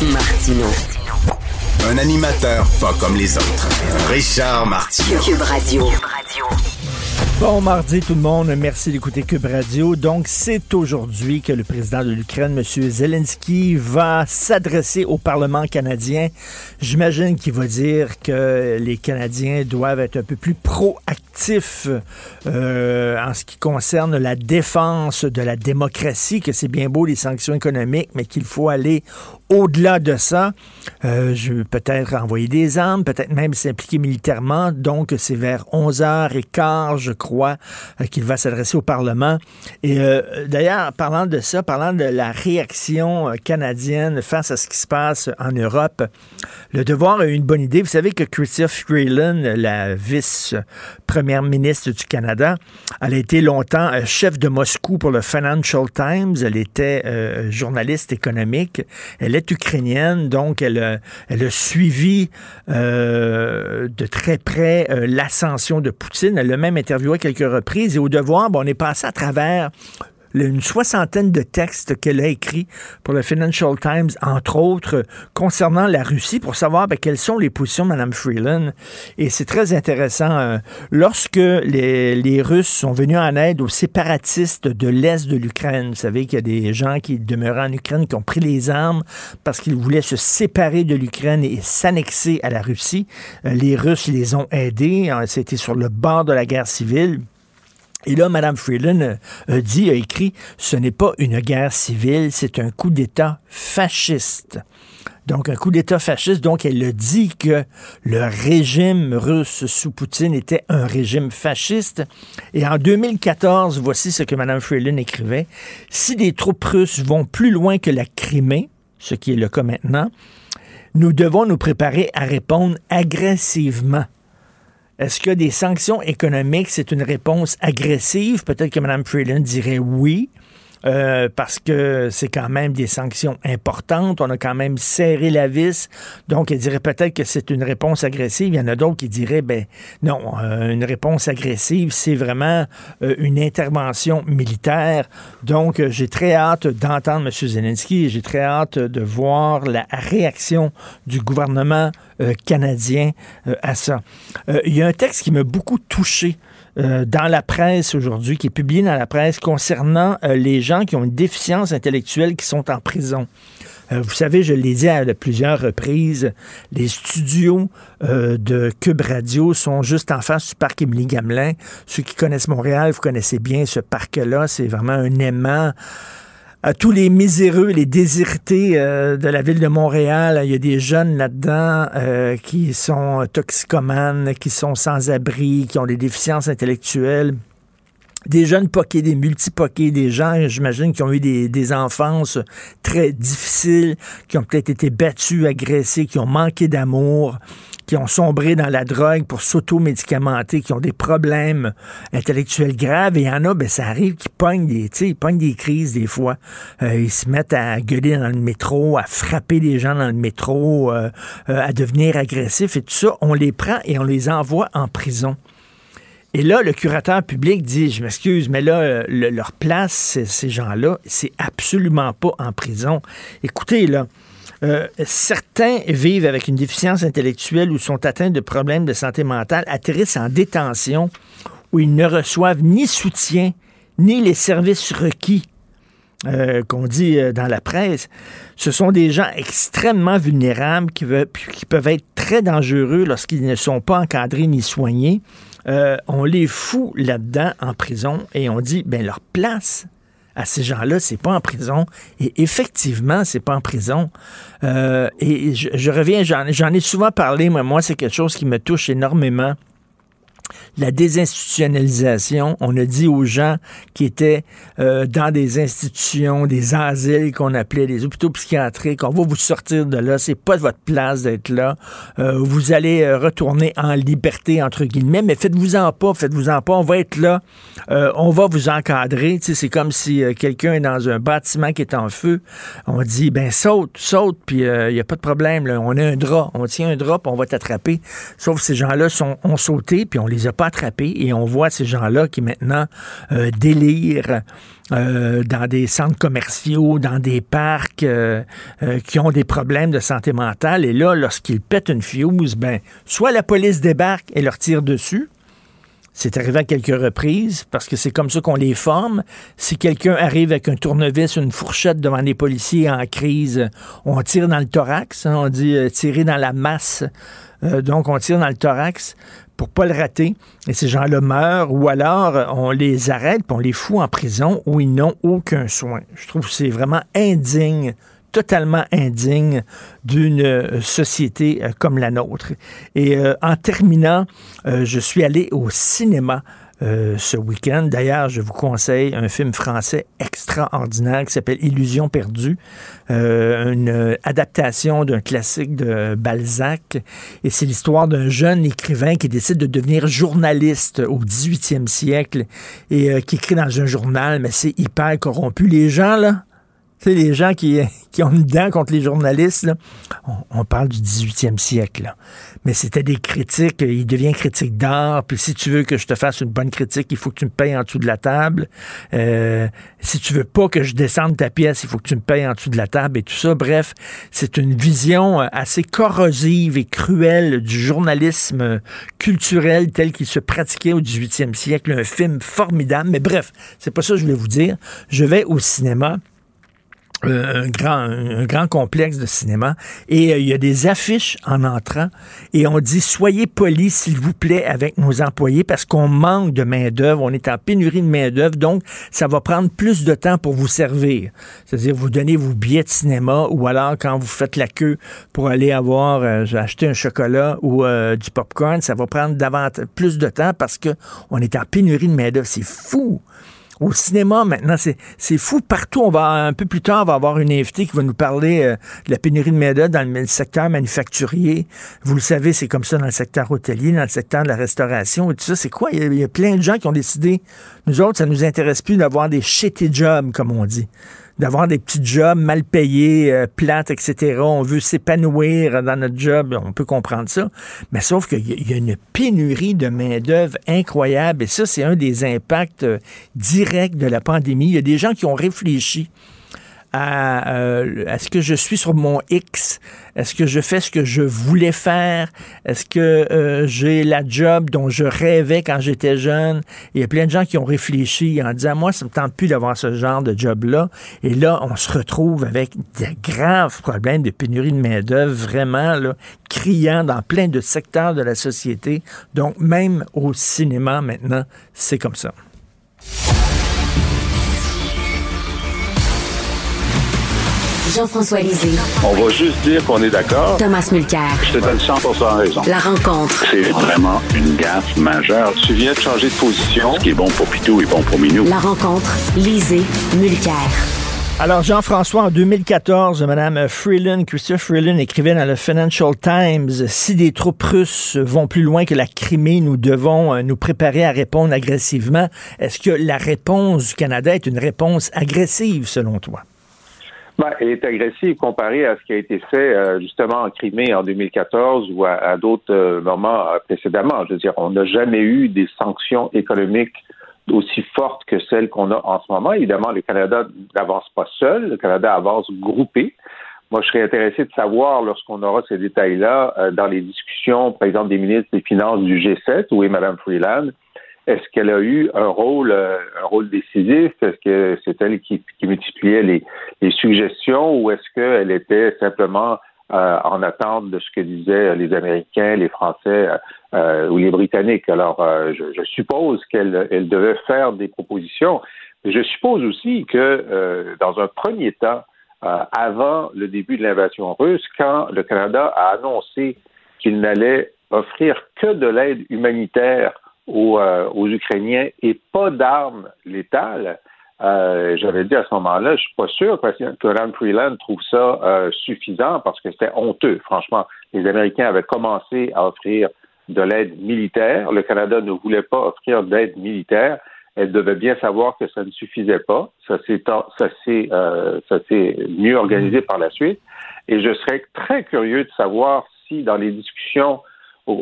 Martino. Un animateur pas comme les autres. Richard Martineau. Cube Radio. Bon mardi tout le monde, merci d'écouter Cube Radio. Donc c'est aujourd'hui que le président de l'Ukraine, M. Zelensky, va s'adresser au Parlement canadien. J'imagine qu'il va dire que les Canadiens doivent être un peu plus proactifs euh, en ce qui concerne la défense de la démocratie, que c'est bien beau les sanctions économiques, mais qu'il faut aller au-delà de ça. Euh, je veux peut-être envoyer des armes, peut-être même s'impliquer militairement. Donc c'est vers 11h15, je crois, euh, qu'il va s'adresser au Parlement. Et d'ailleurs, parlant de ça, parlant de la réaction canadienne face à ce qui se passe en Europe, le Devoir a eu une bonne idée. Vous savez que Chrystia Freeland, la vice-première ministre du Canada, elle a été longtemps euh, chef de Moscou pour le Financial Times. Elle était euh, journaliste économique. Elle est ukrainienne, donc elle, a- elle a suivi euh, de très près euh, l'ascension de Poutine. Elle l'a même interviewé à quelques reprises. Et au devoir, bon, on est passé à travers une soixantaine de textes qu'elle a écrits pour le Financial Times, entre autres, concernant la Russie, pour savoir ben, quelles sont les positions de Mme Freeland. Et c'est très intéressant. euh, lorsque les, les Russes sont venus en aide aux séparatistes de l'Est de l'Ukraine, vous savez qu'il y a des gens qui demeuraient en Ukraine, qui ont pris les armes parce qu'ils voulaient se séparer de l'Ukraine et s'annexer à la Russie. Euh, les Russes les ont aidés. hein, C'était sur le bord de la guerre civile. Et là, Mme Freeland euh, a dit, a écrit, ce n'est pas une guerre civile, c'est un coup d'État fasciste. Donc, un coup d'État fasciste. Donc, elle a dit que le régime russe sous Poutine était un régime fasciste. Et en 2014, voici ce que Mme Freeland écrivait. Si les troupes russes vont plus loin que la Crimée, ce qui est le cas maintenant, nous devons nous préparer à répondre agressivement. Est-ce que des sanctions économiques, c'est une réponse agressive? Peut-être que Mme Freeland dirait oui. Euh, parce que c'est quand même des sanctions importantes. On a quand même serré la vis. Donc, elle dirait peut-être que c'est une réponse agressive. Il y en a d'autres qui diraient, ben non, euh, une réponse agressive, c'est vraiment euh, une intervention militaire. Donc, j'ai très hâte d'entendre M. Zelensky et j'ai très hâte de voir la réaction du gouvernement canadien à ça. Il y a un texte qui m'a beaucoup touché euh, dans la presse aujourd'hui, qui est publié dans la presse concernant euh, les gens qui ont une déficience intellectuelle qui sont en prison. Euh, vous savez, je l'ai dit à plusieurs reprises, les studios euh, de Cube Radio sont juste en face du parc Émilie Gamelin. Ceux qui connaissent Montréal, vous connaissez bien ce parc-là. C'est vraiment un aimant à tous les miséreux, les désirtés euh, de la ville de Montréal. Il y a des jeunes là-dedans euh, qui sont toxicomanes, qui sont sans abri, qui ont des déficiences intellectuelles. Des jeunes poqués, des multipoqués, des gens, j'imagine, qui ont eu des, des enfances très difficiles, qui ont peut-être été battus, agressés, qui ont manqué d'amour, qui ont sombré dans la drogue pour s'auto-médicamenter, qui ont des problèmes intellectuels graves. Et il y en a, ben, ça arrive qu'ils pognent des, ils pognent des crises des fois. Euh, ils se mettent à gueuler dans le métro, à frapper des gens dans le métro, euh, euh, à devenir agressifs et tout ça. On les prend et on les envoie en prison. Et là, le curateur public dit, je m'excuse, mais là, le- leur place, ces gens-là, c'est absolument pas en prison. Écoutez, là, euh, certains vivent avec une déficience intellectuelle ou sont atteints de problèmes de santé mentale, atterrissent en détention où ils ne reçoivent ni soutien, ni les services requis euh, qu'on dit euh, dans la presse, ce sont des gens extrêmement vulnérables qui peuvent être très dangereux lorsqu'ils ne sont pas encadrés ni soignés. Euh, on les fout là-dedans en prison et on dit, ben leur place à ces gens-là, c'est pas en prison. Et effectivement, c'est pas en prison. Euh, et je, reviens, j'en ai souvent parlé, moi, moi c'est quelque chose qui me touche énormément. La désinstitutionnalisation. On a dit aux gens qui étaient euh, dans des institutions, des asiles qu'on appelait des hôpitaux psychiatriques, on va vous sortir de là, c'est pas votre place d'être là. Euh, vous allez euh, retourner en liberté entre guillemets, mais faites-vous-en pas, faites-vous-en pas, on va être là, on va vous encadrer. c'est comme si quelqu'un est dans un bâtiment qui est en feu, on dit ben saute, saute, puis il y a pas de problème, on a un drap, on tient un drap, puis on va t'attraper. Sauf que ces gens-là ont sauté, puis on les a pas attrapés et on voit ces gens-là qui maintenant euh, délirent euh, dans des centres commerciaux, dans des parcs, euh, qui ont des problèmes de santé mentale. Et là, lorsqu'ils pètent une fuse, ben, soit la police débarque et leur tire dessus. C'est arrivé à quelques reprises parce que c'est comme ça qu'on les forme. Si quelqu'un arrive avec un tournevis, une fourchette devant les policiers en crise, on tire dans le thorax. Hein, on dit tirer dans la masse. Donc, on tire dans le thorax pour pas le rater. Et ces gens-là meurent ou alors on les arrête puis on les fout en prison où ils n'ont aucun soin. Je trouve que c'est vraiment indigne totalement indigne d'une euh, société euh, comme la nôtre. Et euh, en terminant, je suis allé au cinéma euh, ce week-end. D'ailleurs, je vous conseille un film français extraordinaire qui s'appelle Illusion perdue, euh, une adaptation d'un classique de Balzac. Et c'est l'histoire d'un jeune écrivain qui décide de devenir journaliste au 18e siècle et euh, qui écrit dans un journal, mais c'est hyper corrompu. Les gens, là, sais, les gens qui, qui ont une dent contre les journalistes, on, parle du 18e siècle. Mais c'était des critiques. Il devient critique d'art. Puis si tu veux que je te fasse une bonne critique, il faut que tu me payes en dessous de la table. Euh, si tu veux pas que je descende ta pièce, il faut que tu me payes en dessous de la table et tout ça. Bref, c'est une vision euh, assez corrosive et cruelle du journalisme culturel tel qu'il se pratiquait au 18e siècle. Un film formidable. Mais bref, c'est pas ça que je voulais vous dire. Je vais au cinéma. Euh, un grand, un grand complexe de cinéma. Et euh, il y a des affiches en entrant. Et on dit soyez polis s'il vous plaît avec nos employés parce qu'on manque de main d'œuvre, on est en pénurie de main d'œuvre donc ça va prendre plus de temps pour vous servir. C'est-à-dire vous donnez vos billets de cinéma ou alors quand vous faites la queue pour aller avoir euh, acheter un chocolat ou du popcorn, ça va prendre davantage plus de temps parce que on est en pénurie de main d'œuvre, c'est fou. Au cinéma, maintenant, c'est fou. Partout, on va un peu plus tard, on va avoir une invitée qui va nous parler euh, de la pénurie de main dans le secteur manufacturier. Vous le savez, c'est comme ça dans le secteur hôtelier, dans le secteur de la restauration et tout ça. C'est quoi? Il y, a, plein de gens qui ont décidé, nous autres, ça nous intéresse plus d'avoir des shitty jobs, comme on dit d'avoir des petits jobs mal payés, euh, plates, etc. On veut s'épanouir dans notre job, on peut comprendre ça. Mais sauf qu'il y, a une pénurie de main-d'œuvre incroyable et ça, c'est un des impacts euh, directs de la pandémie. Il y a des gens qui ont réfléchi à euh, est-ce que je suis sur mon X? Est-ce que je fais ce que je voulais faire? Est-ce que euh, j'ai la job dont je rêvais quand j'étais jeune? Il y a plein de gens qui ont réfléchi en disant, moi, ça me tente plus d'avoir ce genre de job-là. Et là, on se retrouve avec des graves problèmes de pénurie de main-d'œuvre, vraiment, là, criant dans plein de secteurs de la société. Donc, même au cinéma, maintenant, c'est comme ça. Jean-François Lisée. On va juste dire qu'on est d'accord. Thomas Mulcair. Je te donne 100 raison. La rencontre. C'est vraiment une gaffe majeure. Tu viens de changer de position. Ce qui est bon pour Pitou est bon pour Minou. La rencontre. Lisée. Mulcair. Alors, Jean-François, en 2014, Mme Freeland, Christophe Freeland écrivait dans le Financial Times, si des troupes russes vont plus loin que la Crimée, nous devons euh, nous préparer à répondre agressivement. Est-ce que la réponse du Canada est une réponse agressive, selon toi? Ben, elle est agressive comparée à ce qui a été fait euh, justement en Crimée en 2014 ou à, d'autres euh, moments euh, précédemment. Je veux dire, on n'a jamais eu des sanctions économiques aussi fortes que celles qu'on a en ce moment. Évidemment, le Canada n'avance pas seul, le Canada avance groupé. Moi, je serais intéressé de savoir, lorsqu'on aura ces détails-là, dans les discussions, par exemple, des ministres des Finances du G7, où est Mme Freeland, est-ce qu'elle a eu un rôle, euh, un rôle décisif? Est-ce que c'est elle qui, multipliait les, suggestions ou est-ce qu'elle était simplement euh, en attente de ce que disaient les Américains, les Français euh, ou les Britanniques? Alors, je, suppose qu'elle elle devait faire des propositions. Je suppose aussi que dans un premier temps, avant le début de l'invasion russe, quand le Canada a annoncé qu'il n'allait offrir que de l'aide humanitaire aux, euh, aux Ukrainiens et pas d'armes létales, euh, j'avais dit à ce moment-là, je suis pas sûr que Ram Freeland trouve ça euh, suffisant parce que c'était honteux. Franchement, les Américains avaient commencé à offrir de l'aide militaire. Le Canada ne voulait pas offrir d'aide militaire. Elle devait bien savoir que ça ne suffisait pas. Ça s'est ça s'est euh, ça s'est mieux organisé par la suite. Et je serais très curieux de savoir si dans les discussions,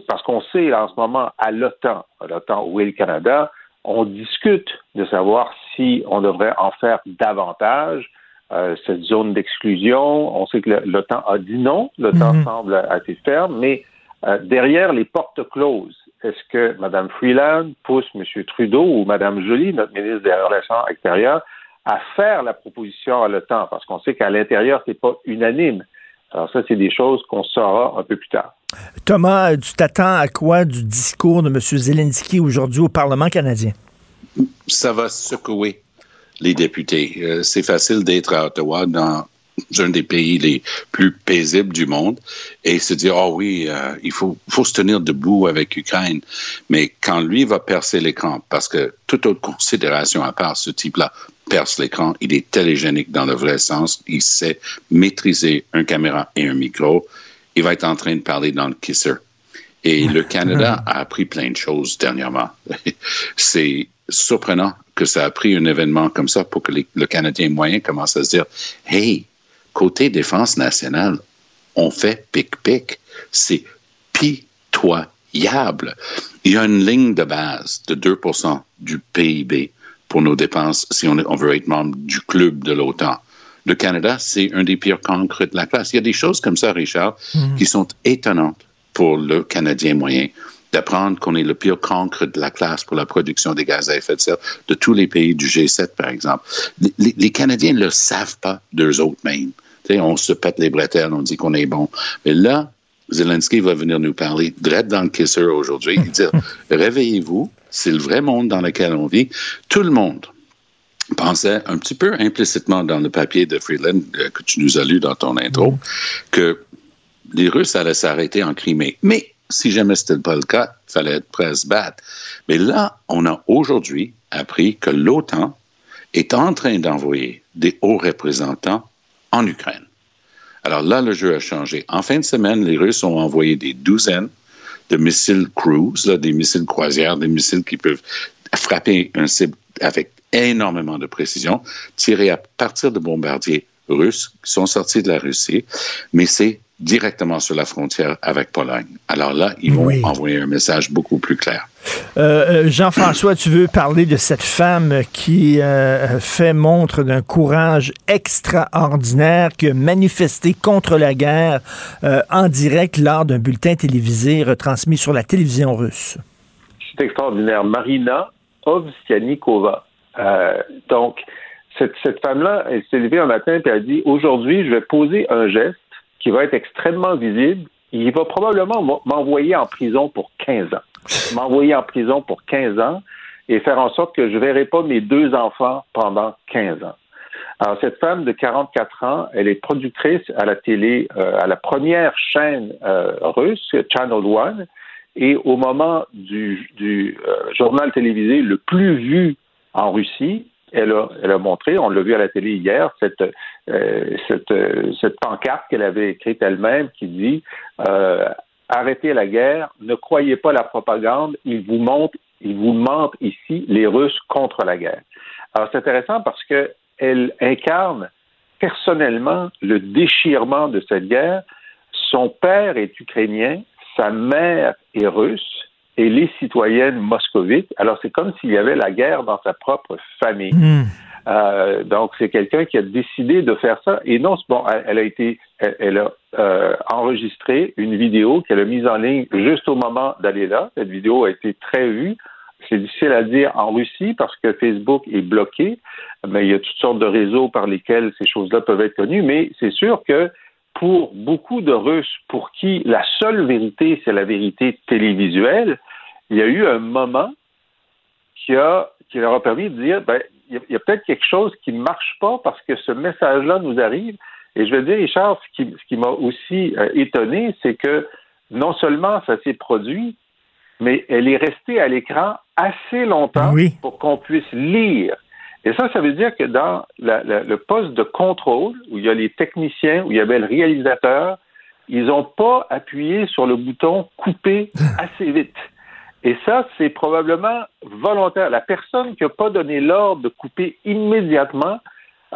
parce qu'on sait en ce moment à l'OTAN, à l'OTAN où est le Canada, on discute de savoir si on devrait en faire davantage. Euh, cette zone d'exclusion, on sait que l'OTAN a dit non, l'OTAN mhm. semble assez ferme, mais euh, derrière les portes closes, est-ce que Mme Freeland pousse M. Trudeau ou Mme Joly, notre ministre des Relations extérieures, à faire la proposition à l'OTAN? Parce qu'on sait qu'à l'intérieur, c'est pas unanime. Alors ça, c'est des choses qu'on saura un peu plus tard. Thomas, tu t'attends à quoi du discours de M. Zelensky aujourd'hui au Parlement canadien? Ça va secouer les députés. Euh, c'est facile d'être à Ottawa dans un des pays les plus paisibles du monde et se dire oh oui euh, il faut faut se tenir debout avec l'Ukraine mais quand lui va percer l'écran parce que toute autre considération à part ce type-là perce l'écran il est télégénique dans le vrai sens il sait maîtriser un caméra et un micro il va être en train de parler dans le kisser et le Canada a appris plein de choses dernièrement c'est surprenant que ça a pris un événement comme ça pour que le Canadien moyen commence à se dire Hey, côté défense nationale, on fait pic-pic. C'est pitoyable. Il y a une ligne de base de 2% du PIB pour nos dépenses si on, veut être membre du club de l'OTAN. Le Canada, c'est un des pires cancres de la classe. Il y a des choses comme ça, Richard, mm-hmm. qui sont étonnantes pour le Canadien moyen d'apprendre qu'on est le pire cancre de la classe pour la production des gaz à effet de serre de tous les pays du G7, par exemple. Les, Canadiens ne le savent pas d'eux autres mêmes. on se pète les bretelles, on dit qu'on est bon. Mais là, Zelensky va venir nous parler direct dans le kisser aujourd'hui et dire réveillez-vous, c'est le vrai monde dans lequel on vit. Tout le monde pensait un petit peu implicitement dans le papier de Freeland euh, que tu nous as lu dans ton intro que les Russes allaient s'arrêter en Crimée. Mais si jamais c'était pas le cas, il fallait être prêt à se battre. Mais là, on a aujourd'hui appris que l'OTAN est en train d'envoyer des hauts représentants en Ukraine. Alors là, le jeu a changé. En fin de semaine, les Russes ont envoyé des douzaines de missiles cruise, des missiles croisières, des missiles qui peuvent frapper un cible avec énormément de précision, tirés à partir de bombardiers russes qui sont sortis de la Russie, mais c'est directement sur la frontière avec Pologne. Alors là, ils vont envoyer un message beaucoup plus clair. Euh, euh, Jean-François, tu veux parler de cette femme qui euh, fait montre d'un courage extraordinaire, qui a manifesté contre la guerre en direct lors d'un bulletin télévisé retransmis sur la télévision russe. C'est extraordinaire. Marina Ovsianikova. donc, cette, cette femme-là, elle s'est levée un matin et elle a dit Aujourd'hui, je vais poser un geste qui va être extrêmement visible. Il va probablement m'envoyer en prison pour 15 ans. M'envoyer en prison pour 15 ans et faire en sorte que je ne verrai pas mes deux enfants pendant 15 ans. Alors, cette femme de 44 ans, elle est productrice à la télé, euh, à la première chaîne euh, russe, Channel One, et au moment du, du euh, journal télévisé le plus vu en Russie, elle a, montré, on l'a vu à la télé hier, cette, euh, euh, pancarte qu'elle avait écrite elle-même qui dit euh, Arrêtez la guerre, ne croyez pas la propagande, ils vous montrent, vous ici, les Russes contre la guerre. Alors c'est intéressant parce qu'elle incarne personnellement le déchirement de cette guerre. Son père est ukrainien, sa mère est russe, et les citoyennes moscovites. Alors, c'est comme s'il y avait la guerre dans sa propre famille. Hmm. Euh, donc, c'est quelqu'un qui a décidé de faire ça. Et non, bon, elle, a été, elle, a euh, enregistré une vidéo qu'elle a mise en ligne juste au moment d'aller là. Cette vidéo a été très vue. C'est difficile à dire en Russie parce que Facebook est bloqué, mais il y a toutes sortes de réseaux par lesquels ces choses-là peuvent être connues. Mais c'est sûr que pour beaucoup de Russes, pour qui la seule vérité, c'est la vérité télévisuelle, il y a eu un moment qui, a, qui leur a permis de dire, ben, il y a, peut-être quelque chose qui ne marche pas parce que ce message-là nous arrive. Et je veux dire, Richard, ce qui, ce qui m'a aussi euh, étonné, c'est que non seulement ça s'est produit, mais elle est restée à l'écran assez longtemps Oui. pour qu'on puisse lire. Et ça, ça veut dire que dans la- la- le poste de contrôle, où il y a les techniciens, où il y avait le réalisateur, ils n'ont pas appuyé sur le bouton couper assez vite. Et ça, c'est probablement volontaire. La personne qui n'a pas donné l'ordre de couper immédiatement,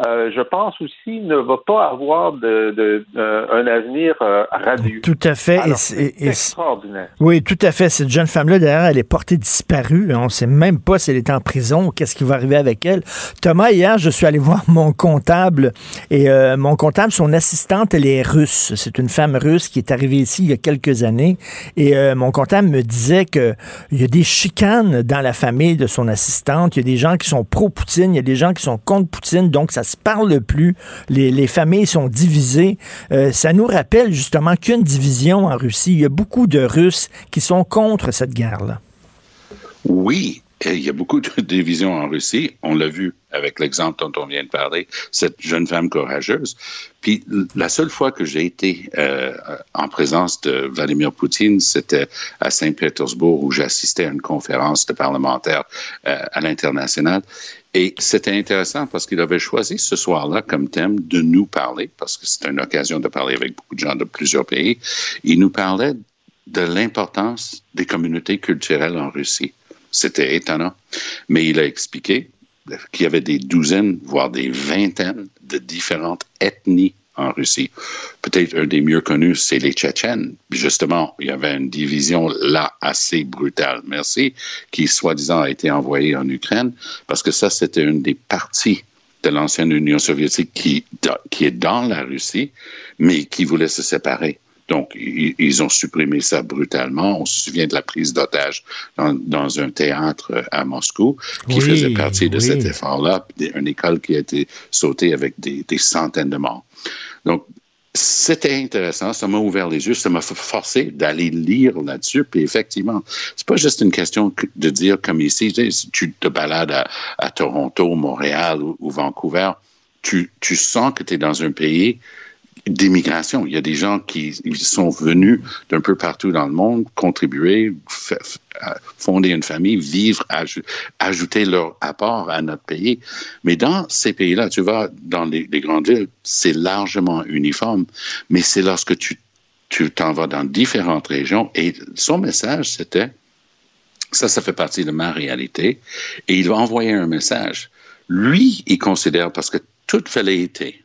euh, je pense aussi, ne va pas avoir de, de- euh, un avenir euh, radieux. Tout à fait. Alors, et- et- extraordinaire. oui, tout à fait. Cette jeune femme-là, d'ailleurs, elle est portée disparue. On ne sait même pas si elle est en prison ou qu'est-ce qui va arriver avec elle. Thomas, hier, je suis allé voir mon comptable et euh, mon comptable, son assistante, elle est russe. C'est une femme russe qui est arrivée ici il y a quelques années et euh, mon comptable me disait que il y a des chicanes dans la famille de son assistante. Il y a des gens qui sont pro-Poutine, il y a des gens qui sont contre Poutine, donc ça se parle plus. Les, les familles sont divisées. Euh, ça nous rappelle justement qu'une division en Russie. Il y a beaucoup de Russes qui sont contre cette guerre-là. Oui, il y a beaucoup de divisions en Russie. On l'a vu avec l'exemple dont on vient de parler, cette jeune femme courageuse. Puis la seule fois que j'ai été euh, en présence de Vladimir Poutine, c'était à Saint-Pétersbourg où j'assistais à une conférence de parlementaires euh, à l'international. Et c'était intéressant parce qu'il avait choisi ce soir-là comme thème de nous parler, parce que c'était une occasion de parler avec beaucoup de gens de plusieurs pays. Il nous parlait de l'importance des communautés culturelles en Russie. C'était étonnant. Mais il a expliqué qu'il y avait des douzaines, voire des vingtaines de différentes ethnies en Russie. Peut-être un des mieux connus, c'est les Tchétchènes. Justement, il y avait une division là assez brutale, merci, qui soi-disant a été envoyée en Ukraine, parce que ça, c'était une des parties de l'ancienne Union soviétique qui, qui est dans la Russie, mais qui voulait se séparer. Donc, ils, ont supprimé ça brutalement. On se souvient de la prise d'otage dans, dans, un théâtre à Moscou qui oui, faisait partie de oui. cet effort-là, une école qui a été sautée avec des, des centaines de morts. Donc, c'était intéressant, ça m'a ouvert les yeux, ça m'a forcé d'aller lire là-dessus. Puis effectivement, c'est pas juste une question de dire comme ici, si tu te balades à, Toronto, Montréal ou, ou Vancouver, tu, tu sens que tu es dans un pays d'immigration. Il y a des gens qui sont venus d'un peu partout dans le monde, contribuer, fonder une famille, vivre, aj ajouter leur apport à notre pays. Mais dans ces pays-là, tu vas dans les, les grandes villes, c'est largement uniforme, mais c'est lorsque tu tu t'en vas dans différentes régions et son message, c'était, ça, ça fait partie de ma réalité, et il va envoyer un message. Lui, il considère, parce que toute velléité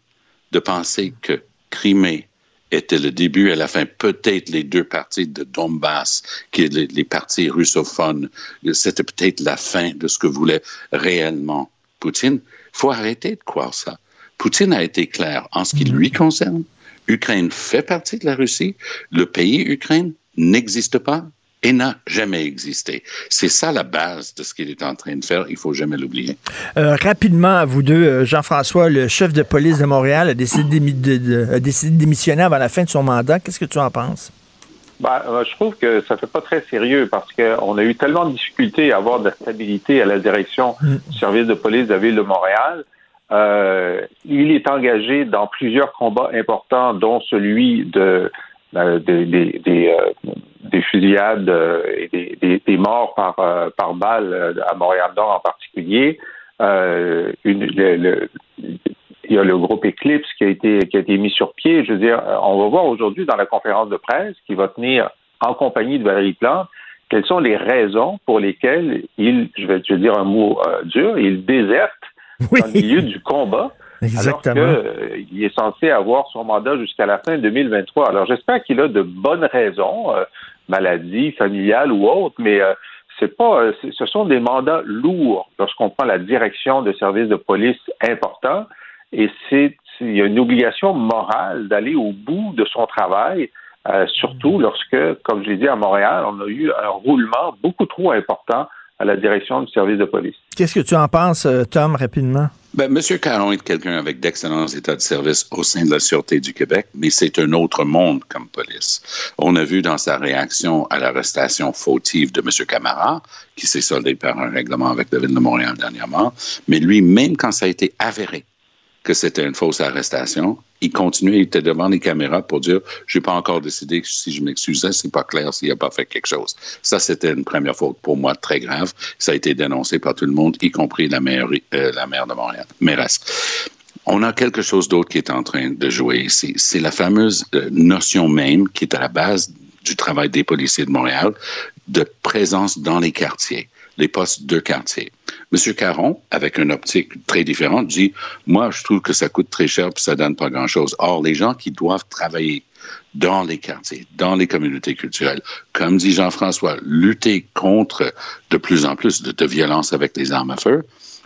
de penser que Crimée était le début et la fin, peut-être les deux parties de Donbass, qui est les, les parties russophones, c'était peut-être la fin de ce que voulait réellement Poutine. Il faut arrêter de croire ça. Poutine a été clair en ce qui lui concerne. Ukraine fait partie de la Russie. Le pays Ukraine n'existe pas et n'a jamais existé. C'est ça la base de ce qu'il est en train de faire. Il faut jamais l'oublier. Euh, rapidement, à vous deux, Jean-François, le chef de police de Montréal a décidé de, de, de, a décidé de démissionner avant la fin de son mandat. Qu'est-ce que tu en penses? Ben, euh, je trouve que ça fait pas très sérieux parce qu'on a eu tellement de difficultés à avoir de la stabilité à la direction mm. du service de police de la ville de Montréal. Euh, il est engagé dans plusieurs combats importants, dont celui de, de des, des, des, euh, des, fusillades et des, des, des morts par, euh, par balle à Montréal-Nord en particulier. Euh, une, le, le, il y a le groupe Eclipse qui a été qui a été mis sur pied. Je veux dire, on va voir aujourd'hui dans la conférence de presse qui va tenir en compagnie de Valérie Plante quelles sont les raisons pour lesquelles il, je vais, je vais dire un mot euh, dur, il déserte oui. dans le milieu du combat. Exactement. Alors qu'il est censé avoir son mandat jusqu'à la fin 2023. Alors j'espère qu'il a de bonnes raisons, euh, maladie, familiale ou autre, mais euh, c'est pas, euh, ce sont des mandats lourds lorsqu'on prend la direction de services de police importants. Et c'est, il y a une obligation morale d'aller au bout de son travail, euh, surtout lorsque, comme je l'ai dit à Montréal, on a eu un roulement beaucoup trop important à la direction du service de police. Qu'est-ce que tu en penses, Tom, rapidement? Ben, M. Caron est quelqu'un avec d'excellents états de service au sein de la Sûreté du Québec, mais c'est un autre monde comme police. On a vu dans sa réaction à l'arrestation fautive de M. Camara, qui s'est soldé par un règlement avec la Ville de Montréal dernièrement, mais lui, même quand ça a été avéré que c'était une fausse arrestation. Il continuait, il était devant les caméras pour dire, j'ai pas encore décidé si je m'excusais, c'est pas clair s'il a pas fait quelque chose. Ça, c'était une première faute pour moi très grave. Ça a été dénoncé par tout le monde, y compris la maire, euh, de Montréal, mairesse. On a quelque chose d'autre qui est en train de jouer ici. C'est la fameuse euh, notion même qui est à la base du travail des policiers de Montréal de présence dans les quartiers les postes de quartier. Monsieur Caron, avec une optique très différente, dit Moi, je trouve que ça coûte très cher et ça donne pas grand-chose. Or, les gens qui doivent travailler dans les quartiers, dans les communautés culturelles, comme dit Jean-François, lutter contre de plus en plus de, de violence avec les armes à feu,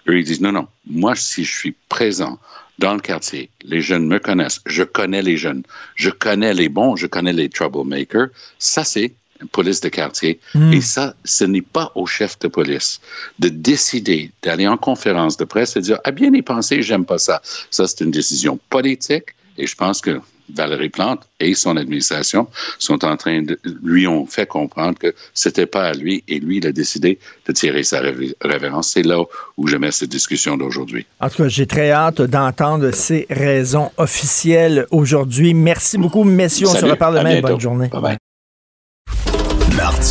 eux, ils disent Non, non, moi, si je suis présent dans le quartier, les jeunes me connaissent, je connais les jeunes, je connais les bons, je connais les troublemakers, ça, c'est police de quartier. Hmm. Et ça, ce n'est pas au chef de police de décider d'aller en conférence de presse et de dire Ah bien y penser, j'aime pas ça. Ça, c'est une décision politique et je pense que Valérie Plante et son administration sont en train de lui ont fait comprendre que c'était pas à lui et lui il a décidé de tirer sa révérence. C'est là où je mets cette discussion d'aujourd'hui. En tout cas, j'ai très hâte d'entendre ces raisons officielles aujourd'hui. Merci beaucoup, messieurs. On se reparle demain. Bonne journée. Bye bye.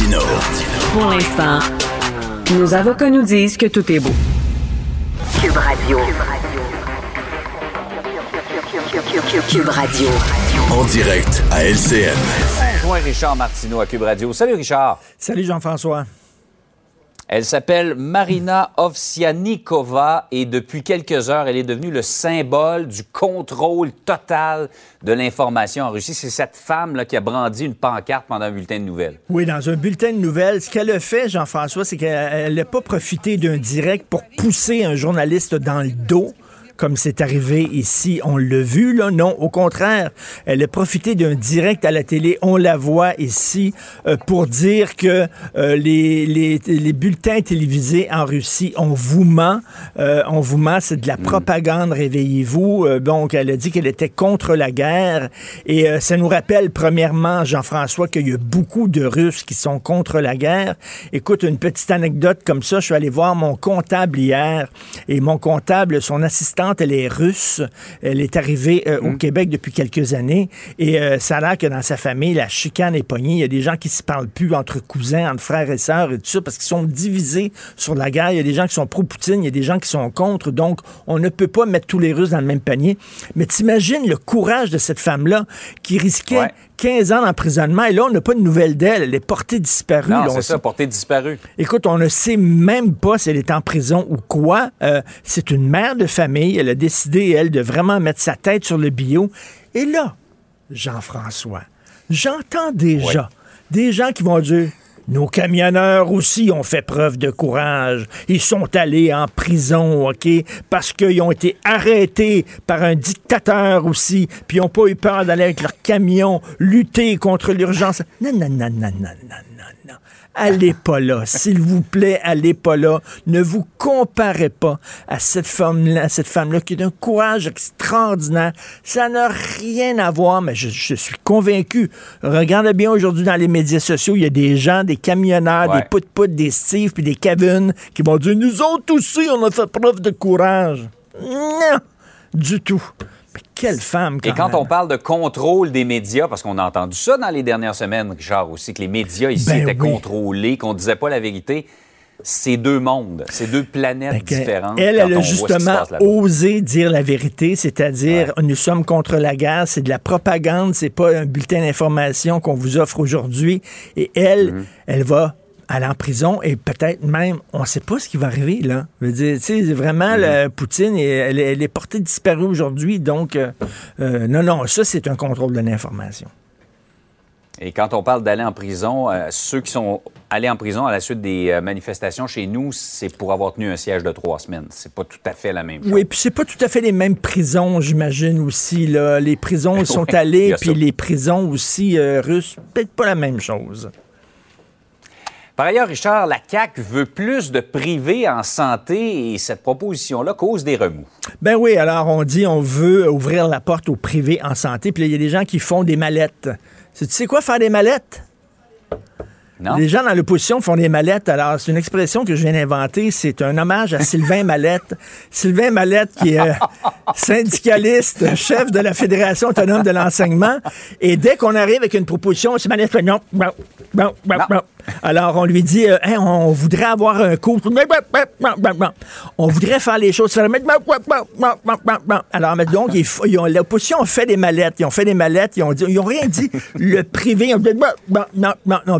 Martino. Pour l'instant, nos avocats nous disent que tout est beau. Cube Radio. Cube Radio. En direct à LCN. Bonjour Richard Martineau à Cube Radio. Salut Richard. Salut Jean-François. Elle s'appelle Marina Ovsianikova et depuis quelques heures, elle est devenue le symbole du contrôle total de l'information en Russie. C'est cette femme là, qui a brandi une pancarte pendant un bulletin de nouvelles. Oui, dans un bulletin de nouvelles. Ce qu'elle a fait, Jean-François, c'est qu'elle n'a pas profité d'un direct pour pousser un journaliste dans le dos comme c'est arrivé ici. On l'a vu, là. Non, au contraire, elle a profité d'un direct à la télé. On la voit ici euh, pour dire que euh, les, les, les, bulletins télévisés en Russie, on vous ment. Euh, on vous ment, c'est de la mm. propagande, réveillez-vous. donc, elle a dit qu'elle était contre la guerre. Et ça nous rappelle, premièrement, Jean-François, qu'il y a beaucoup de Russes qui sont contre la guerre. Écoute, une petite anecdote comme ça. Je suis allé voir mon comptable hier et mon comptable, son assistant elle est russe. Elle est arrivée euh, au mm. Québec depuis quelques années. Et euh, ça a l'air que dans sa famille, la chicane est pognée. Il y a des gens qui se parlent plus entre cousins, entre frères et sœurs et tout ça, parce qu'ils sont divisés sur la guerre. Il y a des gens qui sont pro-Poutine, il y a des gens qui sont contre. Donc, on ne peut pas mettre tous les Russes dans le même panier. Mais t'imagines le courage de cette femme-là qui risquait 15 ans d'emprisonnement et là, on n'a pas de nouvelles d'elle. Elle est portée disparue. Non, c'est ça, portée disparue. Écoute, on ne sait même pas si elle est en prison ou quoi. Euh, c'est une mère de famille. Elle a décidé, elle, de vraiment mettre sa tête sur le bio. Et là, Jean-François, j'entends déjà des gens qui vont dire nos camionneurs aussi ont fait preuve de courage. Ils sont allés en prison, OK? Parce qu'ils ont été arrêtés par un dictateur aussi, puis ils n'ont pas eu peur d'aller avec leur camion lutter contre l'urgence. Non, non, non, non, non, non, non, Allez pas là. S'il vous plaît, allez pas là. Ne vous comparez pas à cette femme-là, cette femme-là qui a un courage extraordinaire. Ça n'a rien à voir, mais je, suis convaincu. Regardez bien aujourd'hui dans les médias sociaux, il y a des gens, des camionneurs, des pout-pout, des Steve, puis des Kevin qui vont dire, nous autres aussi, on a fait preuve de courage. Non, du tout quelle femme, Et quand on parle de contrôle des médias, parce qu'on a entendu ça dans les dernières semaines, Richard, aussi, que les médias ici ben étaient contrôlés, qu'on disait pas la vérité. C'est deux mondes, c'est deux planètes ben, différentes. Elle, elle a justement osé dire la vérité, c'est-à-dire nous sommes contre la guerre, c'est de la propagande, c'est pas un bulletin d'information qu'on vous offre aujourd'hui. Et elle, mm-hmm. elle va aller en prison et peut-être même, on ne sait pas ce qui va arriver, là. Je veux dire, tu sais, vraiment, mm-hmm. Poutine, elle, est portée disparue aujourd'hui, donc, euh, euh, non, non, ça, c'est un contrôle de l'information. Et quand on parle d'aller en prison, euh, ceux qui sont allés en prison à la suite des manifestations chez nous, c'est pour avoir tenu un siège de trois semaines. C'est pas tout à fait la même chose. Oui, puis c'est pas tout à fait les mêmes prisons, j'imagine aussi. Là. Les prisons, ils sont allés, puis les prisons aussi russes, peut-être pas la même chose. Par ailleurs, Richard, la CAQ veut plus de privés en santé et cette proposition-là cause des remous. Ben oui, alors on dit on veut ouvrir la porte aux privés en santé, puis il y a des gens qui font des mallettes. Tu sais quoi faire des mallettes? Les gens dans l'opposition font des mallettes. Alors, c'est une expression que je viens d'inventer. C'est un hommage à Sylvain Mallette. Sylvain Mallette, qui est euh, syndicaliste, chef de la Fédération autonome de l'enseignement. Et dès qu'on arrive avec une proposition, c'est Mallette non, non, non, non. Alors, on lui dit, euh, on voudrait avoir un cours. On voudrait faire les choses. Alors, donc, l'opposition a fait des mallettes. Ils ont fait des mallettes. Ils ont, ils ont rien dit. Le privé, ils ont dit, non, non, non.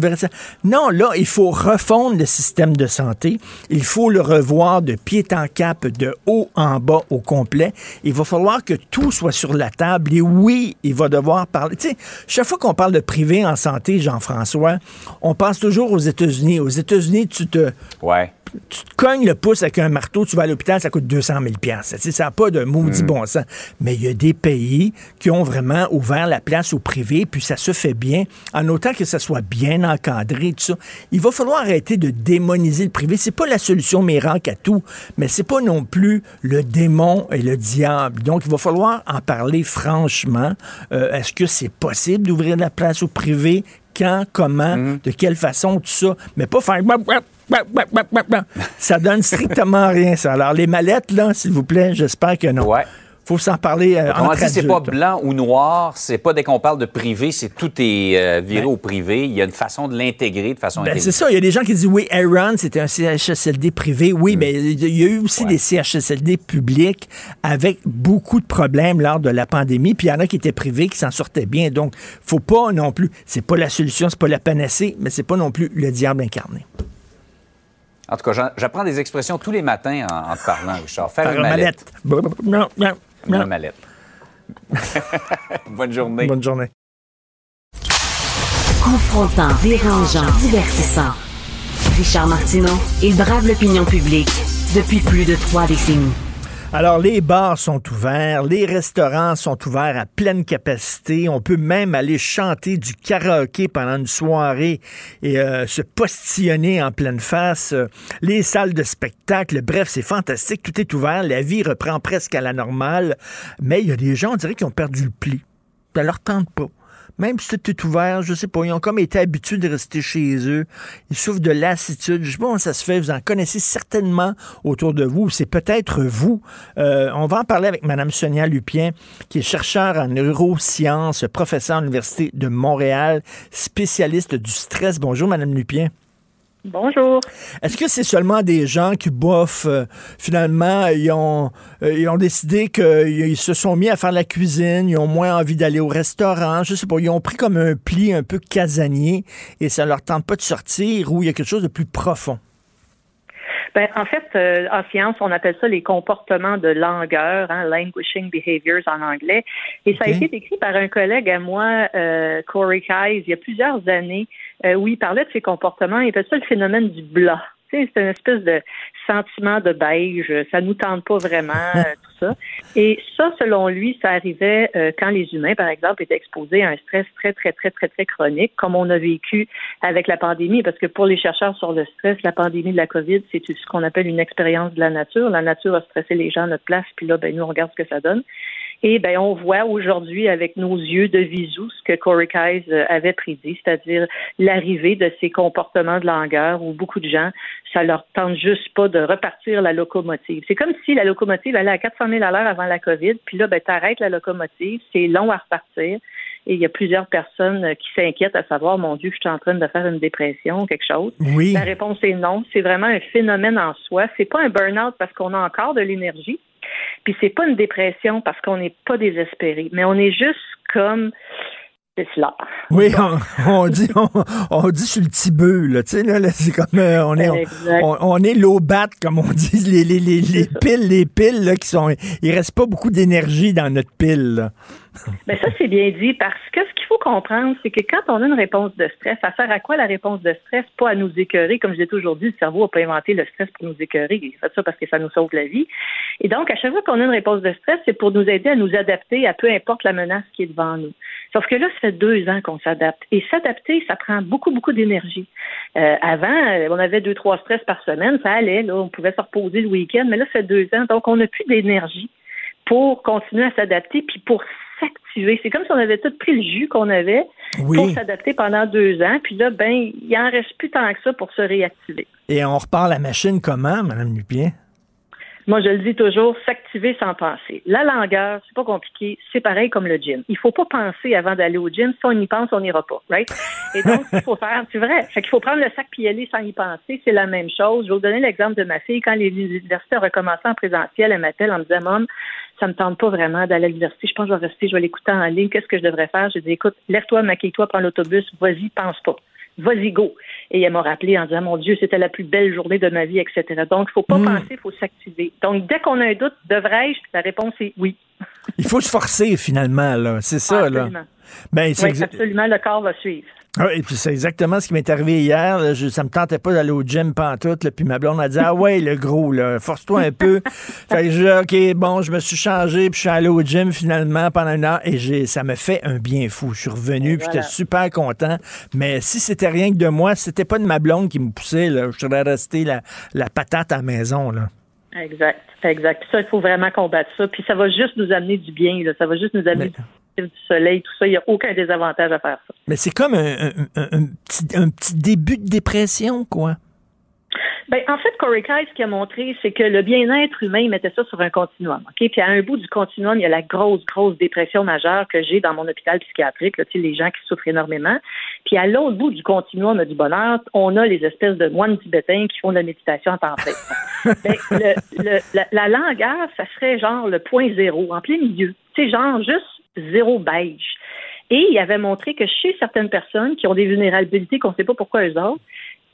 Non, là, il faut refondre le système de santé. Il faut le revoir de pied en cap, de haut en bas au complet. Il va falloir que tout soit sur la table. Et oui, il va devoir parler. Tu sais, chaque fois qu'on parle de privé en santé, Jean-François, on pense toujours aux États-Unis. Aux États-Unis, tu te. Ouais tu te cognes le pouce avec un marteau, tu vas à l'hôpital, ça coûte 200 000 Ça n'a pas de maudit mm. bon sens. Mais il y a des pays qui ont vraiment ouvert la place au privé, puis ça se fait bien, en autant que ça soit bien encadré, tout ça. Il va falloir arrêter de démoniser le privé. C'est pas la solution miracle à tout, mais c'est pas non plus le démon et le diable. Donc, il va falloir en parler franchement. Euh, est-ce que c'est possible d'ouvrir la place au privé? Quand, comment, mm. de quelle façon, tout ça. Mais pas faire ça donne strictement rien, ça. Alors, les mallettes, là, s'il vous plaît, j'espère que non. Ouais faut s'en parler euh, entre dit, c'est pas blanc ou noir, c'est pas dès qu'on parle de privé, c'est tout est euh, viré ben au privé. Il y a une façon de l'intégrer de façon ben, C'est ça, il y a des gens qui disent oui, Aaron, c'était un CHSLD privé. Oui, mais mm. ben, il y a eu aussi des CHSLD publics avec beaucoup de problèmes lors de la pandémie, puis il y en a qui étaient privés qui s'en sortaient bien. Donc, faut pas non plus, c'est pas la solution, c'est pas la panacée, mais c'est pas non plus le diable incarné. En tout cas, j'apprends des expressions tous les matins en, te parlant, Richard. Faire une mallette. mallette. Une mallette. Bonne journée. Bonne journée. Confrontant, dérangeant, divertissant. Richard Martineau, il brave l'opinion publique depuis plus de trois décennies. Alors, les bars sont ouverts, les restaurants sont ouverts à pleine capacité. On peut même aller chanter du karaoké pendant une soirée et euh, se postillonner en pleine face. Les salles de spectacle, bref, c'est fantastique. Tout est ouvert. La vie reprend presque à la normale. Mais il y a des gens, on dirait, qui ont perdu le pli. Ça leur tente pas même si tout est ouvert, je sais pas, ils ont comme été habitués de rester chez eux. Ils souffrent de lassitude. Je sais pas comment ça se fait. Vous en connaissez certainement autour de vous. C'est peut-être vous. Euh, on va en parler avec Mme Sonia Lupien, qui est chercheure en neurosciences, professeure à l'Université de Montréal, spécialiste du stress. Bonjour, Mme Lupien. Bonjour. Est-ce que c'est seulement des gens qui boffent, euh, finalement, ils ont, euh, ils ont décidé qu'ils se sont mis à faire la cuisine, ils ont moins envie d'aller au restaurant, je sais pas, ils ont pris comme un pli un peu casanier et ça leur tente pas de sortir ou il y a quelque chose de plus profond? Ben, en fait, euh, en science, on appelle ça les comportements de langueur, hein, languishing behaviors en anglais. Et ça a été décrit par un collègue à moi, Corey Keyes, il y a plusieurs années. Euh, où il parlait de ses comportements. Il appelle ça le phénomène du blanc. C'est une espèce de sentiment de beige, ça nous tente pas vraiment, euh, tout ça. Et ça, selon lui, ça arrivait euh, quand les humains, par exemple, étaient exposés à un stress très, très, très, très, très chronique, comme on a vécu avec la pandémie, parce que pour les chercheurs sur le stress, la pandémie de la COVID, c'est ce qu'on appelle une expérience de la nature. La nature a stressé les gens à notre place, puis là, ben, nous, on regarde ce que ça donne. Et ben, on voit aujourd'hui avec nos yeux de visu ce que Corey Keyes euh, avait prédit, c'est-à-dire l'arrivée de ces comportements de langueur où beaucoup de gens, ça leur tente juste pas de repartir la locomotive. C'est comme si la locomotive allait à 400 000 à l'heure avant la COVID, puis là, ben, t'arrêtes la locomotive, c'est long à repartir. Et il y a plusieurs personnes euh, qui s'inquiètent à savoir, mon Dieu, je suis en train de faire une dépression ou quelque chose. Oui. La réponse est non. C'est vraiment un phénomène en soi. C'est pas un burn-out parce qu'on a encore de l'énergie. Puis c'est pas une dépression parce qu'on n'est pas désespéré, mais on est juste comme c'est cela. Oui, on, dit on, dit sur le petit bœuf, là, tu sais, là, c'est comme euh, on est on, est l'eau batte, comme on dit, les, les, les, les piles, les piles là, qui sont. Il reste pas beaucoup d'énergie dans notre pile. Là. Mais ça, c'est bien dit parce que ce qu'il faut comprendre, c'est que quand on a une réponse de stress, ça sert à quoi la réponse de stress? Pas à nous écœurer. Comme je disais aujourd'hui, le cerveau n'a pas inventé le stress pour nous écœurer. Il fait ça parce que ça nous sauve la vie. Et donc, à chaque fois qu'on a une réponse de stress, c'est pour nous aider à nous adapter à peu importe la menace qui est devant nous. Sauf que là, ça fait deux ans qu'on s'adapte. Et s'adapter, ça prend beaucoup, beaucoup d'énergie. Euh, avant, on avait deux, trois stress par semaine, ça allait, là, on pouvait se reposer le week-end, mais là, ça fait deux ans, donc on n'a plus d'énergie pour continuer à s'adapter, puis pour s'activer. C'est comme si on avait tout pris le jus qu'on avait pour s'adapter pendant deux ans, puis là, ben, il en reste plus tant que ça pour se réactiver. Et on repart la machine comment, Mme Lupien? Moi, je le dis toujours, s'activer sans penser. La longueur, c'est pas compliqué, c'est pareil comme le gym. Il faut pas penser avant d'aller au gym. Si on y pense, on n'ira pas, right? Et donc, il faut faire, c'est vrai. Fait qu'il faut prendre le sac puis y aller sans y penser. C'est la même chose. Je vais vous donner l'exemple de ma fille. Quand les universités ont recommencé en présentiel, elle m'appelle en me disant, Mom, ça me tente pas vraiment d'aller à l'université. Je pense que je vais rester, je vais l'écouter en ligne. Qu'est-ce que je devrais faire? Je dis, écoute, lève-toi, maquille-toi, prends l'autobus, vas-y, pense pas vas-y, go. Et elle m'a rappelé en disant, mon Dieu, c'était la plus belle journée de ma vie, etc. Donc, il faut pas hmm. penser, il faut s'activer. Donc, dès qu'on a un doute, devrais-je? La réponse est oui. Il faut se forcer, finalement, là. C'est ça, là. Ben, oui, absolument, le corps va suivre. Ah, et puis c'est exactement ce qui m'est arrivé hier. Là. Je, ça me tentait pas d'aller au gym pantoute. Là, puis ma blonde a dit Ah ouais, le gros, là, force-toi un peu. fait que je OK, bon, je me suis changé, puis je suis allé au gym finalement pendant une heure et j'ai ça me fait un bien fou. Je suis revenu, puis j'étais super content. Mais si c'était rien que de moi, c'était pas de ma blonde qui me poussait, là, je serais resté la, la patate à la maison. Là. Exact, exact. Ça, il faut vraiment combattre ça. Puis ça va juste nous amener du bien. Là. Ça va juste nous amener du soleil, tout ça. Il n'y a aucun désavantage à faire ça. Mais c'est comme un, petit, un petit début de dépression, quoi. Ben, en fait, Corey Kai, ce qu'il a montré, c'est que le bien-être humain, il mettait ça sur un continuum. OK? Puis à un bout du continuum, il y a la grosse, grosse dépression majeure que j'ai dans mon hôpital psychiatrique, là, les gens qui souffrent énormément. Puis à l'autre bout du continuum du bonheur, on a les espèces de moines tibétains qui font de la méditation en temps plein. ben, le, la, la langueur, ça serait genre le point zéro, en plein milieu. C'est genre juste zéro beige. Et il avait montré que chez certaines personnes qui ont des vulnérabilités qu'on ne sait pas pourquoi eux autres,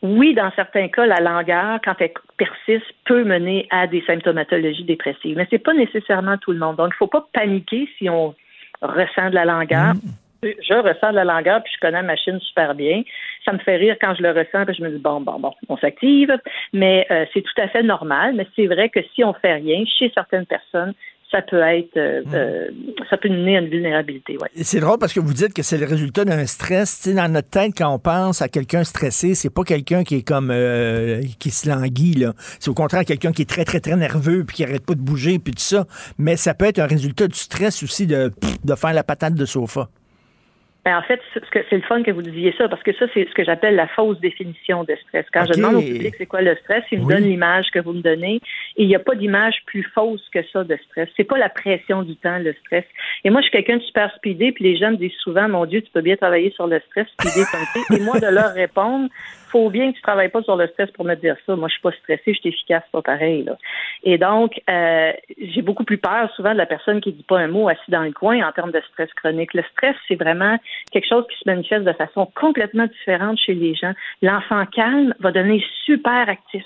oui, dans certains cas, la langueur, quand elle persiste, peut mener à des symptomatologies dépressives. Mais c'est pas nécessairement tout le monde. Donc, il faut pas paniquer si on ressent de la langueur. Mm. Je ressens de la langueur, puis je connais la machine super bien. Ça me fait rire quand je le ressens, puis je me dis bon, bon, bon, on s'active. Mais euh, c'est tout à fait normal. Mais c'est vrai que si on fait rien, chez certaines personnes, ça peut être, euh, hmm. euh, ça peut mener à une vulnérabilité. Ouais. C'est drôle parce que vous dites que c'est le résultat d'un stress. sais, dans notre tête, quand on pense à quelqu'un stressé, c'est pas quelqu'un qui est comme euh, qui se languit. Là. C'est au contraire quelqu'un qui est très, très, très nerveux puis qui arrête pas de bouger puis tout ça. Mais ça peut être un résultat du stress aussi de, de faire la patate de sofa. Ben, en fait, c'est le fun que vous disiez ça, parce que ça, c'est ce que j'appelle la fausse définition de stress. Quand je demande au public c'est quoi le stress, il me donne l'image que vous me donnez, et il n'y a pas d'image plus fausse que ça de stress. C'est pas la pression du temps, le stress. Et moi, je suis quelqu'un de super speedé, puis les gens me disent souvent, mon Dieu, tu peux bien travailler sur le stress, speedé comme ça. Et moi, de leur répondre, faut bien que tu travailles pas sur le stress pour me dire ça. Moi, je suis pas stressée, je suis efficace, pas pareil. Là. Et donc, euh, j'ai beaucoup plus peur souvent de la personne qui dit pas un mot assis dans le coin en termes de stress chronique. Le stress, c'est vraiment quelque chose qui se manifeste de façon complètement différente chez les gens. L'enfant calme va devenir super actif.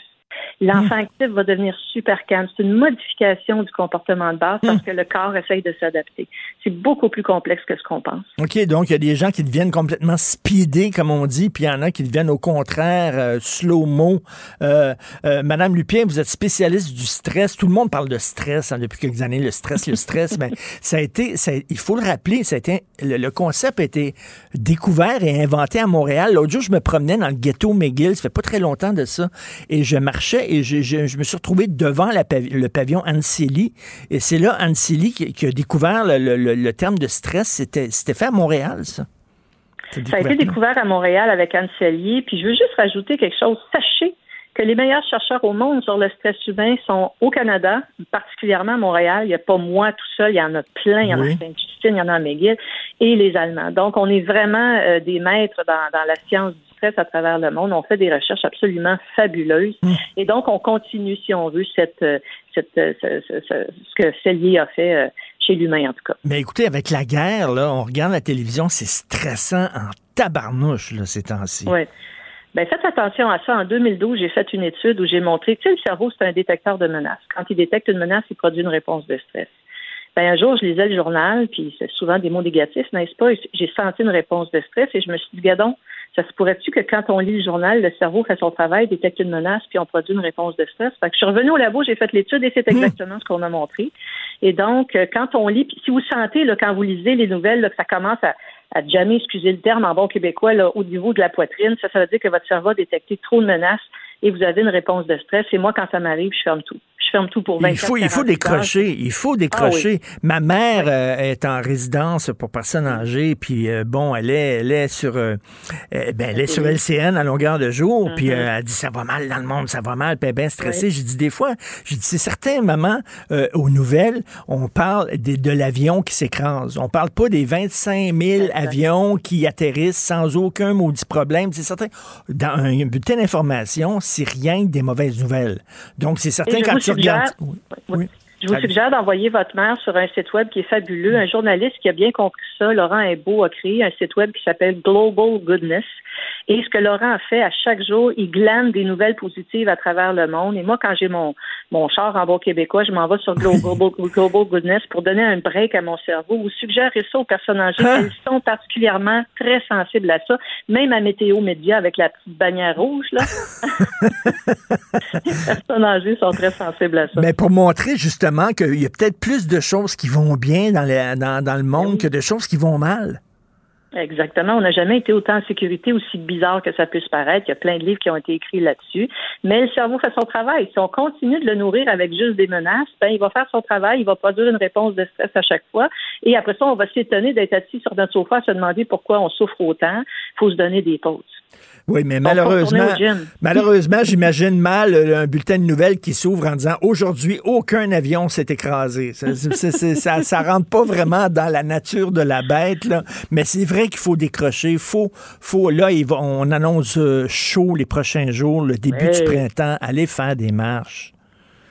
L'enfant actif va devenir super calme. C'est une modification du comportement de base parce hmm. que le corps essaye de s'adapter. C'est beaucoup plus complexe que ce qu'on pense. OK, donc il y a des gens qui deviennent complètement speedés, comme on dit, puis il y en a qui deviennent au contraire euh, slow-mo. Euh, euh, Madame Lupien, vous êtes spécialiste du stress. Tout le monde parle de stress hein, depuis quelques années, le stress, le stress. Mais ben, ça a été, ça, il faut le rappeler, ça a été, le, concept a été découvert et inventé à Montréal. L'autre jour, je me promenais dans le ghetto McGill, ça fait pas très longtemps de ça, et je marchais et je, me suis retrouvé devant le pavillon Anceli. Et c'est là Anceli qui, qui, a découvert le, terme de stress. C'était, fait à Montréal, ça. Ça a été découvert à Montréal avec Anceli. Puis je veux juste rajouter quelque chose. Sachez que les meilleurs chercheurs au monde sur le stress humain sont au Canada, particulièrement à Montréal. Il n'y a pas moi tout seul, il y en a plein. Il y en a à Sainte-Justine, il y en a à McGill, et les Allemands. Donc, on est vraiment euh, des maîtres dans, dans la science du à travers le monde. On fait des recherches absolument fabuleuses. Hmm. Et donc, on continue, si on veut, cette, euh, cette, euh, ce, que Cellier a fait euh, chez l'humain, en tout cas. Mais écoutez, avec la guerre, là, on regarde la télévision, c'est stressant en tabarnouche, là, ces temps-ci. Oui. Bien, faites attention à ça. En 2012, j'ai fait une étude où j'ai montré que le cerveau, c'est un détecteur de menaces. Quand il détecte une menace, il produit une réponse de stress. Ben, un jour, je lisais le journal, puis c'est souvent des mots négatifs, n'est-ce pas? J'ai senti une réponse de stress et je me suis dit, gadon, ça se pourrait-tu que quand on lit le journal, le cerveau fait son travail, détecte une menace, puis on produit une réponse de stress? Fait que je suis revenue au labo, j'ai fait l'étude et c'est hmm. exactement ce qu'on a montré. Et donc, euh, quand on lit, puis si vous sentez, là, quand vous lisez les nouvelles, que ça commence à, à jamais, excusez le terme en bon québécois, là, au niveau de la poitrine, ça, ça veut dire que votre cerveau a détecté trop de menaces et vous avez une réponse de stress. Et moi, quand ça m'arrive, je ferme tout. Je ferme tout pour 24 Il faut, il faut décrocher. Il faut décrocher. Ah Ma mère euh, est en résidence pour personnes âgées, puis euh, bon, elle est, elle est sur, euh, euh, ben, elle est sur LCN à longueur de jour, puis Mm-hmm. elle dit ça va mal dans le monde, ça va mal, puis elle est bien stressée. J'ai dit des fois, j'ai dit c'est certain, maman, aux nouvelles, on parle des- de, l'avion qui s'écrase. On parle pas des 25 000 avions qui atterrissent sans aucun maudit problème. C'est certain. Dans un bulletin d'information, c'est rien que des mauvaises nouvelles. Donc c'est certain quand tu regardes. suggère- Oui. Oui. Je vous suggère d'envoyer votre mère sur un site web qui est fabuleux. Un journaliste qui a bien compris ça, Laurent Imbeau, a créé un site web qui s'appelle Global Goodness. Et ce que Laurent a fait, à chaque jour, il glane des nouvelles positives à travers le monde. Et moi, quand j'ai mon, mon char en bon québécois, je m'en vais sur Global, Global Goodness pour donner un break à mon cerveau ou suggérer ça aux personnes âgées. Hein? Elles sont particulièrement très sensibles à ça. Même à Météo Média avec la petite bannière rouge, là. Les personnes âgées sont très sensibles à ça. Mais pour montrer justement qu'il y a peut-être plus de choses qui vont bien dans, dans, le monde que de choses qui vont mal. Exactement. On n'a jamais été autant en sécurité, aussi bizarre que ça puisse paraître. Il y a plein de livres qui ont été écrits là-dessus. Mais le cerveau fait son travail. Si on continue de le nourrir avec juste des menaces, ben, il va faire son travail, il va produire une réponse de stress à chaque fois. Et après ça, on va s'étonner d'être assis sur notre sofa à se demander pourquoi on souffre autant. Il faut se donner des pauses. Oui, mais malheureusement, malheureusement, j'imagine mal euh, un bulletin de nouvelles qui s'ouvre en disant aujourd'hui aucun avion s'est écrasé. Ça, ça, ça rentre pas vraiment dans la nature de la bête, là. Mais c'est vrai qu'il faut décrocher. Faut, faut là, on annonce euh, chaud les prochains jours, le début du printemps. Allez faire des marches.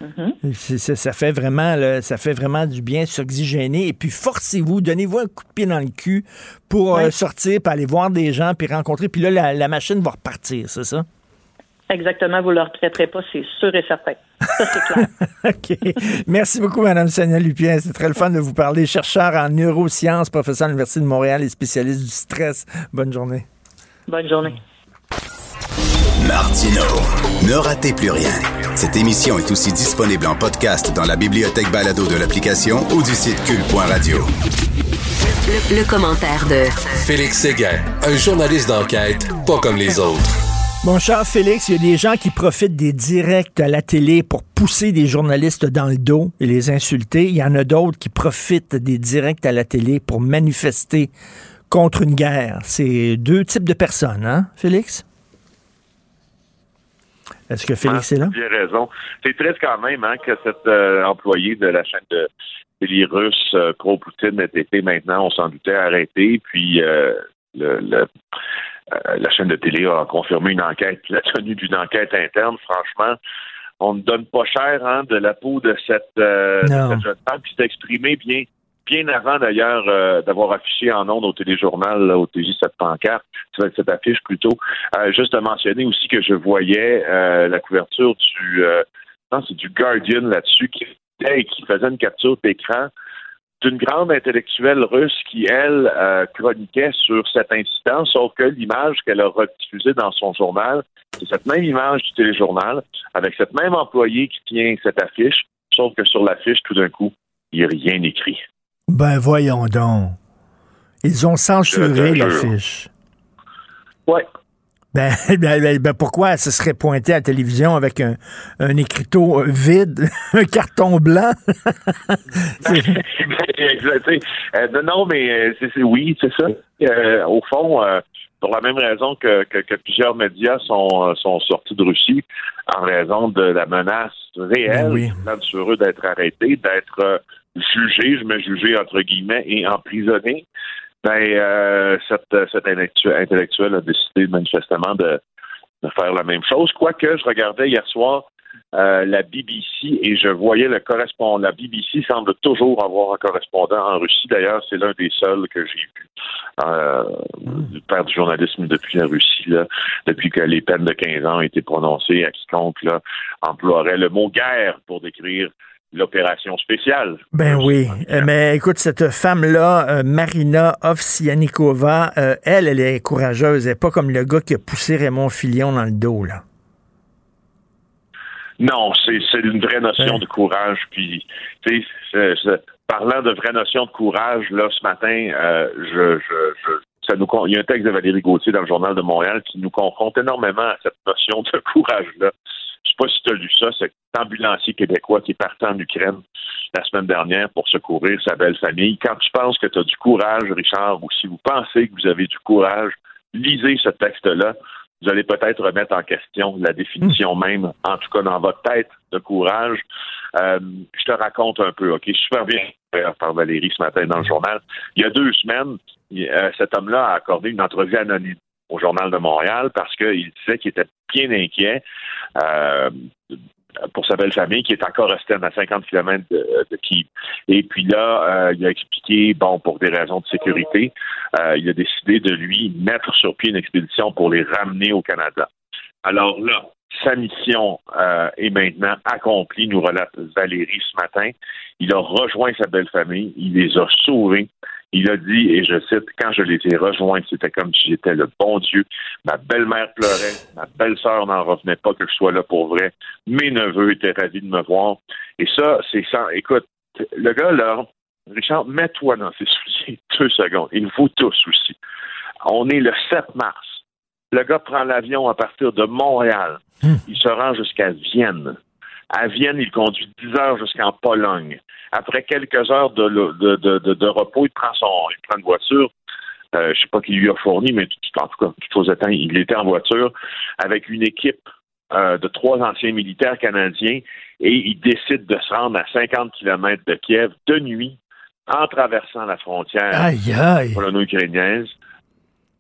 Mm-hmm. Ça fait vraiment là, ça fait vraiment du bien s'oxygéner et puis forcez-vous donnez-vous un coup de pied dans le cul pour euh, sortir puis aller voir des gens puis rencontrer puis là la, la machine va repartir c'est ça? Exactement, vous ne le retraiterez pas, c'est sûr et certain. Ça, c'est clair. OK. Merci beaucoup, Mme Sonia Lupien. C'est très le fun de vous parler. Chercheur en neurosciences, professeur à l'Université de Montréal et spécialiste du stress. Bonne journée. Bonne journée. Martino. Ne ratez plus rien. Cette émission est aussi disponible en podcast dans la bibliothèque balado de l'application ou du site cul.radio. Le, le commentaire de Félix Séguin, un journaliste d'enquête pas comme les autres. Mon cher Félix, il y a des gens qui profitent des directs à la télé pour pousser des journalistes dans le dos et les insulter. Il y en a d'autres qui profitent des directs à la télé pour manifester contre une guerre. C'est deux types de personnes, hein, Félix? Est-ce que Félix est là? Avez raison. C'est triste quand même hein, que cet euh, employé de la chaîne de télé russe euh, pro-Poutine ait été maintenant, on s'en doutait, arrêté. Puis euh, le, le- la chaîne de télé a confirmé une enquête, la tenue d'une enquête interne. Franchement, on ne donne pas cher hein, de la peau de cette, de Non. cette jeune femme qui s'est exprimée bien, bien avant d'ailleurs d'avoir affiché en ondes au téléjournal, là, au TJ cette pancarte, cette, cette affiche plutôt. Euh, juste à mentionner aussi que je voyais euh, la couverture du, euh, non, c'est du Guardian là-dessus qui, qui faisait une capture d'écran d'une grande intellectuelle russe qui, elle, chroniquait sur cet incident, sauf que l'image qu'elle a rediffusée dans son journal, c'est cette même image du téléjournal, avec cette même employé qui tient cette affiche, sauf que sur l'affiche, tout d'un coup, il n'y a rien écrit. Ben voyons donc. Ils ont censuré l'affiche. Ouais. Ben, ben, ben, ben, pourquoi ce serait pointé à la télévision avec un, un écriteau euh, vide, un carton blanc? Sais. Euh, non, mais euh, c'est, c'est- oui, c'est ça. Euh, au fond, euh, pour la même raison que, que, que plusieurs médias sont, sont sortis de Russie, en raison de la menace réelle Ben oui. sur eux d'être arrêtés, d'être jugés, je mets jugés entre guillemets, et emprisonnés, ben, euh, cette intellectuelle, intellectuelle a décidé manifestement de, de faire la même chose. Quoique, je regardais hier soir euh, la BBC et je voyais le correspondant. La BBC semble toujours avoir un correspondant en Russie. D'ailleurs, c'est l'un des seuls que j'ai vu euh, faire du journalisme depuis la Russie, là, depuis que les peines de 15 ans ont été prononcées à quiconque là, emploierait le mot guerre pour décrire l'opération spéciale. Ben oui. Euh, mais écoute, cette femme-là, euh, Marina Ovsianikova, euh, elle, elle est courageuse. Elle n'est pas comme le gars qui a poussé Raymond Filion dans le dos, là. Non, c'est une vraie notion Ouais. de courage. Puis, tu sais, parlant de vraie notion de courage, là, ce matin, euh, je, je, je- ça nous, il y a un texte de Valérie Gauthier dans le Journal de Montréal qui nous confronte énormément à cette notion de courage-là. Je sais pas si tu as lu ça, cet ambulancier québécois qui est parti en Ukraine la semaine dernière pour secourir sa belle famille. Quand tu penses que tu as du courage, Richard, ou si vous pensez que vous avez du courage, lisez ce texte-là. Vous allez peut-être remettre en question la définition même, en tout cas dans votre tête, de courage. Euh, je te raconte un peu, OK? Super bien par Valérie ce matin dans le journal. Il y a deux semaines, euh, cet homme-là a accordé une entrevue anonyme au Journal de Montréal parce qu'il disait qu'il était bien inquiet euh, pour sa belle famille qui est encore restée à 50 km de, Kiev. Et puis là, euh, il a expliqué, bon, pour des raisons de sécurité, euh, il a décidé de lui mettre sur pied une expédition pour les ramener au Canada. Alors là, sa mission est maintenant accomplie, nous relate Valérie ce matin. Il a rejoint sa belle famille, il les a sauvés. Il a dit, et je cite, quand je les ai rejoints, c'était comme si j'étais le bon Dieu. Ma belle-mère pleurait, ma belle-sœur n'en revenait pas que je sois là pour vrai. Mes neveux étaient ravis de me voir. Et ça, c'est ça. Écoute, le gars, là, Richard, mets-toi dans ses soucis deux secondes. Il faut tous soucis. On est le 7 mars. Le gars prend l'avion à partir de Montréal. Il se rend jusqu'à Vienne. À Vienne, il conduit 10 heures jusqu'en Pologne. Après quelques heures de, de, de, de, repos, il prend son, il prend une voiture. Euh, je sais pas qui lui a fourni, mais en tout cas, toute chose étant, il était en voiture avec une équipe euh, de trois anciens militaires canadiens et il décide de se rendre à 50 km de Kiev de nuit en traversant la frontière polono-ukrainienne.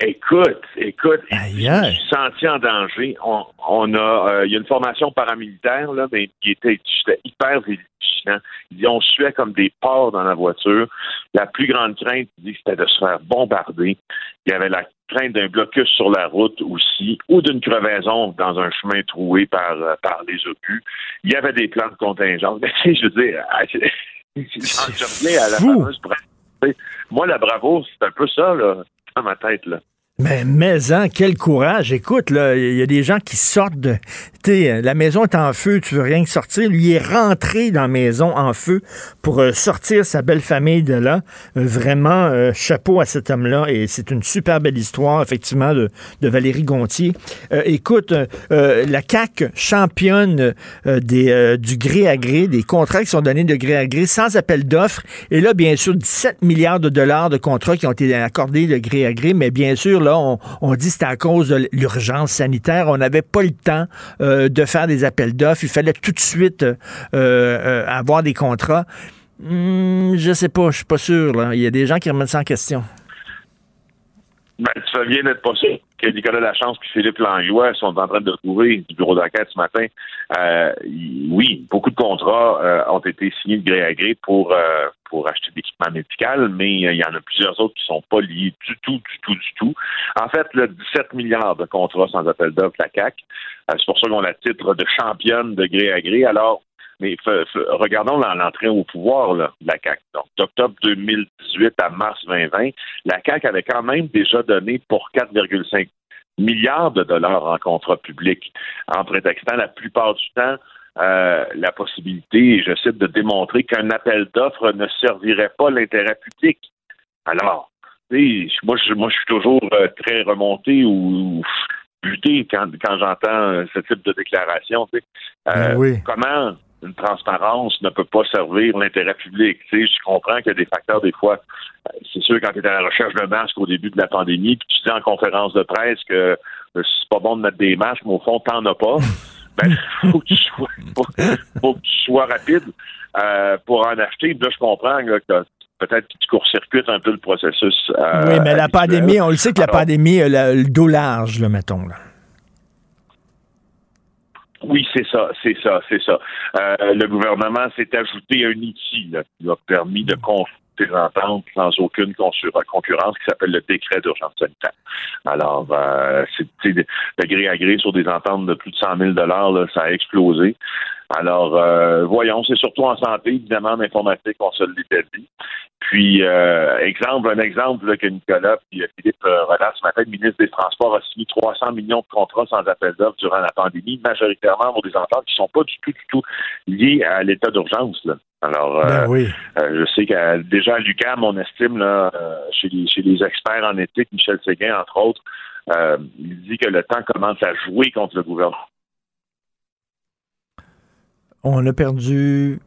Écoute, écoute, aïe, aïe. senti en danger. On, on a, euh, il y a une formation paramilitaire là, mais qui était, hyper vigilant. On suait comme des porcs dans la voiture. La plus grande crainte, c'était de se faire bombarder. Il y avait la crainte d'un blocus sur la route aussi, ou d'une crevaison dans un chemin troué par euh, par les obus. Il y avait des plans de contingence. Mais je veux dire, je reviens à la fameuse Moi, la bravo, c'est un peu ça là, dans ma tête là. Mais, mais, hein, quel courage. Écoute, là, il y a des gens qui sortent de. Tu la maison est en feu, tu veux rien que sortir. Lui est rentré dans la maison en feu pour euh, sortir sa belle famille de là. Euh, vraiment, euh, chapeau à cet homme-là. Et c'est une super belle histoire, effectivement, de, de Valérie Gontier. écoute, la CAC championne des, du gré à gré, des contrats qui sont donnés de gré à gré sans appel d'offres. Et là, bien sûr, 17 milliards de dollars de contrats qui ont été accordés de gré à gré. Mais bien sûr, là, on, on dit c'était à cause de l'urgence sanitaire. On n'avait pas le temps euh, de faire des appels d'offres. Il fallait tout de suite euh, euh, avoir des contrats. Hum, je sais pas, je suis pas sûr. Il y a des gens qui remettent ça en question. Ben, tu fais bien d'être pas sûr que Nicolas Lachance et Philippe Langlois sont en train de trouver du bureau d'enquête ce matin. Oui, beaucoup de contrats ont été signés de gré à gré pour pour acheter de l'équipement médical, mais il y en a plusieurs autres qui sont pas liés du tout, du tout, du tout. En fait, le 17 milliards de contrats sans appel d'offres, la CAC. c'est pour ça qu'on a titre de championne de gré à gré. Alors, mais regardons l'entrée au pouvoir de la CAC. Donc, d'octobre 2018 à mars 2020, la CAC avait quand même déjà donné pour 4,5 milliards de dollars en contrats publics, en prétextant la plupart du temps euh, la possibilité, je cite, de démontrer qu'un appel d'offres ne servirait pas l'intérêt public. Alors, moi, je, moi, je suis toujours euh, très remonté ou, buté quand, quand j'entends ce type de déclaration. Euh, oui. Comment une transparence ne peut pas servir l'intérêt public? Tu sais, je comprends qu'il y a des facteurs, des fois, euh, c'est sûr, quand tu es à la recherche de masques au début de la pandémie, puis tu dis en conférence de presse que euh, c'est pas bon de mettre des masques, mais au fond, t'en as pas. Ben, faut que tu sois, faut, faut que tu sois rapide euh, pour en acheter. Là, je comprends là, que peut-être que tu court-circuites un peu le processus. Euh, oui, mais la habituel. pandémie, on le sait que la pandémie a le, le dos large, là, mettons. Là. Oui, c'est ça, c'est ça, c'est ça. Euh, le gouvernement s'est ajouté un outil là, qui a permis de construire des ententes sans aucune concurrence qui s'appelle le décret d'urgence sanitaire. Alors, euh, c'est de gré à gré sur des ententes de plus de 100 000 là, ça a explosé. Alors, euh, voyons, c'est surtout en santé, évidemment, en informatique, on se l'était dit. Puis, euh, exemple, un exemple que Nicolas et Philippe euh, ce matin, le ministre des Transports a signé 300 millions de contrats sans appel d'offres durant la pandémie, majoritairement pour des ententes qui sont pas du tout, du tout liées à l'état d'urgence. Alors, euh, Ben oui. euh, je sais que déjà à l'UQAM, on estime là, euh, chez, les, chez les experts en éthique, Michel Séguin, entre autres, euh, il dit que le temps commence à jouer contre le gouvernement. On a perdu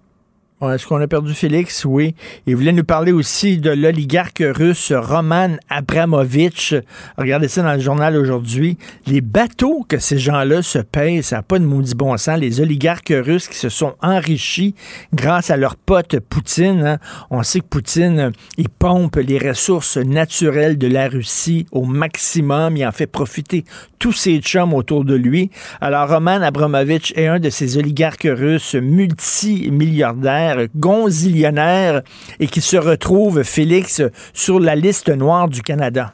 est-ce qu'on a perdu Félix? Oui. Il voulait nous parler aussi de l'oligarque russe Roman Abramovich. Regardez ça dans le journal aujourd'hui. Les bateaux que ces gens-là se payent, ça n'a pas de maudit bon sens. Les oligarques russes qui se sont enrichis grâce à leur pote Poutine. Hein. On sait que Poutine, il pompe les ressources naturelles de la Russie au maximum. Il en fait profiter tous ses chums autour de lui. Alors, Roman Abramovich est un de ces oligarques russes multimilliardaires gonzillionnaire et qui se retrouve, Félix, sur la liste noire du Canada.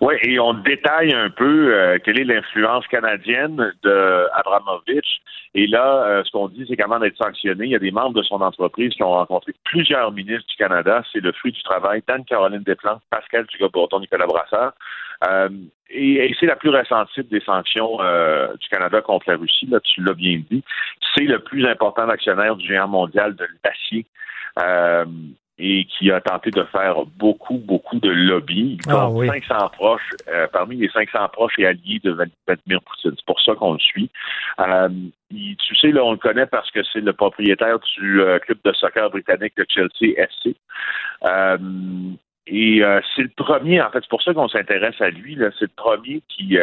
Oui, et on détaille un peu euh, quelle est l'influence canadienne de Abramovich. Et là, euh, ce qu'on dit, c'est qu'avant d'être sanctionné, il y a des membres de son entreprise qui ont rencontré plusieurs ministres du Canada. C'est le fruit du travail d'Anne-Caroline Desplantes, Pascal Dugas-Breton, Nicolas Brassard. Euh, et, c'est la plus récente des sanctions du Canada contre la Russie. Là, tu l'as bien dit. C'est le plus important actionnaire du géant mondial de l'acier et qui a tenté de faire beaucoup, beaucoup de lobby. Ah, 500 proches, euh, parmi les 500 proches et alliés de Vladimir Poutine. C'est pour ça qu'on le suit. Euh, tu sais, là, on le connaît parce que c'est le propriétaire du euh, club de soccer britannique de Chelsea FC. Et c'est le premier, en fait, c'est pour ça qu'on s'intéresse à lui. C'est le premier qui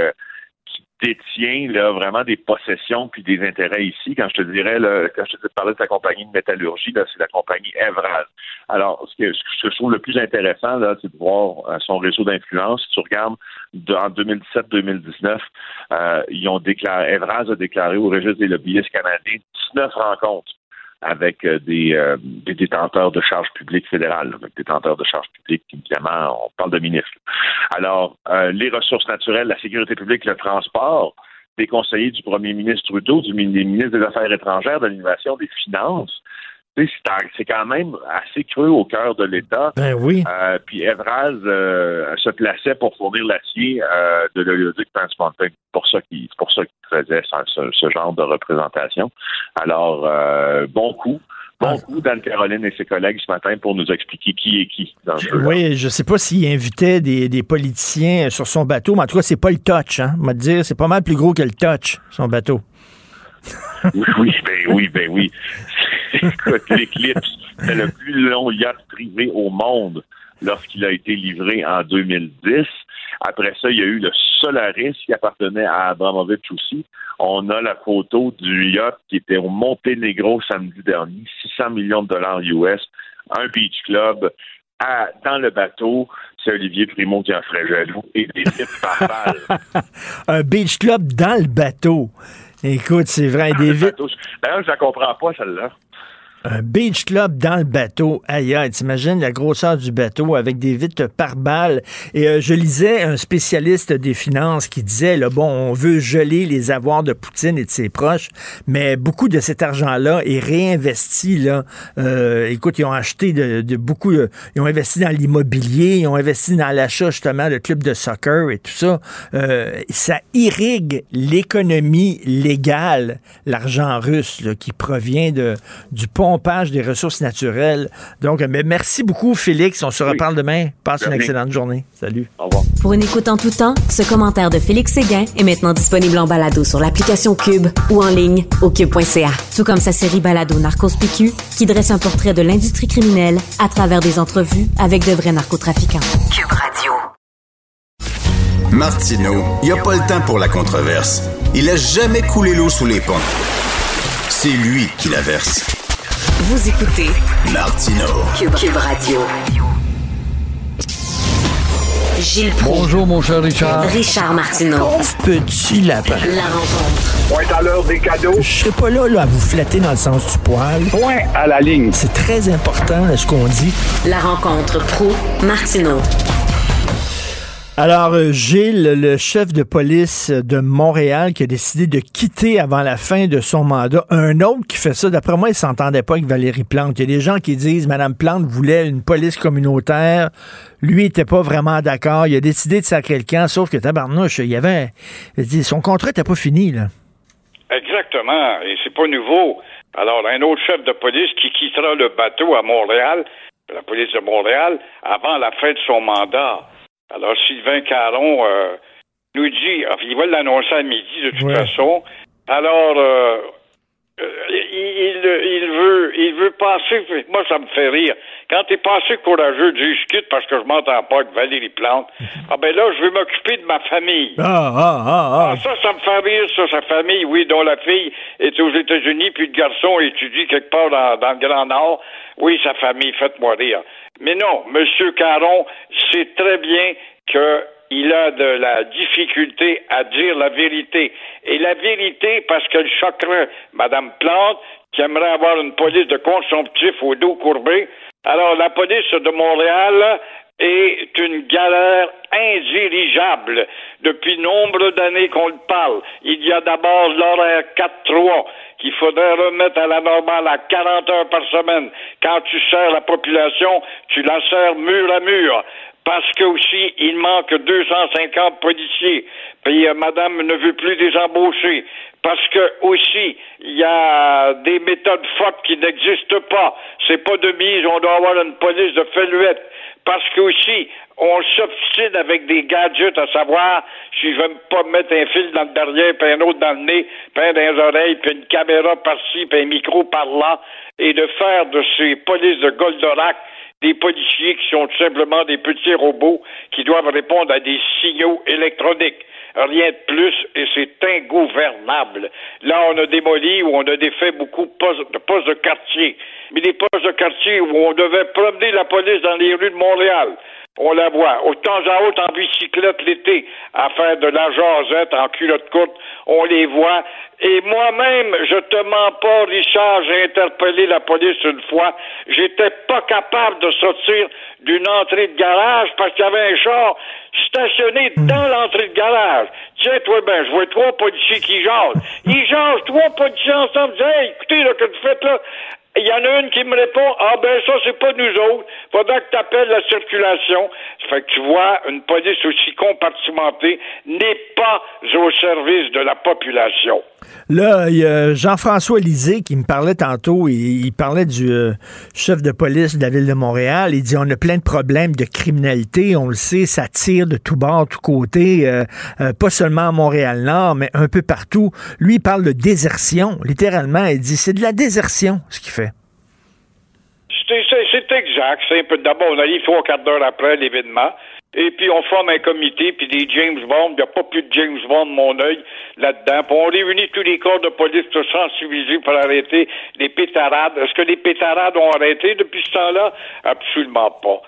détient là, vraiment des possessions puis des intérêts ici. Quand je te dirais, là, quand je te parlais de sa compagnie de métallurgie, c'est la compagnie Evraz. Alors, ce que, ce que, je trouve le plus intéressant, là, c'est de voir euh, son réseau d'influence. Si tu regardes en 2017-2019, euh, ils ont déclaré, Evraz a déclaré au registre des lobbyistes canadiens 19 rencontres avec euh, des, euh, des, détenteurs de charges publiques fédérales, avec détenteurs de charges publiques, évidemment, on parle de ministres. Alors, euh, les ressources naturelles, la sécurité publique, le transport, des conseillers du premier ministre Trudeau, du ministre des Affaires étrangères, de l'innovation, des finances, c'est quand même assez creux au cœur de l'État. Ben oui. Euh, puis Evraz euh, se plaçait pour fournir l'acier euh, de l'oléoduc Trans C'est pour ça qu'il pour ça qu'il faisait ce, genre de représentation. Alors bon coup. Bon ah. coup d'Anne-Caroline et ses collègues ce matin pour nous expliquer qui est qui dans ce Oui, je sais pas s'il invitait des, des, politiciens sur son bateau, mais en tout cas, c'est pas le touch. Hein. On va dire, c'est pas mal plus gros que le touch, son bateau. Oui, ben oui, ben oui. Écoute, l'Eclipse, c'est le plus long yacht privé au monde lorsqu'il a été livré en 2010. Après ça, il y a eu le Solaris qui appartenait à Abramovich aussi. On a la photo du yacht qui était au Monténégro samedi dernier, 600 millions de dollars US, un beach club. dans le bateau, c'est Olivier Primo qui en ferait jaloux et des types par balle. un beach club dans le bateau. Écoute, c'est vrai, David. D'ailleurs, je la comprends pas, celle-là. Un beach club dans le bateau. Aïe, aïe, t'imagines la grosseur du bateau avec des vitres par balle. Et euh, je lisais un spécialiste des finances qui disait, là, bon, on veut geler les avoirs de Poutine et de ses proches, mais beaucoup de cet argent-là est réinvesti, là. Euh, écoute, ils ont acheté de, beaucoup, euh, ils ont investi dans l'immobilier, ils ont investi dans l'achat, justement, de clubs de soccer et tout ça. ça irrigue l'économie légale, l'argent russe, qui provient de, du pont page des ressources naturelles. Donc, mais merci beaucoup, Félix. On se reparle demain. Passe une excellente journée. Salut. Au revoir. Pour une écoute en tout temps, ce commentaire de Félix Séguin est maintenant disponible en balado sur l'application Cube ou en ligne au cube.ca. Tout comme sa série balado Narcos PQ, qui dresse un portrait de l'industrie criminelle à travers des entrevues avec de vrais narcotrafiquants. Cube Radio. Martino, il n'y a pas le temps pour la controverse. Il a jamais coulé l'eau sous les ponts. C'est lui qui la verse. Vous écoutez Martino Cube, Radio. Gilles Bonjour, mon cher Richard. Richard Martineau. petit lapin. La rencontre. Point à l'heure des cadeaux. Je serai pas là, là, à vous flatter dans le sens du poil. Point à la ligne. C'est très important, ce qu'on dit. La rencontre pro martineau alors, euh, Gilles, le chef de police de Montréal, qui a décidé de quitter avant la fin de son mandat, un autre qui fait ça, d'après moi, il s'entendait pas avec Valérie Plante. Il y a des gens qui disent, Madame Plante voulait une police communautaire. Lui était pas vraiment d'accord. Il a décidé de sacrer le camp, sauf que tabarnouche, il y avait, son contrat n'était pas fini, là. Exactement. Et c'est pas nouveau. Alors, un autre chef de police qui quittera le bateau à Montréal, la police de Montréal, avant la fin de son mandat. Alors, Sylvain Caron euh, nous dit, enfin, il va l'annoncer à midi de toute façon. Alors, euh, Euh, il, il, veut il veut passer moi ça me fait rire. Quand t'es passé courageux dis je quitte parce que je m'entends pas avec Valérie Plante. Ah ben là je vais m'occuper de ma famille. Ah, ah, ah, ah, ça ça me fait rire ça sa famille oui dont la fille est aux États-Unis puis le garçon étudie quelque part dans, dans le Grand Nord. Oui sa famille faites-moi rire mais non monsieur Caron c'est très bien que il a de la difficulté à dire la vérité. Et la vérité, parce qu'elle choquerait Mme Plante, qui aimerait avoir une police de consomptif au dos courbé. Alors, la police de Montréal est une galère indirigeable depuis nombre d'années qu'on le parle. Il y a d'abord l'horaire 4-3 qu'il faudrait remettre à la normale à 40 heures par semaine. Quand tu sers la population, tu la sers mur à mur parce que aussi il manque 250 policiers. Puis euh, Madame ne veut plus les embaucher. Parce que aussi il y a des méthodes fortes qui n'existent pas. C'est pas de mise. On doit avoir une police de feluette. Parce que aussi on s'obstine avec des gadgets, à savoir si je veux pas mettre un fil dans le derrière, puis un autre dans le nez, puis un dans les oreilles, puis une caméra par-ci, puis un micro par-là, et de faire de ces polices de Goldorak des policiers qui sont simplement des petits robots qui doivent répondre à des signaux électroniques. Rien de plus, et c'est ingouvernable. Là, on a démoli ou on a défait beaucoup de postes de quartier. Mais des postes de quartier où on devait promener la police dans les rues de Montréal. On la voit. Au temps à autre, en bicyclette l'été, à faire de la jasette en culotte courte. On les voit. Et moi-même, je te mens pas, Richard, j'ai interpellé la police une fois. J'étais pas capable de sortir d'une entrée de garage parce qu'il y avait un char stationné hmm. dans l'entrée de garage. Tiens, toi, ben, je vois trois policiers qui jasent. Ils jasent, trois policiers ensemble. Disent, hey, écoutez, là, que tu faites là, il y en a une qui me répond Ah ben ça, c'est pas nous autres. Faudra que tu appelles la circulation. Ça fait que tu vois, une police aussi compartimentée n'est pas au service de la population. Là, y a Jean-François Lisée qui me parlait tantôt, il, parlait du euh, chef de police de la ville de Montréal. Il dit on a plein de problèmes de criminalité, on le sait, ça tire de tous bords, tous côtés, euh, euh, pas seulement à Montréal-Nord, mais un peu partout. Lui, il parle de désertion, littéralement. Il dit c'est de la désertion, ce qu'il fait. C'est exact. C'est un peu d'abord, on arrive trois quarts d'heure après l'événement. Et puis on forme un comité, puis des James Bond, il n'y a pas plus de James Bond, mon œil, là-dedans. Puis on réunit tous les corps de police pour sensibiliser pour arrêter les pétarades. Est-ce que les pétarades ont arrêté depuis ce temps-là? Absolument pas.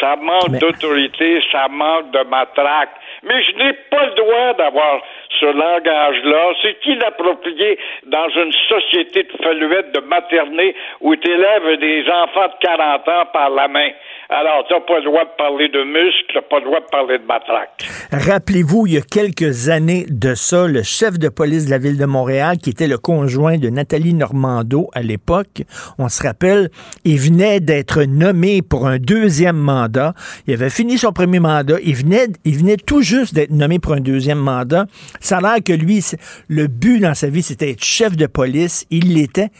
Ça manque d'autorité, ça manque de matraque. Mais je n'ai pas le droit d'avoir ce langage-là. C'est inapproprié dans une société de faluette de materner où tu élèves des enfants de 40 ans par la main. Alors, tu n'as pas le droit de parler de muscles, tu n'as pas le droit de parler de matraque. Rappelez-vous, il y a quelques années de ça, le chef de police de la ville de Montréal, qui était le conjoint de Nathalie Normando à l'époque, on se rappelle, il venait d'être nommé pour un deuxième mandat. Il avait fini son premier mandat. Il venait, il venait tout juste d'être nommé pour un deuxième mandat. Ça a l'air que lui, le but dans sa vie, c'était être chef de police. Il l'était.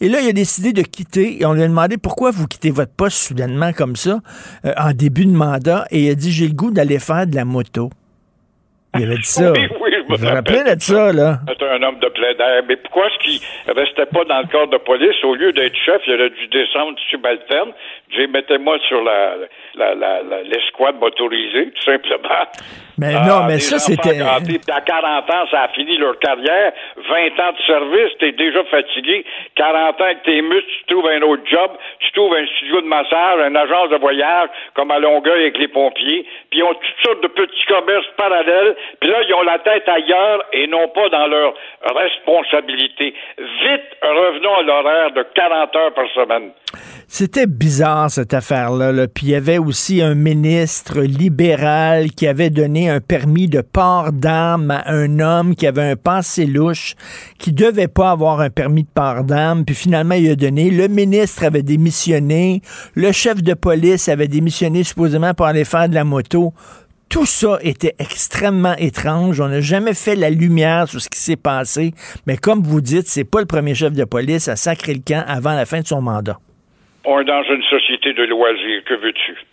Et là, il a décidé de quitter et on lui a demandé pourquoi vous quittez votre poste soudainement comme ça, euh, en début de mandat, et il a dit j'ai le goût d'aller faire de la moto. Il avait dit ça. Oui, oui, je me vous rappelez de ça, là? C'est un homme de plein d'air. Mais pourquoi est-ce qu'il restait pas dans le corps de police? Au lieu d'être chef, il aurait dû descendre subalterne. J'ai mettez-moi sur la, l'escouade motorisée, tout simplement. Mais non, mais ça, c'était. À 40 ans, ça a fini leur carrière. 20 ans de service, t'es déjà fatigué. 40 ans avec tes muscles, tu trouves un autre job. Tu trouves un studio de massage, une agence de voyage, comme à Longueuil avec les pompiers. Puis ils ont toutes sortes de petits commerces parallèles. Puis là, ils ont la tête ailleurs et non pas dans leur responsabilité. Vite, revenons à l'horaire de 40 heures par semaine. C'était bizarre, cette affaire-là. Là. Puis il y avait aussi un ministre libéral qui avait donné un permis de port d'armes à un homme qui avait un passé louche, qui devait pas avoir un permis de port d'armes. Puis finalement, il a donné. Le ministre avait démissionné. Le chef de police avait démissionné supposément pour aller faire de la moto. Tout ça était extrêmement étrange. On n'a jamais fait la lumière sur ce qui s'est passé. Mais comme vous dites, c'est pas le premier chef de police à sacrer le camp avant la fin de son mandat. On est dans une société de loisirs. Que veux-tu?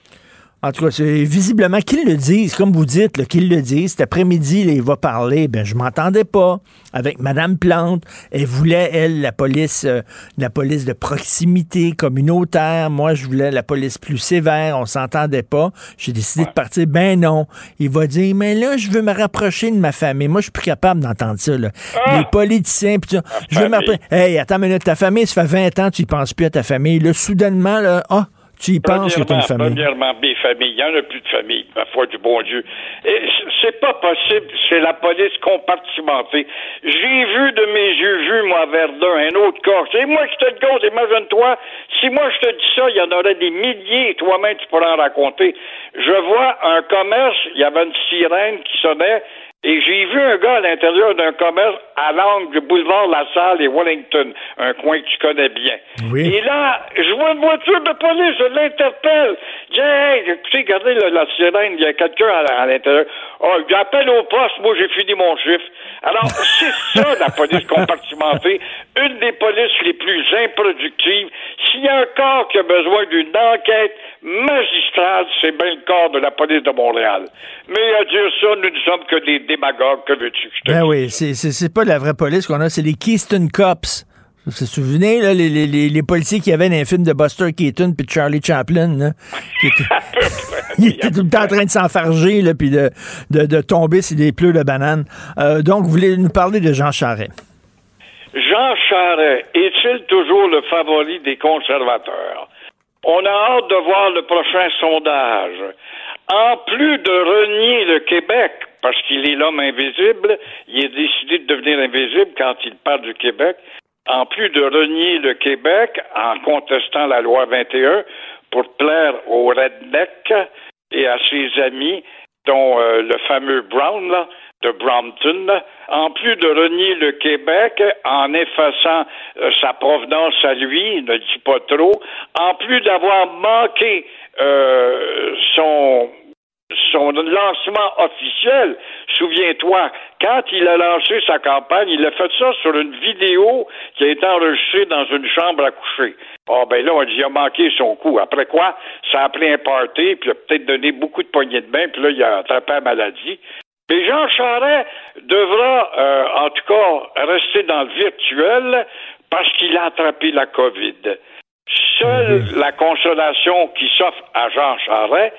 En tout cas, c'est visiblement qu'ils le disent, comme vous dites, qu'ils le disent. Cet après-midi, il va parler. Ben, je m'entendais pas avec Madame Plante. Elle voulait, elle, la police, euh, la police de proximité communautaire. Moi, je voulais la police plus sévère. On s'entendait pas. J'ai décidé de partir. Ben non. Il va dire, mais là, je veux me rapprocher de ma famille. Moi, je suis plus capable d'entendre ça. Là. Ah! Les politiciens, pis ça. Je veux m'approcher. Hey, attends une minute. Ta famille, ça fait 20 ans, tu y penses plus à ta famille. Là, soudainement, là, ah, tu y penses que tu as une famille? Premièrement, mes familles, il n'y en a plus de famille, ma foi du bon Dieu. Et c'est pas possible, c'est la police compartimentée. J'ai vu de mes yeux, vu, moi, Verdun, un autre corps. C'est moi qui te le cause, imagine-toi, si moi je te dis ça, il y en aurait des milliers, toi-même tu pourras en raconter. Je vois un commerce, il y avait une sirène qui sonnait, et j'ai vu un gars à l'intérieur d'un commerce à l'angle du boulevard La Salle et Wellington, un coin que tu connais bien. Oui. Et là, je vois une voiture de police, je l'interpelle. Je dis, hey, écoutez, regardez la, la sirène, il y a quelqu'un à, à l'intérieur. Oh, j'appelle au poste, moi j'ai fini mon chiffre. Alors, c'est ça la police compartimentée, une des polices les plus improductives. S'il y a un corps qui a besoin d'une enquête magistrale, c'est bien le corps de la police de Montréal. Mais à dire ça, nous ne sommes que des démagogues, que veux-tu que je te Ben dise? oui, c'est- c'est c'est pas la vraie police qu'on a, c'est les Keystone Cops. Vous vous souvenez, là, les, les, les, les policiers qui avaient dans les films de Buster Keaton puis de Charlie Chaplin, là, qui étaient, ils étaient tout le temps en train de s'enfarger, là, puis de, de, de tomber sur des pleurs de bananes. Euh, donc, vous voulez nous parler de Jean Charest? Jean Charest est-il toujours le favori des conservateurs? On a hâte de voir le prochain sondage. En plus de renier le Québec, parce qu'il est l'homme invisible, il est décidé de devenir invisible quand il parle du Québec, en plus de renier le Québec en contestant la loi 21 pour plaire aux rednecks et à ses amis, dont euh, le fameux Brown, là, de Brompton, en plus de renier le Québec en effaçant euh, sa provenance à lui, ne dit pas trop, en plus d'avoir manqué euh, son son lancement officiel, souviens-toi, quand il a lancé sa campagne, il a fait ça sur une vidéo qui a été enregistrée dans une chambre à coucher. Ah ben là, on dit, il a manqué son coup. Après quoi, ça a appelé un party, puis il a peut-être donné beaucoup de poignées de main, puis là, il a attrapé la maladie. Mais Jean Charest devra, euh, en tout cas, rester dans le virtuel parce qu'il a attrapé la COVID. Seule la consolation qui s'offre à Jean Charest,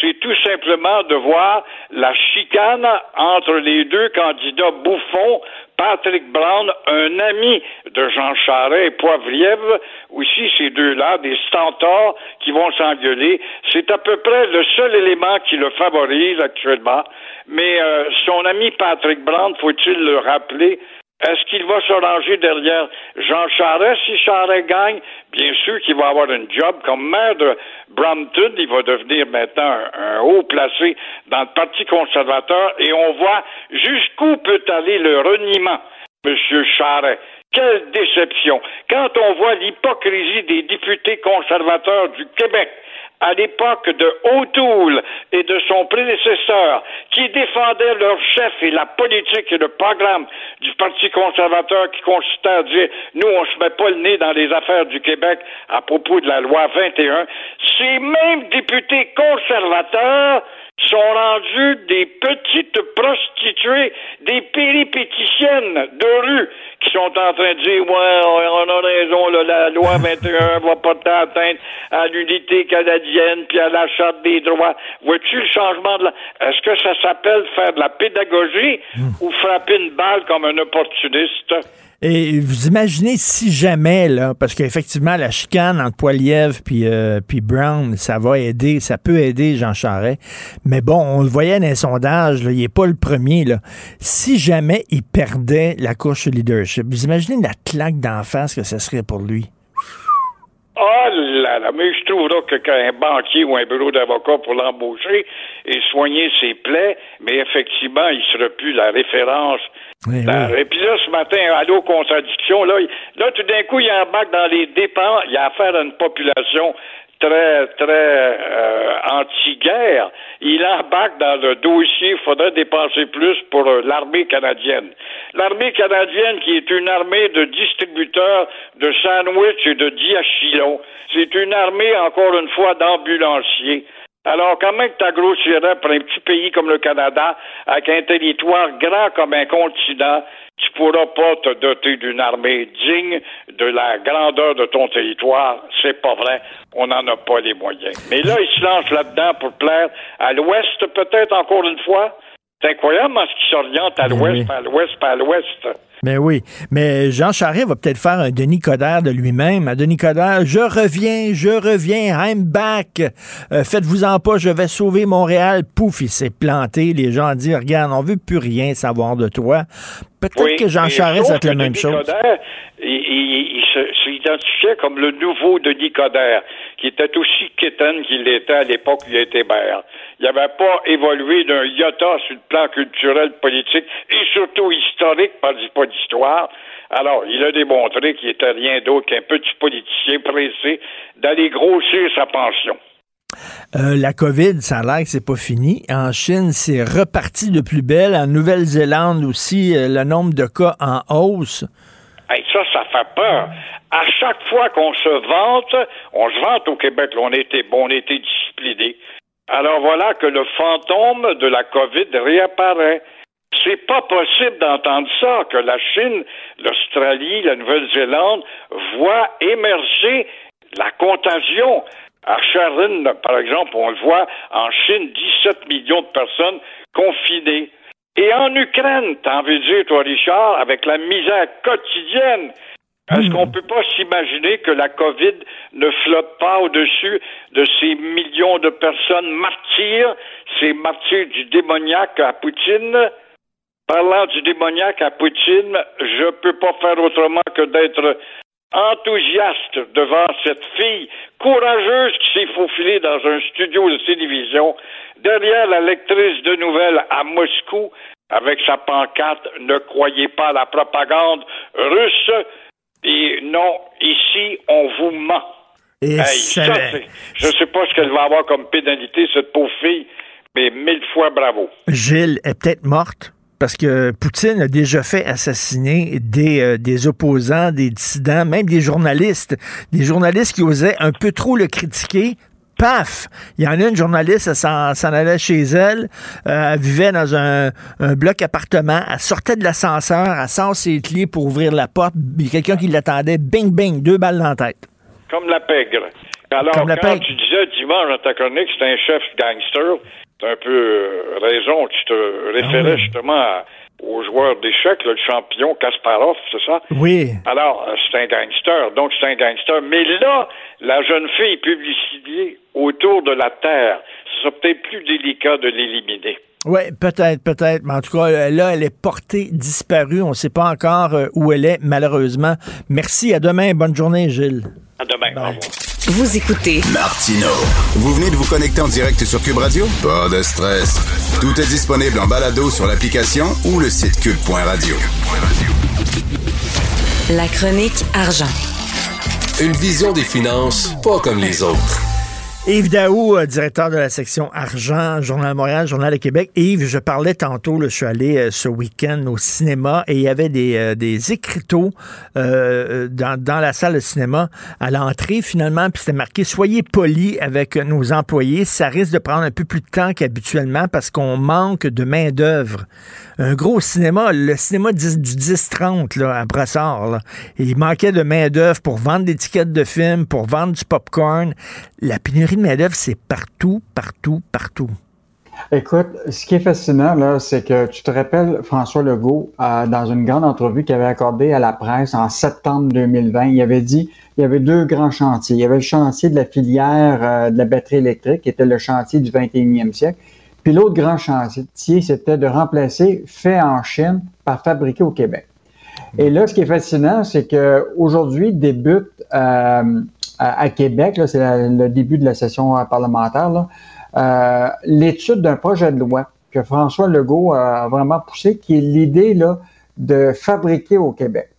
c'est tout simplement de voir la chicane entre les deux candidats bouffons, Patrick Brown, un ami de Jean Charest et Poivrièvre, aussi ces deux-là, des stentors qui vont s'engueuler. C'est à peu près le seul élément qui le favorise actuellement. Mais euh, son ami Patrick Brown, faut-il le rappeler, est-ce qu'il va se ranger derrière Jean Charest? Si Charest gagne? Bien sûr qu'il va avoir un job comme maire de Brampton. Il va devenir maintenant un, haut placé dans le Parti conservateur et on voit jusqu'où peut aller le reniement, Monsieur Charest. Quelle déception. Quand on voit l'hypocrisie des députés conservateurs du Québec, à l'époque de O'Toole et de son prédécesseur, qui défendaient leur chef et la politique et le programme du Parti conservateur qui consistait à dire nous, on se met pas le nez dans les affaires du Québec à propos de la loi 21, ces mêmes députés conservateurs sont rendus des petites prostituées, des péripéticiennes de rue qui sont en train de dire ouais, on a raison, là, la loi 21 va pas atteindre à l'unité canadienne puis à la charte des droits. Vois-tu le changement de la... Est-ce que ça s'appelle faire de la pédagogie ou frapper une balle comme un opportuniste? Et vous imaginez si jamais, là, parce qu'effectivement, la chicane entre Poiliev puis euh, puis Brown, ça va aider, ça peut aider Jean Charest. Mais bon, on le voyait dans les sondages, là, il n'est pas le premier. Là. Si jamais il perdait la course leadership, vous imaginez la claque d'en face que ce serait pour lui? Oh là là, mais je trouverais que qu'un banquier ou un bureau d'avocat pour l'embaucher et soigner ses plaies, mais effectivement, il serait plus la référence. Oui, La- Et puis là, ce matin, à l'eau contradiction, là, là, tout d'un coup, il embarque dans les dépenses. Il a affaire à une population très, très euh, anti-guerre. Il embarque dans le dossier, il faudrait dépenser plus pour euh, l'armée canadienne. L'armée canadienne, qui est une armée de distributeurs de sandwich et de diachylons, c'est une armée, encore une fois, d'ambulanciers. Alors, comment tu grossirais pour un petit pays comme le Canada, avec un territoire grand comme un continent, tu pourras pas te doter d'une armée digne de la grandeur de ton territoire. C'est pas vrai. On n'en a pas les moyens. Mais là, il se lance là-dedans pour plaire à l'Ouest, peut-être encore une fois. C'est incroyable ce qui s'oriente à l'Ouest, à l'Ouest, à l'Ouest. Mais oui. Mais Jean Charest va peut-être faire un Denis Coderre de lui-même. À Denis Coderre, je reviens, je reviens, I'm back. Euh, faites-vous-en pas, je vais sauver Montréal. Pouf, il s'est planté. Les gens dit, regarde, on veut plus rien savoir de toi. Peut-être que Jean Charest a la même chose. Coderre, il, s'identifiait comme le nouveau Denis Coderre, qui était aussi quétaine qu'il l'était à l'époque où il était maire. Il n'avait pas évolué d'un iota sur le plan culturel, politique et surtout historique, pas d'histoire. Alors, il a démontré qu'il était rien d'autre qu'un petit politicien pressé d'aller grossir sa pension. Euh, la COVID, ça a l'air que c'est pas fini. En Chine, c'est reparti de plus belle. En Nouvelle-Zélande aussi, euh, le nombre de cas en hausse. ça, ça fait peur. À chaque fois qu'on se vante, on se vante au Québec, on était bon, on était discipliné. Alors voilà que le fantôme de la COVID réapparaît. C'est pas possible d'entendre ça, que la Chine, l'Australie, la Nouvelle-Zélande voient émerger la contagion. À Sharon, par exemple, on le voit, en Chine, 17 millions de personnes confinées. Et en Ukraine, t'as envie de dire, toi, Richard, avec la misère quotidienne, est-ce qu'on ne peut pas s'imaginer que la COVID ne flotte pas au-dessus de ces millions de personnes martyrs, ces martyrs du démoniaque à Poutine? Parlant du démoniaque à Poutine, je ne peux pas faire autrement que d'être enthousiaste devant cette fille courageuse qui s'est faufilée dans un studio de télévision derrière la lectrice de nouvelles à Moscou avec sa pancarte Ne croyez pas à la propagande russe et non, ici, on vous ment. Et ça, je ne sais pas ce qu'elle va avoir comme pénalité, cette pauvre fille, mais mille fois bravo. Gilles est peut-être morte parce que Poutine a déjà fait assassiner des, euh, des opposants, des dissidents, même des journalistes, des journalistes qui osaient un peu trop le critiquer. Paf, il y en a une journaliste, elle s'en allait chez elle, euh, elle vivait dans un, bloc appartement, elle sortait de l'ascenseur, elle sort ses clés pour ouvrir la porte, il y a quelqu'un qui l'attendait, bing, bing, deux balles dans la tête. Comme la pègre. Alors, quand tu disais dimanche dans ta chronique, c'est un chef gangster, t'as un peu euh, raison, tu te référais ah justement à au joueur d'échecs, le champion Kasparov, c'est ça? Oui. Alors, euh, c'est un gangster, donc c'est un gangster. Mais là, la jeune fille publicitée autour de la Terre, ce sera peut-être plus délicat de l'éliminer. Oui, peut-être, peut-être. Mais en tout cas, là, elle est portée disparue. On ne sait pas encore euh, où elle est, malheureusement. Merci. À demain. Bonne journée, Gilles. À demain. Au revoir. Vous écoutez Martino. Vous venez de vous connecter en direct sur Cube Radio? Pas de stress. Tout est disponible en balado sur l'application ou le site cube.radio. La chronique argent. Une vision des finances pas comme les autres. Yves Daou, euh, directeur de la section argent, Journal de Montréal, Journal de Québec. Yves, je parlais tantôt, je suis allé euh, ce week-end au cinéma et il y avait des, euh, des écriteaux dans, dans, la salle de cinéma à l'entrée finalement, puis c'était marqué Soyez polis avec nos employés, ça risque de prendre un peu plus de temps qu'habituellement parce qu'on manque de main-d'œuvre. Un gros cinéma, le cinéma du 10-30 à Brassard, il manquait de main-d'œuvre pour vendre des tickets de films, pour vendre du popcorn. La pénurie de main-d'œuvre, c'est partout, partout, partout. Écoute, ce qui est fascinant, là, c'est que tu te rappelles François Legault, euh, dans une grande entrevue qu'il avait accordée à la presse en septembre 2020, il avait dit il y avait deux grands chantiers. Il y avait le chantier de la filière euh, de la batterie électrique, qui était le chantier du 21e siècle. Puis l'autre grand chantier, c'était de remplacer fait en Chine par fabriqué au Québec. Et là, ce qui est fascinant, c'est qu'aujourd'hui débute euh, à, Québec, c'est le début de la session parlementaire, euh, l'étude d'un projet de loi que François Legault a vraiment poussé, qui est l'idée là, de fabriquer au Québec.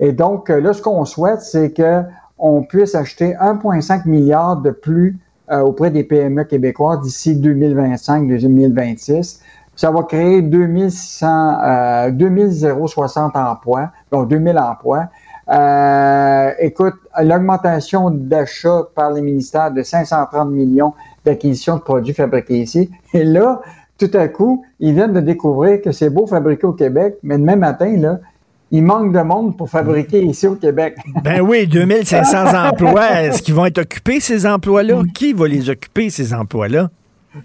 Et donc, là, ce qu'on souhaite, c'est qu'on puisse acheter 1,5 milliard de plus euh, auprès des PME québécois d'ici 2025-2026. Ça va créer 2100, euh, 2060 emplois, donc 2000 emplois. Euh, écoute, l'augmentation d'achat par les ministères de 530 millions d'acquisition de produits fabriqués ici. Et là, tout à coup, ils viennent de découvrir que c'est beau fabriquer au Québec, mais demain matin, là, il manque de monde pour fabriquer ici au Québec. Ben oui, 2500 emplois. Est-ce qu'ils vont être occupés, ces emplois-là? Qui va les occuper, ces emplois-là?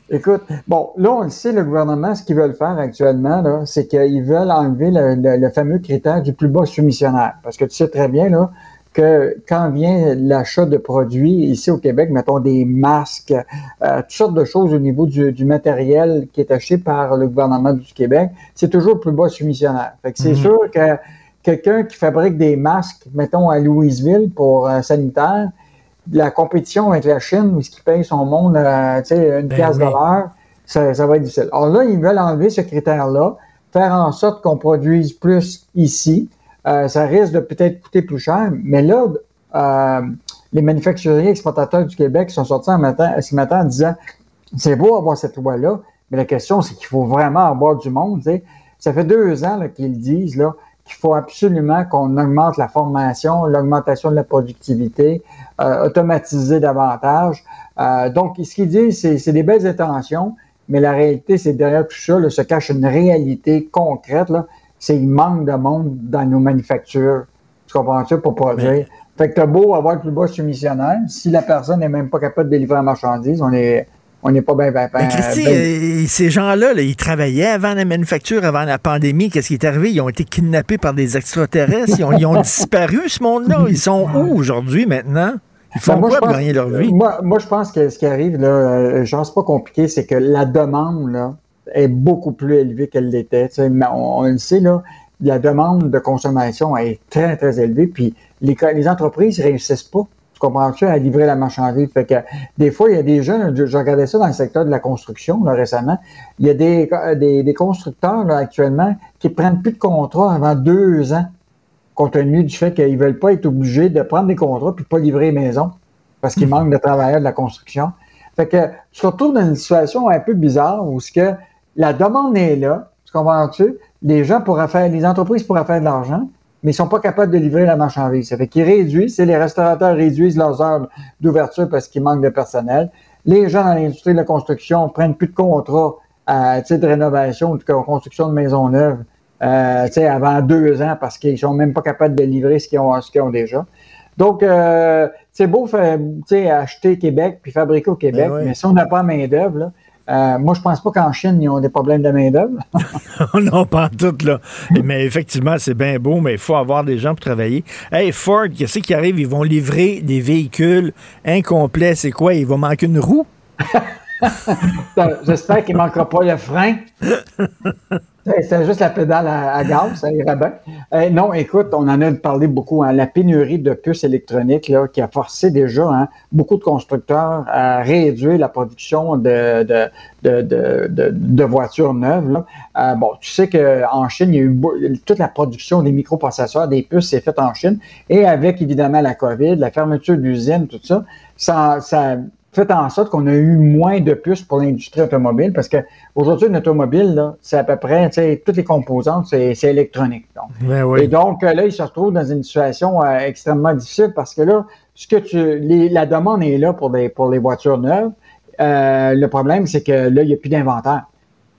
Écoute, bon, là, on le sait, le gouvernement, ce qu'ils veulent faire actuellement, c'est qu'ils veulent enlever le, fameux critère du plus bas soumissionnaire. Parce que tu sais très bien, là, que quand vient l'achat de produits ici au Québec, mettons des masques, euh, toutes sortes de choses au niveau du, matériel qui est acheté par le gouvernement du Québec, c'est toujours le plus bas soumissionnaire. Fait que c'est mhm. sûr que quelqu'un qui fabrique des masques, mettons à Louisville pour un sanitaire, la compétition avec la Chine, où ce qui paye son monde, euh, tu sais, une ben pièce de l'heure, ça, ça, va être difficile. Alors là, ils veulent enlever ce critère-là, faire en sorte qu'on produise plus ici. Euh, ça risque de peut-être coûter plus cher, mais là, euh, les manufacturiers exportateurs du Québec sont sortis matin, ce matin en disant c'est beau avoir cette loi-là, mais la question, c'est qu'il faut vraiment avoir du monde. Ça fait deux ans qu'ils disent là, qu'il faut absolument qu'on augmente la formation, l'augmentation de la productivité, euh, automatiser davantage. Euh, donc, ce qu'il dit, c'est des belles intentions, mais la réalité, c'est derrière tout ça, là, se cache une réalité concrète. C'est qu'il manque de monde dans nos manufactures. Tu comprends ça pour produire? Fait que t'as beau avoir le plus bas soumissionnaire, si la personne n'est même pas capable de délivrer la marchandise, on est on n'est pas bien, bien, bien. Euh, ces gens-là, ils travaillaient avant la manufacture, avant la pandémie. Qu'est-ce qui est arrivé? Ils ont été kidnappés par des extraterrestres. Ils ont, disparu, ce monde-là. Ils sont où aujourd'hui, maintenant? Ils font ben, quoi pour gagner leur vie? Moi, moi, je pense que ce qui arrive, là, euh, je pense pas compliqué, c'est que la demande, là, est beaucoup plus élevée qu'elle l'était. On, on, le sait, là, la demande de consommation est très, très élevée, puis les, les entreprises réussissent pas tu comprends-tu, à livrer la marchandise. Fait que des fois, il y a des jeunes, je, regardais ça dans le secteur de la construction là, récemment, il y a des, des, constructeurs là, actuellement qui prennent plus de contrats avant deux ans, compte tenu du fait qu'ils veulent pas être obligés de prendre des contrats puis pas livrer les maisons parce qu'il manque de travailleurs de la construction. Fait que tu te retrouves dans une situation un peu bizarre où ce que la demande est là, tu comprends-tu? Les gens pourraient faire, les entreprises pourraient faire de l'argent, mais ils sont pas capables de livrer la marchandise. Ça fait qu'ils réduisent, c'est les restaurateurs réduisent leurs heures d'ouverture parce qu'il manque de personnel. Les gens dans l'industrie de la construction prennent plus de contrats à titre de rénovation ou de construction de maisons neuves euh, avant deux ans parce qu'ils sont même pas capables de livrer ce qu'ils ont, ce qu'ils ont déjà. Donc, euh, c'est beau faire, acheter Québec puis fabriquer au Québec, ben mais si on n'a pas main-d'œuvre, euh, moi, je pense pas qu'en Chine, ils ont des problèmes de main-d'œuvre. non, pas tout, là. mais effectivement, c'est bien beau, mais il faut avoir des gens pour travailler. Hey, Ford, qu'est-ce qui arrive? Ils vont livrer des véhicules incomplets. C'est quoi? Il va manquer une roue? J'espère qu'il ne manquera pas le frein. C'est juste la pédale à, gaz, ça irait bien. Non, écoute, on en a parlé beaucoup. Hein, la pénurie de puces électroniques là, qui a forcé déjà hein, beaucoup de constructeurs à réduire la production de, voitures neuves. Euh, bon, tu sais qu'en Chine, il y a eu toute la production des microprocesseurs, des puces, c'est fait en Chine. Et avec évidemment la COVID, la fermeture d'usines, tout ça, ça fait en sorte qu'on a eu moins de puces pour l'industrie automobile parce que aujourd'hui, une automobile, c'est à peu près, toutes les composantes, c'est électronique. Ben Et donc, euh, là, il se retrouve dans une situation euh, extrêmement difficile parce que là, ce que tu, la demande est là pour, des, pour les voitures neuves. Euh, le problème, c'est que là, il n'y a plus d'inventaire.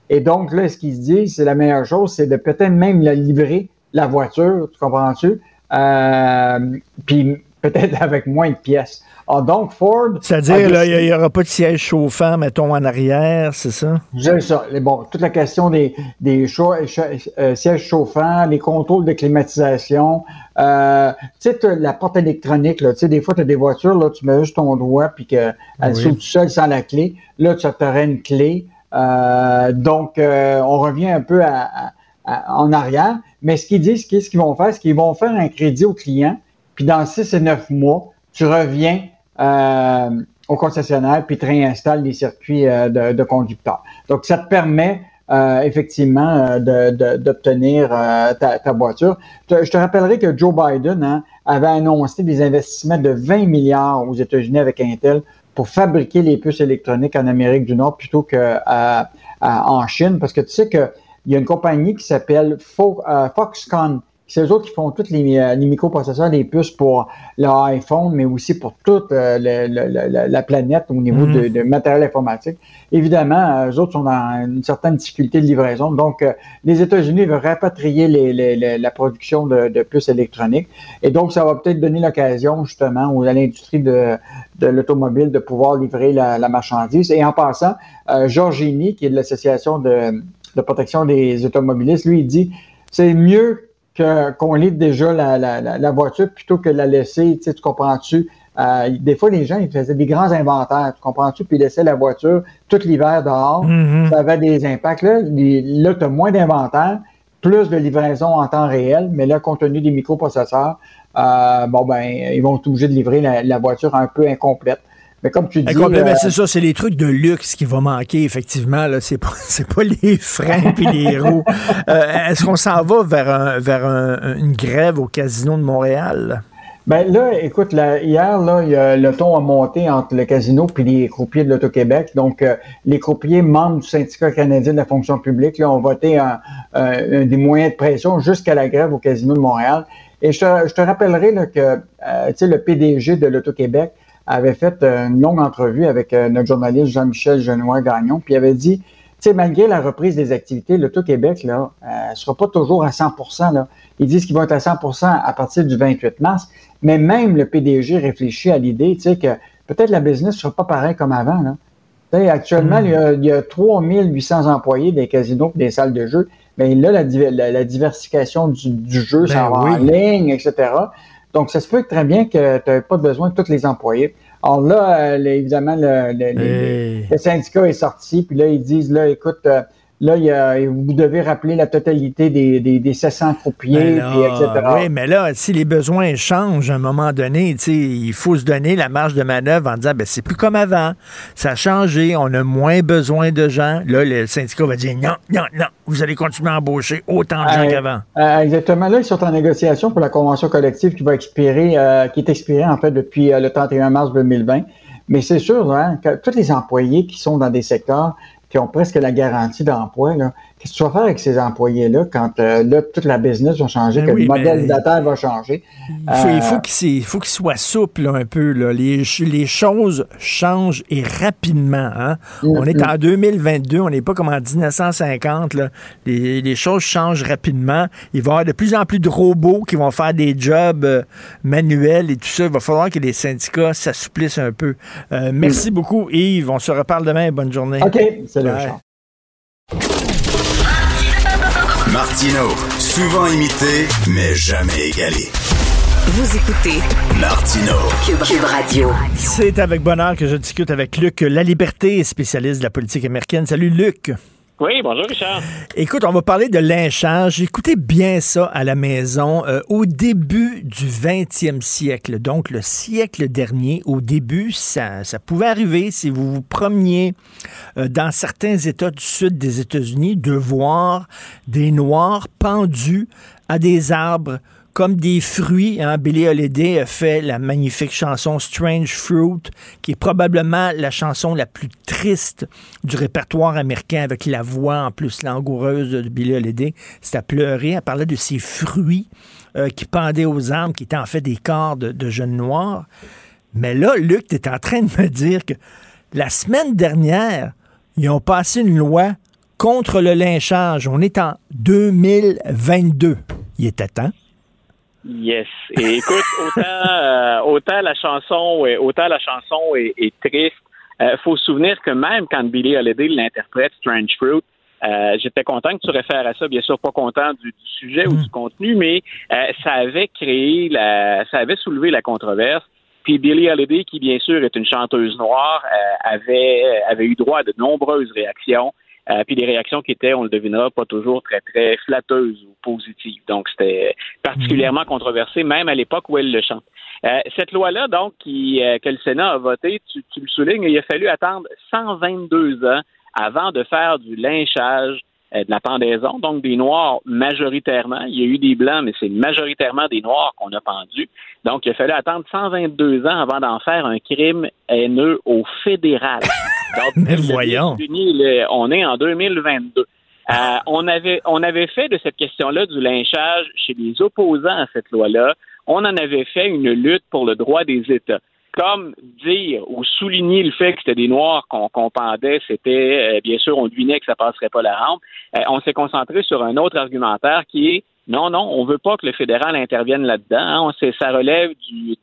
Et donc, là, ce qu'ils se disent, c'est la meilleure chose, c'est de peut-être même la livrer, la voiture, tu comprends-tu? puis peut-être avec moins de pièces. Ah, donc, Ford. C'est-à-dire, il n'y aura pas de siège chauffant, mettons, en arrière, c'est ça? C'est ça. Bon, toute la question des, des euh, sièges chauffants, les contrôles de climatisation, euh, tu sais, la porte électronique, là, tu sais, des fois, tu as des voitures, là, tu mets juste ton doigt, puis qu'elle oui. s'ouvre tout seul sans la clé. Là, tu aurais une clé. Euh, donc, on revient un peu en arrière. Mais ce qu'ils disent, ce qu'ils vont faire, c'est qu'ils vont faire un crédit au client, puis dans 6 et 9 mois, tu reviens euh, au concessionnaire puis tu réinstalles des circuits euh, de, conducteurs. Donc, ça te permet euh, effectivement d'obtenir ta, voiture. Je te rappellerai que Joe Biden hein, avait annoncé des investissements de 20 milliards aux États-Unis avec Intel pour fabriquer les puces électroniques en Amérique du Nord plutôt qu'en Chine, parce que tu sais qu'il y a une compagnie qui s'appelle Foxconn c'est eux autres qui font tous les, euh, les, microprocesseurs, les puces pour l'iPhone, mais aussi pour toute euh, la planète au niveau de, de, matériel informatique. Évidemment, eux autres sont dans une certaine difficulté de livraison. Donc, les États-Unis veulent rapatrier les, la production de, de, puces électroniques. Et donc, ça va peut-être donner l'occasion, justement, à l'industrie de, de l'automobile de pouvoir livrer la, la, marchandise. Et en passant, euh, Georgini, qui est de l'Association de, de protection des automobilistes, lui, il dit c'est mieux qu'on livre déjà la, la, la, voiture plutôt que de la laisser, tu, sais, tu comprends-tu? Euh, des fois, les gens, ils faisaient des grands inventaires, tu comprends-tu? Puis ils laissaient la voiture tout l'hiver dehors. Mm-hmm. Ça avait des impacts. Là, là tu as moins d'inventaire, plus de livraison en temps réel, mais là, compte tenu des microprocesseurs, euh, bon, ben, ils vont être obligés de livrer la voiture un peu incomplète. Mais comme tu dis. Euh, c'est ça, c'est les trucs de luxe qui vont manquer, effectivement. Là. C'est, pas, c'est pas les freins puis les roues. Euh, est-ce qu'on s'en va vers, un, vers une grève au Casino de Montréal? Ben là, écoute, hier, là, le ton a monté entre le casino et les croupiers de l'Auto-Québec. Donc, euh, les croupiers membres du syndicat canadien de la fonction publique là, ont voté un, des moyens de pression jusqu'à la grève au casino de Montréal. Et je te, je te rappellerai là, que sais, le PDG de l'Auto-Québec avait fait euh, une longue entrevue avec euh, notre journaliste Jean-Michel Genois-Gagnon, puis il avait dit, tu sais, malgré la reprise des activités, l'Auto-Québec, là, ne euh, sera pas toujours à 100 là. Ils disent qu'ils vont être à 100% à partir du 28 mars, mais même le PDG réfléchit à l'idée, tu sais, que peut-être la business ne sera pas pareil comme avant, là. actuellement, hmm. il, y a, 3800 employés des casinos et des salles de jeu. Mais là, la, la, diversification du, jeu, ça ben va en ligne, etc. Donc, ça se peut très bien que tu n'aies pas besoin de tous les employés. Alors là, euh, évidemment, le, le, syndicat est sorti, puis là, ils disent, là, écoute, euh, Là, il y a, vous devez rappeler la totalité des, des, des 700 croupiers, etc. Oui, mais là, si les besoins changent à un moment donné, il faut se donner la marge de manœuvre en disant, ben, c'est plus comme avant. Ça a changé, on a moins besoin de gens. Là, le syndicat va dire, non, non, non, vous allez continuer à embaucher autant de gens euh, qu'avant. Euh, exactement. Là, ils sont en négociation pour la convention collective qui va expirer, euh, qui est expirée, en fait, depuis le 31 mars 2020. Mais c'est sûr hein, que tous les employés qui sont dans des secteurs qui ont presque la garantie d'emploi, qu'est-ce que tu vas faire avec ces employés-là quand euh, là, toute la business va changer, ben que le modèle d'affaires va changer? Il faut, il faut qu'il faut qu'il soit souple un peu. Là. Les, les choses changent et rapidement. Hein? On est en 2022, on n'est pas comme en 1950. Là. Les, les, choses changent rapidement. Il va y avoir de plus en plus de robots qui vont faire des jobs euh, manuels et tout ça. Il va falloir que les syndicats s'assouplissent un peu. Euh, merci beaucoup, Yves. On se reparle demain. Bonne journée. OK. Martino, souvent imité, mais jamais égalé. Vous écoutez Martino, Cube, Radio. C'est avec bonheur que je discute avec Luc La Liberté, spécialiste de la politique américaine. Salut Luc. Oui, bonjour Richard. Écoute, on va parler de lynchage. Écoutez bien ça à la maison. Euh, au début du 20e siècle, donc le siècle dernier, au début, ça, pouvait arriver si vous vous promeniez euh, dans certains États du sud des États-Unis de voir des Noirs pendus à des arbres comme des fruits. Hein, Billy Holiday a fait la magnifique chanson Strange Fruit, qui est probablement la chanson la plus triste du répertoire américain avec la voix en plus langoureuse de Billy Holiday. C'est à pleurer. Elle parlait de ces fruits euh, qui pendaient aux arbres, qui étaient en fait des corps de, jeunes noirs. Mais là, Luc, tu es en train de me dire que la semaine dernière, ils ont passé une loi contre le lynchage. On est en 2022. Il était temps. Yes. Et écoute, autant, euh, autant la chanson, autant la chanson est, triste. Il euh, faut se souvenir que même quand Billy Holiday l'interprète Strange Fruit, euh, j'étais content que tu réfères à ça, bien sûr pas content du, sujet ou mm. du contenu, mais ça avait créé la, ça avait soulevé la controverse. Puis Billie Holiday, qui bien sûr est une chanteuse noire, avait avait eu droit à de nombreuses réactions. Euh, puis des réactions qui étaient, on le devinera, pas toujours très, très flatteuses ou positives. Donc, c'était particulièrement controversé, même à l'époque où elle le chante. Euh, cette loi-là, donc, qui, euh, que le Sénat a votée, tu, tu, le soulignes, il a fallu attendre 122 ans avant de faire du lynchage de la pendaison, donc des Noirs majoritairement. Il y a eu des Blancs, mais c'est majoritairement des Noirs qu'on a pendus. Donc, il a fallu attendre 122 ans avant d'en faire un crime haineux au fédéral. Mais voyons. on est en 2022. Euh, on avait on avait fait de cette question-là du lynchage chez les opposants à cette loi-là. On en avait fait une lutte pour le droit des États comme dire ou souligner le fait que c'était des Noirs qu'on pendait, c'était, euh, bien sûr, on devinait que ça passerait pas la rampe. Euh, on s'est concentré sur un autre argumentaire qui est non, non, on veut pas que le fédéral intervienne là-dedans. Hein. ça relève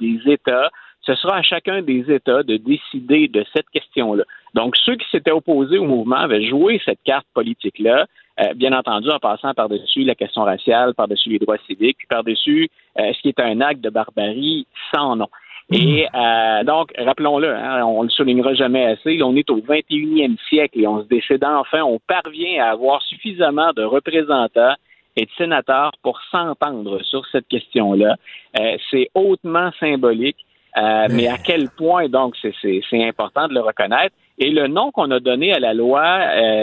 des États. Ce sera à chacun des États de décider de cette question-là. Donc, ceux qui s'étaient opposés au mouvement avaient joué cette carte politique-là, euh, bien entendu en passant par-dessus la question raciale, par-dessus les droits civiques, puis par-dessus ce qui est un acte de barbarie sans nom. Et euh, donc, rappelons-le, hein, on le soulignera jamais assez, on est au 21e siècle et on se décide enfin, on parvient à avoir suffisamment de représentants et de sénateurs pour s'entendre sur cette question-là. Euh, c'est hautement symbolique, euh, mais à quel point, donc, c'est important de le reconnaître. Et le nom qu'on a donné à la loi,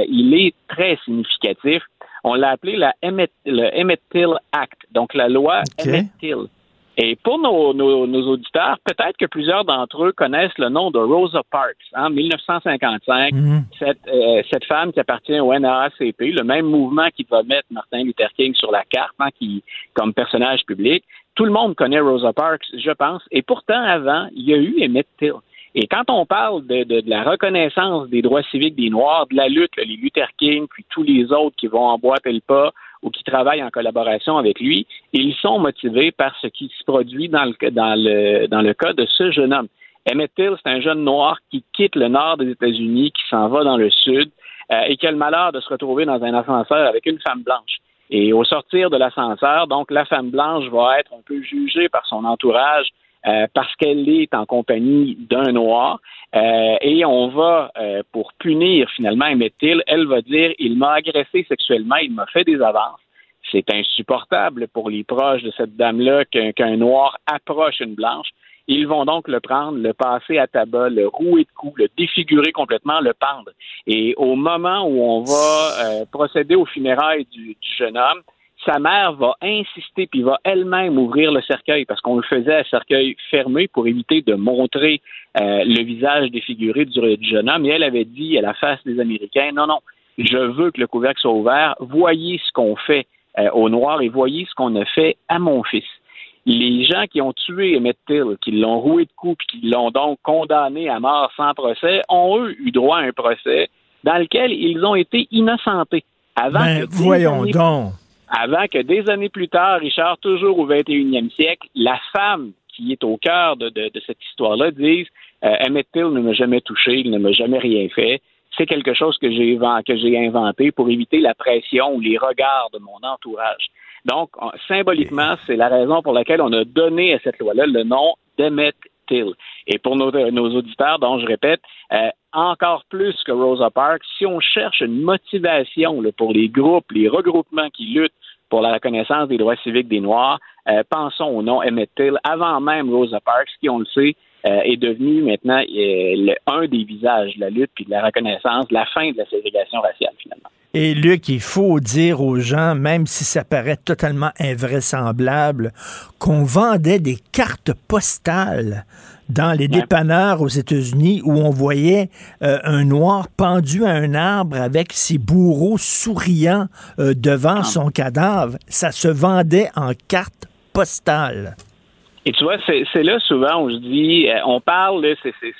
il est très significatif. On l'a appelé la Emmett, le Emmett Till Act, donc la loi Emmett Till. Et pour nos, nos, auditeurs, peut-être que plusieurs d'entre eux connaissent le nom de Rosa Parks. En 1955, mhm. cette, euh, cette femme qui appartient au NAACP, le même mouvement qui va mettre Martin Luther King sur la carte hein, qui, comme personnage public. Tout le monde connaît Rosa Parks, je pense. Et pourtant, avant, il y a eu Emmett Till. Et quand on parle de, de, de, la reconnaissance des droits civiques des Noirs, de la lutte, les Luther King, puis tous les autres qui vont emboîter le pas ou qui travaillent en collaboration avec lui, ils sont motivés par ce qui se produit dans le, dans le, dans le cas de ce jeune homme. Emmett Till, c'est un jeune noir qui quitte le nord des États-Unis, qui s'en va dans le sud euh, et qui a le malheur de se retrouver dans un ascenseur avec une femme blanche. Et au sortir de l'ascenseur, donc la femme blanche va être un peu jugée par son entourage euh, parce qu'elle est en compagnie d'un noir. Euh, et on va, euh, pour punir finalement Emmett Till, elle va dire il m'a agressé sexuellement, il m'a fait des avances. C'est insupportable pour les proches de cette dame-là qu'un noir approche une blanche. Ils vont donc le prendre, le passer à tabac, le rouer de coups, le défigurer complètement, le pendre. Et au moment où on va procéder aux funérailles du, du jeune homme, sa mère va insister puis va elle-même ouvrir le cercueil parce qu'on le faisait à cercueil fermé pour éviter de montrer euh, le visage défiguré du, jeune homme. Et elle avait dit à la face des Américains, non, non, je veux que le couvercle soit ouvert. Voyez ce qu'on fait euh, au noir et voyez ce qu'on a fait à mon fils. Les gens qui ont tué Emmett Till, qui l'ont roué de coups, puis qui l'ont donc condamné à mort sans procès, ont eux eu droit à un procès dans lequel ils ont été innocentés. Avant ben, voyons donc avant que des années plus tard, Richard, toujours au 21e siècle, la femme qui est au cœur de, cette histoire-là dise euh, Emmett Till ne m'a jamais touché, il ne m'a jamais rien fait. C'est quelque chose que j'ai que j'ai inventé pour éviter la pression ou les regards de mon entourage. Donc, symboliquement, c'est la raison pour laquelle on a donné à cette loi-là le nom d'Emmett Till. Et pour nos, auditeurs, dont je répète, euh, encore plus que Rosa Parks, si on cherche une motivation pour les groupes, les regroupements qui luttent pour la reconnaissance des droits civiques des Noirs, euh, pensons au nom Emmett Till, avant même Rosa Parks, qui, on le sait, euh, est devenu maintenant euh, un des visages de la lutte puis de la reconnaissance, la fin de la ségrégation raciale, finalement. Et Luc, il faut dire aux gens, même si ça paraît totalement invraisemblable, qu'on vendait des cartes postales dans les dépanneurs aux États-Unis où on voyait euh, un noir pendu à un arbre avec ses bourreaux souriant euh, devant ah. son cadavre. Ça se vendait en cartes postales. Et tu vois, c'est là souvent où je dis, euh, on parle,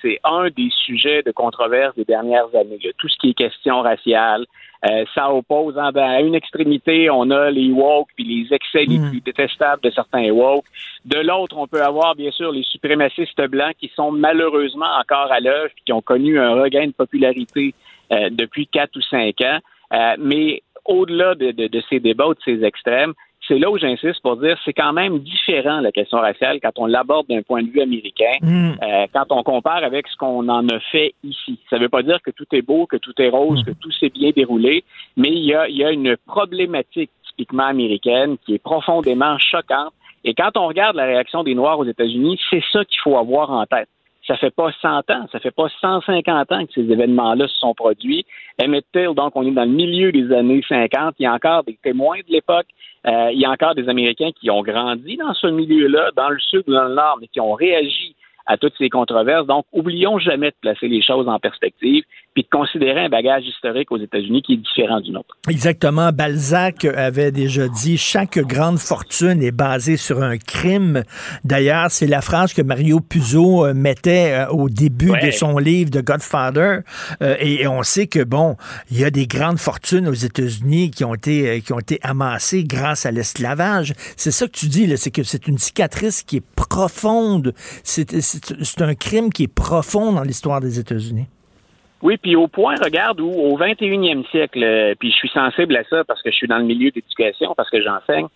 c'est un des sujets de controverse des dernières années, tout ce qui est question raciale, euh, ça oppose hein, ben, à une extrémité, on a les woke puis les excès les hmm. plus détestables de certains woke. De l'autre, on peut avoir bien sûr les suprémacistes blancs qui sont malheureusement encore à l'œuvre qui ont connu un regain de popularité euh, depuis quatre ou cinq ans. Euh, mais au-delà de, de, ces débats ou de ces extrêmes, c'est là où j'insiste pour dire c'est quand même différent la question raciale quand on l'aborde d'un point de vue américain, mm. euh, quand on compare avec ce qu'on en a fait ici. Ça ne veut pas dire que tout est beau, que tout est rose, mm. que tout s'est bien déroulé, mais il y a, il y a une problématique typiquement américaine qui est profondément choquante. Et quand on regarde la réaction des Noirs aux États-Unis, c'est ça qu'il faut avoir en tête ça fait pas 100 ans, ça fait pas 150 ans que ces événements-là se sont produits. Emmett Till, donc, on est dans le milieu des années 50. Il y a encore des témoins de l'époque. Euh, il y a encore des Américains qui ont grandi dans ce milieu-là, dans le sud ou dans le nord, mais qui ont réagi à toutes ces controverses. Donc, oublions jamais de placer les choses en perspective puis de considérer un bagage historique aux États-Unis qui est différent du nôtre. Exactement. Balzac avait déjà dit chaque grande fortune est basée sur un crime. D'ailleurs, c'est la phrase que Mario Puzo euh, mettait euh, au début de son livre de Godfather. Euh, et, on sait que bon, il y a des grandes fortunes aux États-Unis qui ont été qui ont été amassées grâce à l'esclavage. C'est ça que tu dis là, c'est que c'est une cicatrice qui est profonde. C'est un crime qui est profond dans l'histoire des États-Unis. Oui, puis au point, regarde, où au 21e siècle, euh, puis je suis sensible à ça parce que je suis dans le milieu d'éducation, parce que j'enseigne,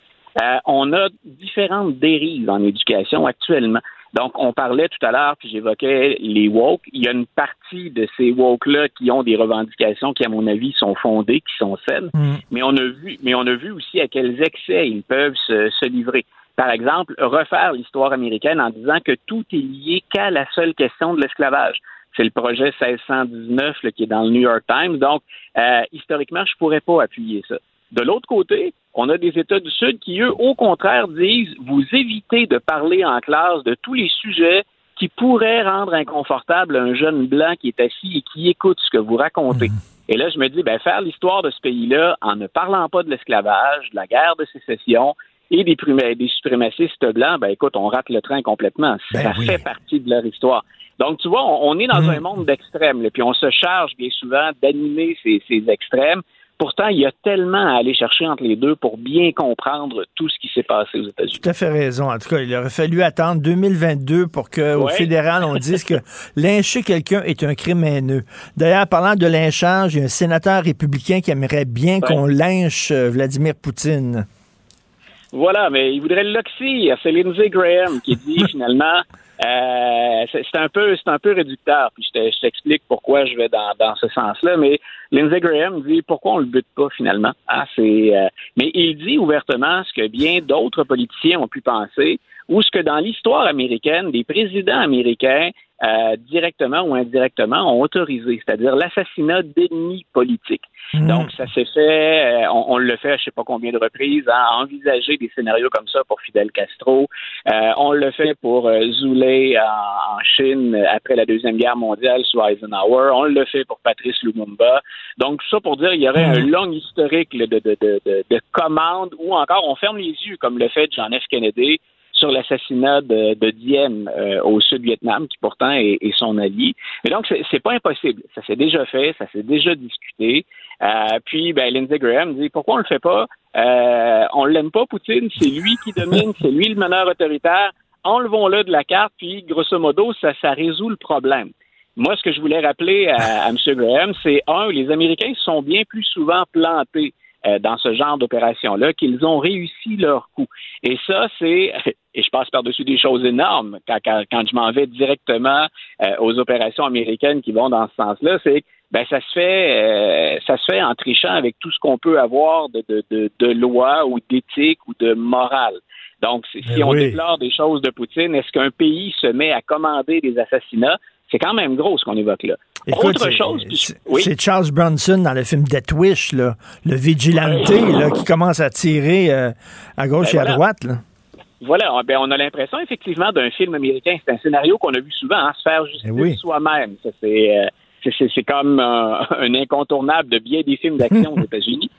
euh, on a différentes dérives en éducation actuellement. Donc, on parlait tout à l'heure, puis j'évoquais les woke. Il y a une partie de ces woke-là qui ont des revendications qui, à mon avis, sont fondées, qui sont saines. Mm. Mais on a vu, mais on a vu aussi à quels excès ils peuvent se, se livrer. Par exemple, refaire l'histoire américaine en disant que tout est lié qu'à la seule question de l'esclavage. C'est le projet 1619 qui est dans le New York Times. Donc, euh, historiquement, je ne pourrais pas appuyer ça. De l'autre côté, on a des États du Sud qui, eux, au contraire, disent vous évitez de parler en classe de tous les sujets qui pourraient rendre inconfortable un jeune blanc qui est assis et qui écoute ce que vous racontez. Mhm. Et là, je me dis, ben, faire l'histoire de ce pays-là en ne parlant pas de l'esclavage, de la guerre de sécession et des, des suprémacistes blancs, ben, écoute, on rate le train complètement. Ben ça fait partie de leur histoire. Donc, tu vois, on, est dans mm. un monde d'extrêmes, puis on se charge bien souvent d'animer ces, extrêmes. Pourtant, il y a tellement à aller chercher entre les deux pour bien comprendre tout ce qui s'est passé aux États-Unis. Tout à fait raison. En tout cas, il aurait fallu attendre 2022 pour qu'au fédéral, on dise que lyncher quelqu'un est un crime haineux. D'ailleurs, parlant de lynchage, il y a un sénateur républicain qui aimerait bien qu'on lynche euh, Vladimir Poutine. Voilà, mais il voudrait le C'est Lindsey Graham qui dit finalement euh, c'est un peu c'est un peu réducteur. Puis je t'explique pourquoi je vais dans, dans ce sens-là. Mais Lindsey Graham dit pourquoi on le bute pas finalement? Ah, c'est euh, mais il dit ouvertement ce que bien d'autres politiciens ont pu penser, ou ce que dans l'histoire américaine, des présidents américains euh, directement ou indirectement, ont autorisé, c'est-à-dire l'assassinat d'ennemis politiques. Hmm. Donc, ça s'est fait, euh, on, le fait, je sais pas combien de reprises, hein, à envisager des scénarios comme ça pour Fidel Castro. Euh, on le fait pour Zule en, Chine après la Deuxième Guerre mondiale sous Eisenhower. On le fait pour Patrice Lumumba. Donc, ça pour dire, il y aurait un hmm. long historique de, de, de, de, de commandes ou encore on ferme les yeux, comme le fait John F. Kennedy sur l'assassinat de, de Diem euh, au Sud-Vietnam, qui pourtant est, son allié. Et donc, c'est pas impossible. Ça s'est déjà fait, ça s'est déjà discuté. Euh, puis, ben, Lindsey Graham dit pourquoi on le fait pas? Euh, On l'aime pas, Poutine. C'est lui qui domine, c'est lui le meneur autoritaire. Enlevons-le de la carte, puis grosso modo, ça, ça résout le problème. Moi, ce que je voulais rappeler à, à M. Graham, c'est un, les Américains sont bien plus souvent plantés euh, dans ce genre d'opération-là qu'ils ont réussi leur coup. Et ça, c'est, et je passe par-dessus des choses énormes quand, quand, je m'en vais directement euh, aux opérations américaines qui vont dans ce sens-là, c'est ben ça se fait euh, ça se fait en trichant avec tout ce qu'on peut avoir de, de, de, de loi ou d'éthique ou de morale. Donc, si, ben on déplore des choses de Poutine, est-ce qu'un pays se met à commander des assassinats? C'est quand même gros ce qu'on évoque là. Autre chose. C'est Charles Bronson dans le film Death Wish, là, le vigilanté là, qui commence à tirer euh, à gauche ben et à droite. Là. Voilà, ah, ben, on a l'impression effectivement d'un film américain. C'est un scénario qu'on a vu souvent, hein, se faire justice eh soi-même. Euh, c'est comme un incontournable de bien des films d'action aux États-Unis.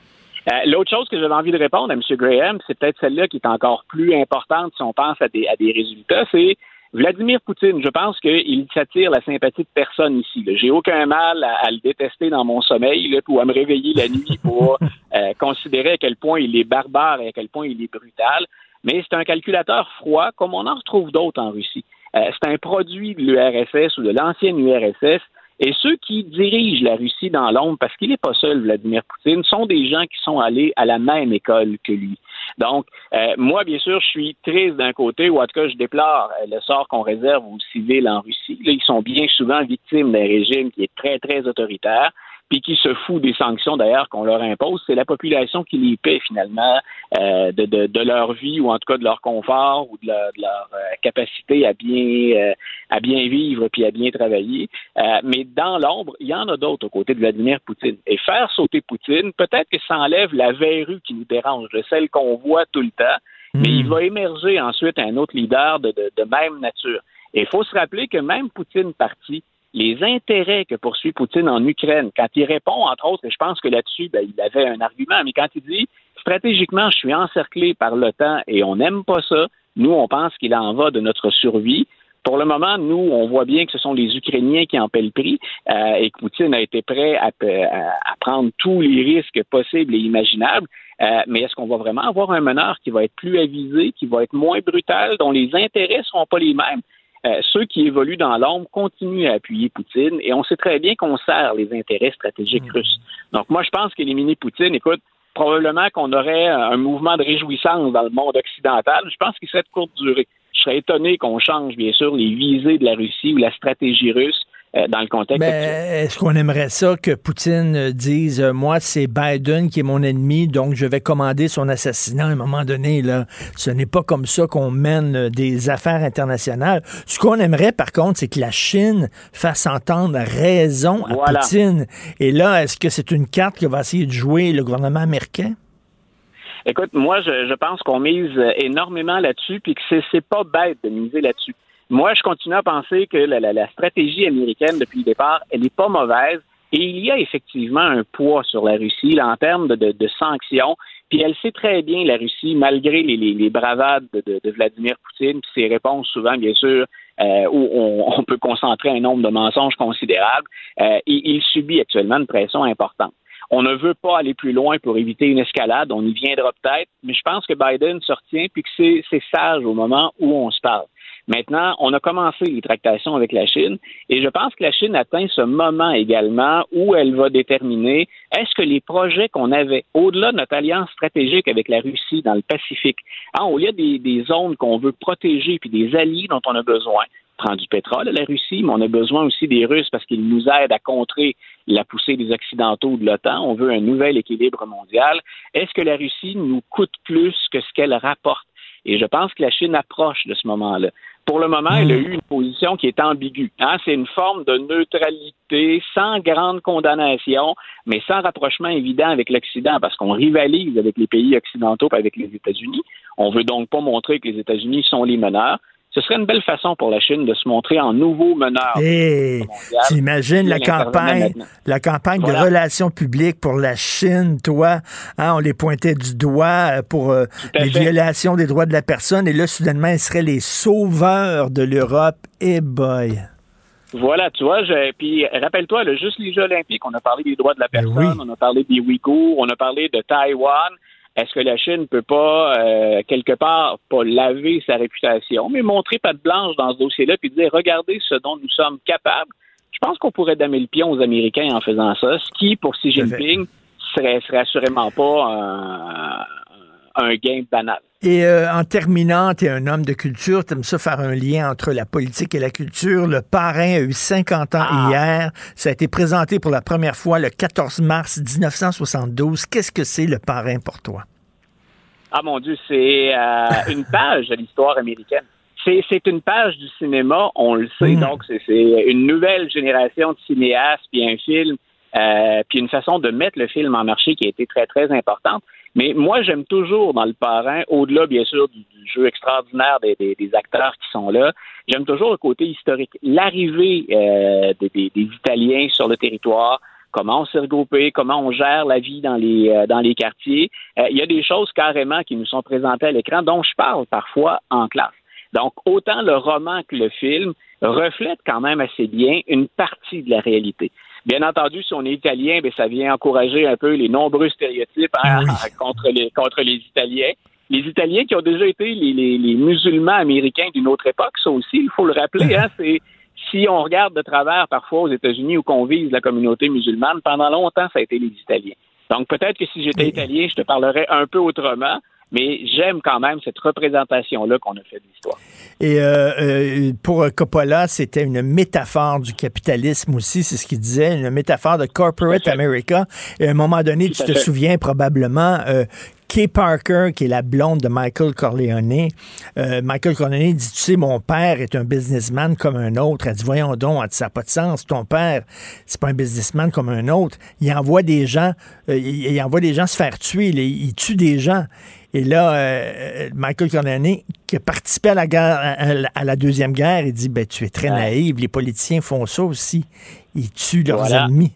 Euh, l'autre chose que j'avais envie de répondre à M. Graham, c'est peut-être celle-là qui est encore plus importante si on pense à des, à des résultats, c'est Vladimir Poutine, je pense qu'il s'attire la sympathie de personne ici. J'ai aucun mal à, le détester dans mon sommeil là, ou à me réveiller la nuit pour euh, considérer à quel point il est barbare et à quel point il est brutal. Mais c'est un calculateur froid, comme on en retrouve d'autres en Russie. Euh, c'est un produit de l'URSS ou de l'ancienne URSS. Et ceux qui dirigent la Russie dans l'ombre, parce qu'il n'est pas seul, Vladimir Poutine, sont des gens qui sont allés à la même école que lui. Donc, euh, moi, bien sûr, je suis triste d'un côté, ou en tout cas, je déplore euh, le sort qu'on réserve aux civils en Russie. Là, ils sont bien souvent victimes d'un régime qui est très, très autoritaire puis qui se fout des sanctions d'ailleurs qu'on leur impose, c'est la population qui les paie finalement euh, de, de, de, leur vie ou en tout cas de leur confort ou de leur, de leur euh, capacité à bien euh, à bien vivre puis à bien travailler. Euh, mais dans l'ombre, il y en a d'autres aux côtés de Vladimir Poutine. Et faire sauter Poutine, peut-être que ça enlève la verrue qui nous dérange, celle qu'on voit tout le temps, mais il hmm. va émerger ensuite un autre leader de, de, de même nature. Et il faut se rappeler que même Poutine parti, les intérêts que poursuit Poutine en Ukraine, quand il répond, entre autres, et je pense que là-dessus, ben, il avait un argument, mais quand il dit stratégiquement, je suis encerclé par l'OTAN et on n'aime pas ça, nous, on pense qu'il en va de notre survie. Pour le moment, nous, on voit bien que ce sont les Ukrainiens qui en paient le prix euh, et que Poutine a été prêt à, prendre tous les risques possibles et imaginables. Euh, mais est-ce qu'on va vraiment avoir un meneur qui va être plus avisé, qui va être moins brutal, dont les intérêts ne seront pas les mêmes? Euh, ceux qui évoluent dans l'ombre continuent à appuyer Poutine et on sait très bien qu'on sert les intérêts stratégiques mmh. russes. Donc moi, je pense qu'éliminer Poutine, écoute, probablement qu'on aurait un mouvement de réjouissance dans le monde occidental. Je pense qu'il serait de courte durée. Je serais étonné qu'on change, bien sûr, les visées de la Russie ou la stratégie russe dans le contexte. Mais est-ce qu'on aimerait ça que Poutine dise euh, moi c'est Biden qui est mon ennemi donc je vais commander son assassinat à un moment donné là? Ce n'est pas comme ça qu'on mène des affaires internationales. Ce qu'on aimerait par contre c'est que la Chine fasse entendre raison à Poutine. Et là est-ce que c'est une carte que va essayer de jouer le gouvernement américain? Écoute, moi, je, pense qu'on mise énormément là-dessus, puis que c'est pas bête de miser là-dessus. Moi, je continue à penser que la, stratégie américaine depuis le départ, elle n'est pas mauvaise. Et il y a effectivement un poids sur la Russie en termes de, sanctions. Puis elle sait très bien, la Russie, malgré les, bravades de, Vladimir Poutine, puis ses réponses souvent, bien sûr, euh, où on, peut concentrer un nombre de mensonges considérables, euh, il subit actuellement une pression importante. On ne veut pas aller plus loin pour éviter une escalade, on y viendra peut-être, mais je pense que Biden se retient puis que c'est sage au moment où on se parle. Maintenant, on a commencé les tractations avec la Chine et je pense que la Chine atteint ce moment également où elle va déterminer est-ce que les projets qu'on avait au-delà de notre alliance stratégique avec la Russie dans le Pacifique, hein, où il y a des, zones qu'on veut protéger puis des alliés dont on a besoin, prend du pétrole, la Russie, mais on a besoin aussi des Russes parce qu'ils nous aident à contrer la poussée des Occidentaux de l'OTAN. On veut un nouvel équilibre mondial. Est-ce que la Russie nous coûte plus que ce qu'elle rapporte? Et je pense que la Chine approche de ce moment-là. Pour le moment, elle a eu une position qui est ambiguë. Hein? C'est une forme de neutralité sans grande condamnation, mais sans rapprochement évident avec l'Occident, parce qu'on rivalise avec les pays occidentaux et avec les États-Unis. On veut donc pas montrer que les États-Unis sont les meneurs ce serait une belle façon pour la Chine de se montrer en nouveau meneur. Et eh, t'imagines la campagne, la campagne de relations publiques pour la Chine, toi, hein, on les pointait du doigt euh, pour euh, les violations des droits de la personne, et là, soudainement, ils seraient les sauveurs de l'Europe. Et eh boy! Voilà, tu vois, puis rappelle-toi, juste les Jeux olympiques, on a parlé des droits de la ben personne, on a parlé des Ouïghours, on a parlé de Taïwan. Est-ce que la Chine ne peut pas, euh, quelque part, pas laver sa réputation, mais montrer patte blanche dans ce dossier-là, puis dire, regardez ce dont nous sommes capables. Je pense qu'on pourrait damer le pion aux Américains en faisant ça, ce qui, pour Xi Jinping, serait, serait assurément pas un, un gain banal. Et euh, en terminant, tu es un homme de culture, tu aimes ça faire un lien entre la politique et la culture. Le parrain a eu 50 ans ah. hier. Ça a été présenté pour la première fois le 14 mars 1972. Qu'est-ce que c'est le parrain pour toi? Ah mon Dieu, c'est euh, une page de l'histoire américaine. C'est une page du cinéma, on le sait. Hmm. Donc, c'est une nouvelle génération de cinéastes, puis un film, euh, puis une façon de mettre le film en marché qui a été très, très importante. Mais moi, j'aime toujours dans le parrain, au-delà bien sûr du, jeu extraordinaire des, acteurs qui sont là, j'aime toujours le côté historique. L'arrivée euh, des, Italiens sur le territoire, comment on s'est regroupé, comment on gère la vie dans les, euh, dans les quartiers. Euh, il y a des choses carrément qui nous sont présentées à l'écran dont je parle parfois en classe. Donc, autant le roman que le film reflètent quand même assez bien une partie de la réalité. Bien entendu, si on est italien, bien, ça vient encourager un peu les nombreux stéréotypes hein, contre, les, contre les Italiens. Les Italiens qui ont déjà été les, les, musulmans américains d'une autre époque, ça aussi, il faut le rappeler, hein, c'est si on regarde de travers parfois aux États-Unis où qu'on vise la communauté musulmane, pendant longtemps, ça a été les Italiens. Donc peut-être que si j'étais italien, je te parlerais un peu autrement, mais j'aime quand même cette représentation-là qu'on a fait de l'histoire. Et euh, euh, pour Coppola, c'était une métaphore du capitalisme aussi, c'est ce qu'il disait, une métaphore de corporate America. Et à un moment donné, tu te souviens probablement, euh, Kay Parker, qui est la blonde de Michael Corleone, euh, Michael Corleone dit, tu sais, mon père est un businessman comme un autre. Elle dit, voyons donc, ça n'a pas de sens. Ton père, c'est pas un businessman comme un autre. Il envoie des gens, euh, il, envoie des gens se faire tuer. il tue des gens. Et là, euh, Michael Corleone, qui a participé à la, guerre, à, la Deuxième Guerre, il dit ben, Tu es très naïf, les politiciens font ça aussi. Ils tuent leurs ennemis.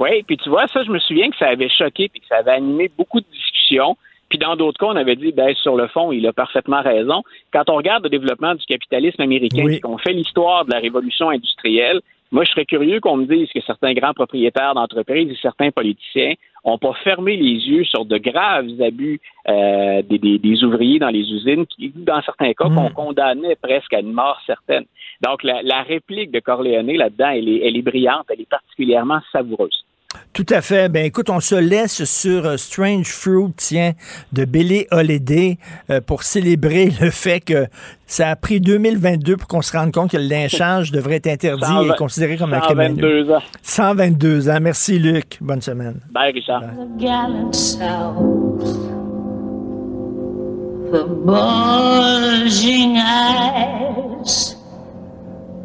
Oui, puis tu vois, ça, je me souviens que ça avait choqué puis que ça avait animé beaucoup de discussions. Puis dans d'autres cas, on avait dit, ben, sur le fond, il a parfaitement raison. Quand on regarde le développement du capitalisme américain, et qu'on fait l'histoire de la révolution industrielle, moi, je serais curieux qu'on me dise que certains grands propriétaires d'entreprises et certains politiciens n'ont pas fermé les yeux sur de graves abus euh, des, ouvriers dans les usines qui, dans certains cas, qu'on hmm. condamnait presque à une mort certaine. Donc, la, réplique de Corleone là-dedans, elle est brillante, elle est particulièrement savoureuse. Tout à fait. Ben écoute, on se laisse sur euh, Strange Fruit, tiens, de Billy Holiday euh, pour célébrer le fait que ça a pris 2022 pour qu'on se rende compte que le lynchage devrait être interdit et considéré comme un crime. 122 ans. 122 ans. Merci Luc. Bonne semaine. Bye Richard.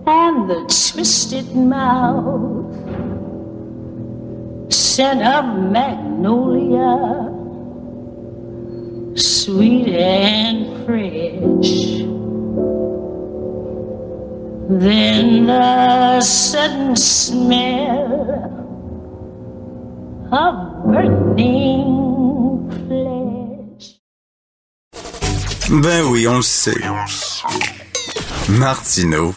and the twisted mouth. Scent of magnolia, sweet and fresh. Then the sudden smell of burning flesh. Ben oui, on le sait. Martineau,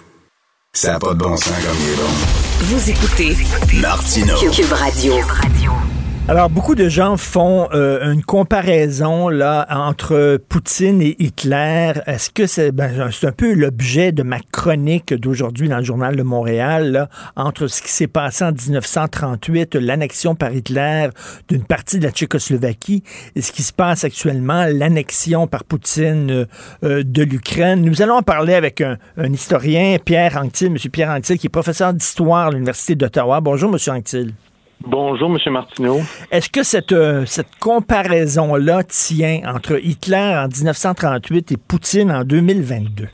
ça n'a pas de bon sens comme il est bon. Vous écoutez Martino Cube Radio. Alors, beaucoup de gens font euh, une comparaison là entre Poutine et Hitler. Est-ce que c'est ben, c'est un peu l'objet de ma chronique d'aujourd'hui dans le journal de Montréal, entre ce qui s'est passé en 1938, l'annexion par Hitler d'une partie de la Tchécoslovaquie, et ce qui se passe actuellement, l'annexion par Poutine euh, de l'Ukraine. Nous allons en parler avec un, un historien, Pierre Anctil, M. Pierre Anctil, qui est professeur d'histoire à l'Université d'Ottawa. Bonjour, M. Anctil. Bonjour, M. Martineau. Est-ce que cette, euh, cette comparaison-là tient entre Hitler en 1938 et Poutine en 2022?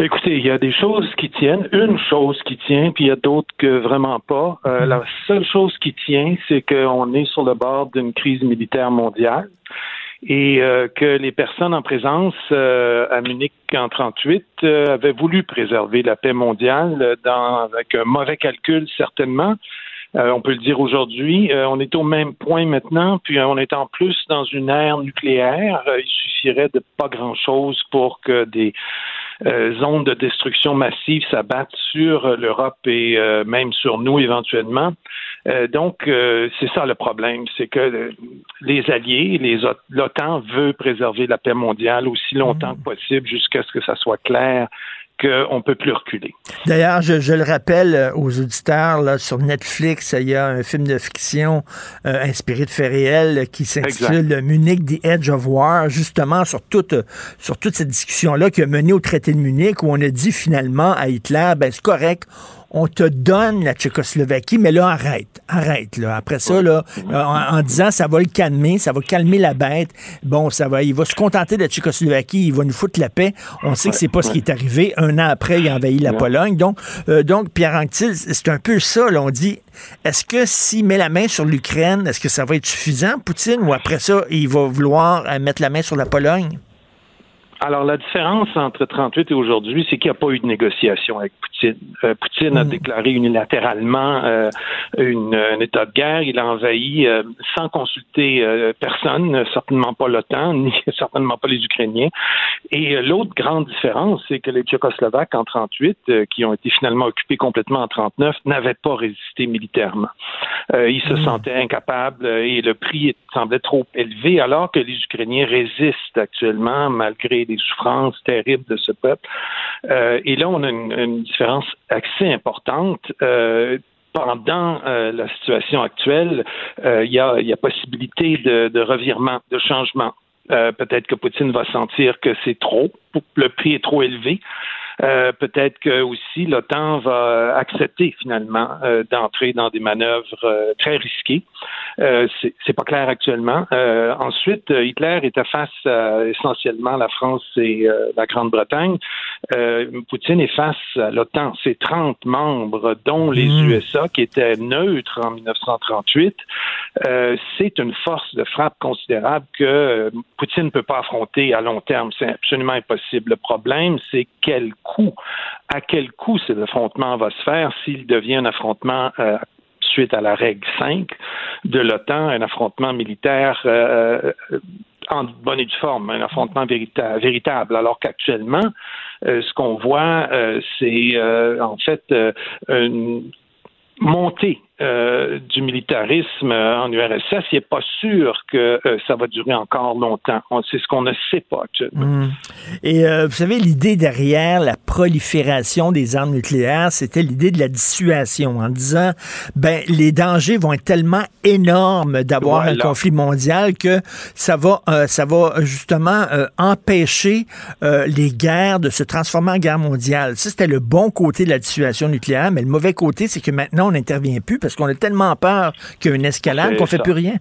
Écoutez, il y a des choses qui tiennent, une chose qui tient, puis il y a d'autres que vraiment pas. Euh, mm-hmm. La seule chose qui tient, c'est qu'on est sur le bord d'une crise militaire mondiale et euh, que les personnes en présence à Munich en 38 avaient voulu préserver la paix mondiale dans, avec un mauvais calcul certainement, euh, on peut le dire aujourd'hui. Euh, on est au même point maintenant, puis euh, on est en plus dans une ère nucléaire. il suffirait de pas grand-chose pour que des ondes de destruction massive s'abattent sur l'Europe et même sur nous éventuellement. donc, c'est ça le problème, c'est que les alliés, les l'OTAN veut préserver la paix mondiale aussi longtemps mmh. que possible jusqu'à ce que ça soit clair qu'on ne peut plus reculer. D'ailleurs, je, le rappelle euh, aux auditeurs, là, sur Netflix, il y a un film de fiction euh, inspiré de faits réels qui s'intitule Munich, The Edge of War, justement sur toute, sur toute cette discussion-là qui a mené au traité de Munich, où on a dit finalement à Hitler, ben c'est correct, on te donne la Tchécoslovaquie, mais là, arrête, arrête, là. Après ça, là, en, disant, ça va le calmer, ça va calmer la bête. Bon, ça va, il va se contenter de la Tchécoslovaquie, il va nous foutre la paix. On sait que c'est pas ce qui est arrivé. Un an après, il a envahi la Pologne. Donc, euh, donc Pierre Anctil, c'est un peu ça, là. On dit, est-ce que s'il met la main sur l'Ukraine, est-ce que ça va être suffisant, Poutine, ou après ça, il va vouloir euh, mettre la main sur la Pologne? Alors, la différence entre 38 et aujourd'hui, c'est qu'il n'y a pas eu de négociation avec Poutine. Euh, Poutine a hmm. déclaré unilatéralement euh, une, un état de guerre. Il a envahi euh, sans consulter personne, certainement pas l'OTAN, ni certainement pas les Ukrainiens. Et l'autre grande différence, c'est que les Tchécoslovaques en 38, qui ont été finalement occupés complètement en 39, n'avaient pas résisté militairement. ils se hmm. sentaient incapables et le prix semblait trop élevé, alors que les Ukrainiens résistent actuellement malgré des souffrances terribles de ce peuple. Euh, et là, on a une, différence assez importante. Euh, pendant euh, la situation actuelle, il y, a, possibilité de, revirement, de changement. Peut-être que Poutine va sentir que c'est trop, le prix est trop élevé. Euh, peut-être que aussi l'OTAN va accepter finalement euh, d'entrer dans des manœuvres euh, très risquées. c'est pas clair actuellement. ensuite, Hitler était face à essentiellement la France et la Grande-Bretagne. Poutine est face à l'OTAN. C'est 30 membres, dont les mmh. USA, qui étaient neutres en 1938. c'est une force de frappe considérable que Poutine ne peut pas affronter à long terme. C'est absolument impossible. Le problème, c'est quel coût, à quel coût cet affrontement va se faire s'il devient un affrontement euh, suite à la règle 5 de l'OTAN, un affrontement militaire euh, euh, en bonne et due forme, un affrontement véritable, alors qu'actuellement, ce qu'on voit, c'est en fait une montée euh, du militarisme en URSS, il n'est pas sûr que euh, ça va durer encore longtemps. C'est ce qu'on ne sait pas. Hmm. Et euh, vous savez, l'idée derrière la prolifération des armes nucléaires, c'était l'idée de la dissuasion, en disant, ben, les dangers vont être tellement énormes d'avoir un conflit mondial que ça va, ça va justement empêcher les guerres de se transformer en guerre mondiale. Ça, c'était le bon côté de la dissuasion nucléaire, mais le mauvais côté, c'est que maintenant, on n'intervient plus parce qu'on a tellement peur qu'il y a une escalade qu'on ne fait plus rien.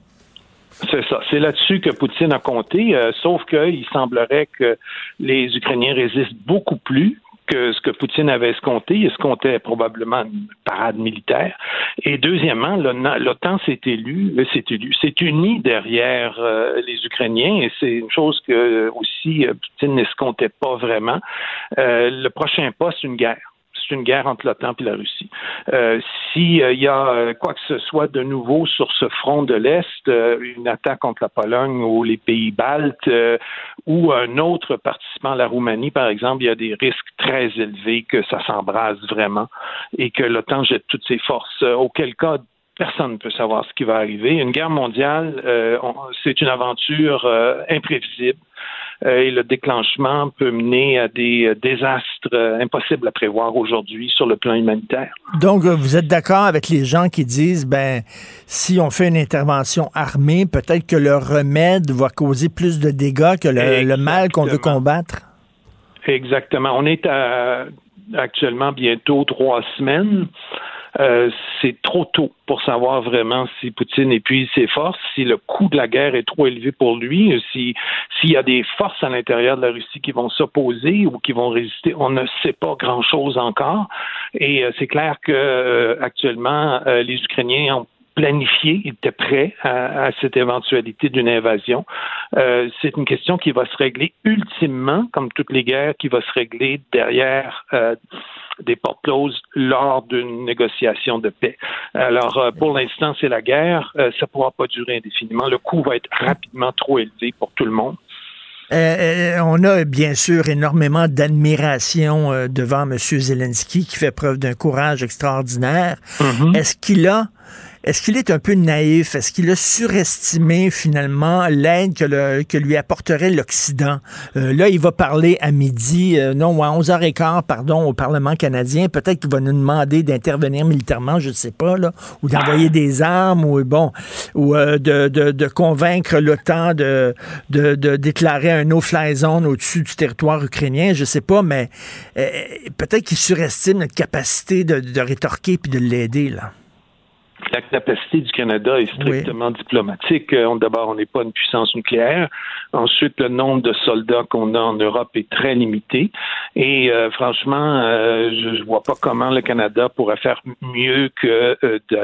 C'est ça. C'est là-dessus que Poutine a compté, euh, sauf qu'il semblerait que les Ukrainiens résistent beaucoup plus que ce que Poutine avait escompté. Il escomptait probablement une parade militaire. Et deuxièmement, l'OTAN s'est élu, euh, s'est élu, s'est uni derrière euh, les Ukrainiens et c'est une chose que aussi Poutine n'escomptait pas vraiment. le prochain pas, c'est une guerre c'est une guerre entre l'OTAN et la Russie. Euh, S'il euh, y a euh, quoi que ce soit de nouveau sur ce front de l'Est, euh, une attaque contre la Pologne ou les pays baltes ou un autre participant, la Roumanie par exemple, il y a des risques très élevés que ça s'embrase vraiment et que l'OTAN jette toutes ses forces. auquel cas, personne ne peut savoir ce qui va arriver. Une guerre mondiale, c'est une aventure imprévisible. Euh, et le déclenchement peut mener à des euh, désastres euh, impossibles à prévoir aujourd'hui sur le plan humanitaire. Donc, vous êtes d'accord avec les gens qui disent, ben, si on fait une intervention armée, peut-être que le remède va causer plus de dégâts que le, mal qu'on veut combattre? Exactement. On est à, actuellement bientôt trois semaines euh, c'est trop tôt pour savoir vraiment si Poutine épuise ses forces, si le coût de la guerre est trop élevé pour lui, si s'il y a des forces à l'intérieur de la Russie qui vont s'opposer ou qui vont résister. On ne sait pas grand-chose encore. Et euh, c'est clair que euh, actuellement, les Ukrainiens ont planifié, ils étaient prêts à, cette éventualité d'une invasion. c'est une question qui va se régler ultimement, comme toutes les guerres, qui va se régler derrière des portes closes lors d'une négociation de paix. Alors, euh, pour l'instant, c'est la guerre. Euh, ça ne pourra pas durer indéfiniment. Le coût va être rapidement trop élevé pour tout le monde. Euh, on a bien sûr énormément d'admiration devant M. Zelensky qui fait preuve d'un courage extraordinaire. Mm-hmm. Est-ce qu'il a est-ce qu'il est un peu naïf? Est-ce qu'il a surestimé finalement l'aide que, lui apporterait l'Occident? Euh, là, il va parler à midi, euh, non, à 11h15, pardon, au Parlement canadien. Peut-être qu'il va nous demander d'intervenir militairement, je ne sais pas, là, ou d'envoyer des armes, ou bon, ou euh, de, convaincre l'OTAN de, de, déclarer un no-fly au-dessus du territoire ukrainien, je ne sais pas, mais peut-être qu'il surestime notre capacité de, de rétorquer puis de l'aider, là la capacité du Canada est strictement diplomatique. Euh, d'abord, on n'est pas une puissance nucléaire. Ensuite, le nombre de soldats qu'on a en Europe est très limité. Et euh, franchement, euh, je ne vois pas comment le Canada pourrait faire mieux que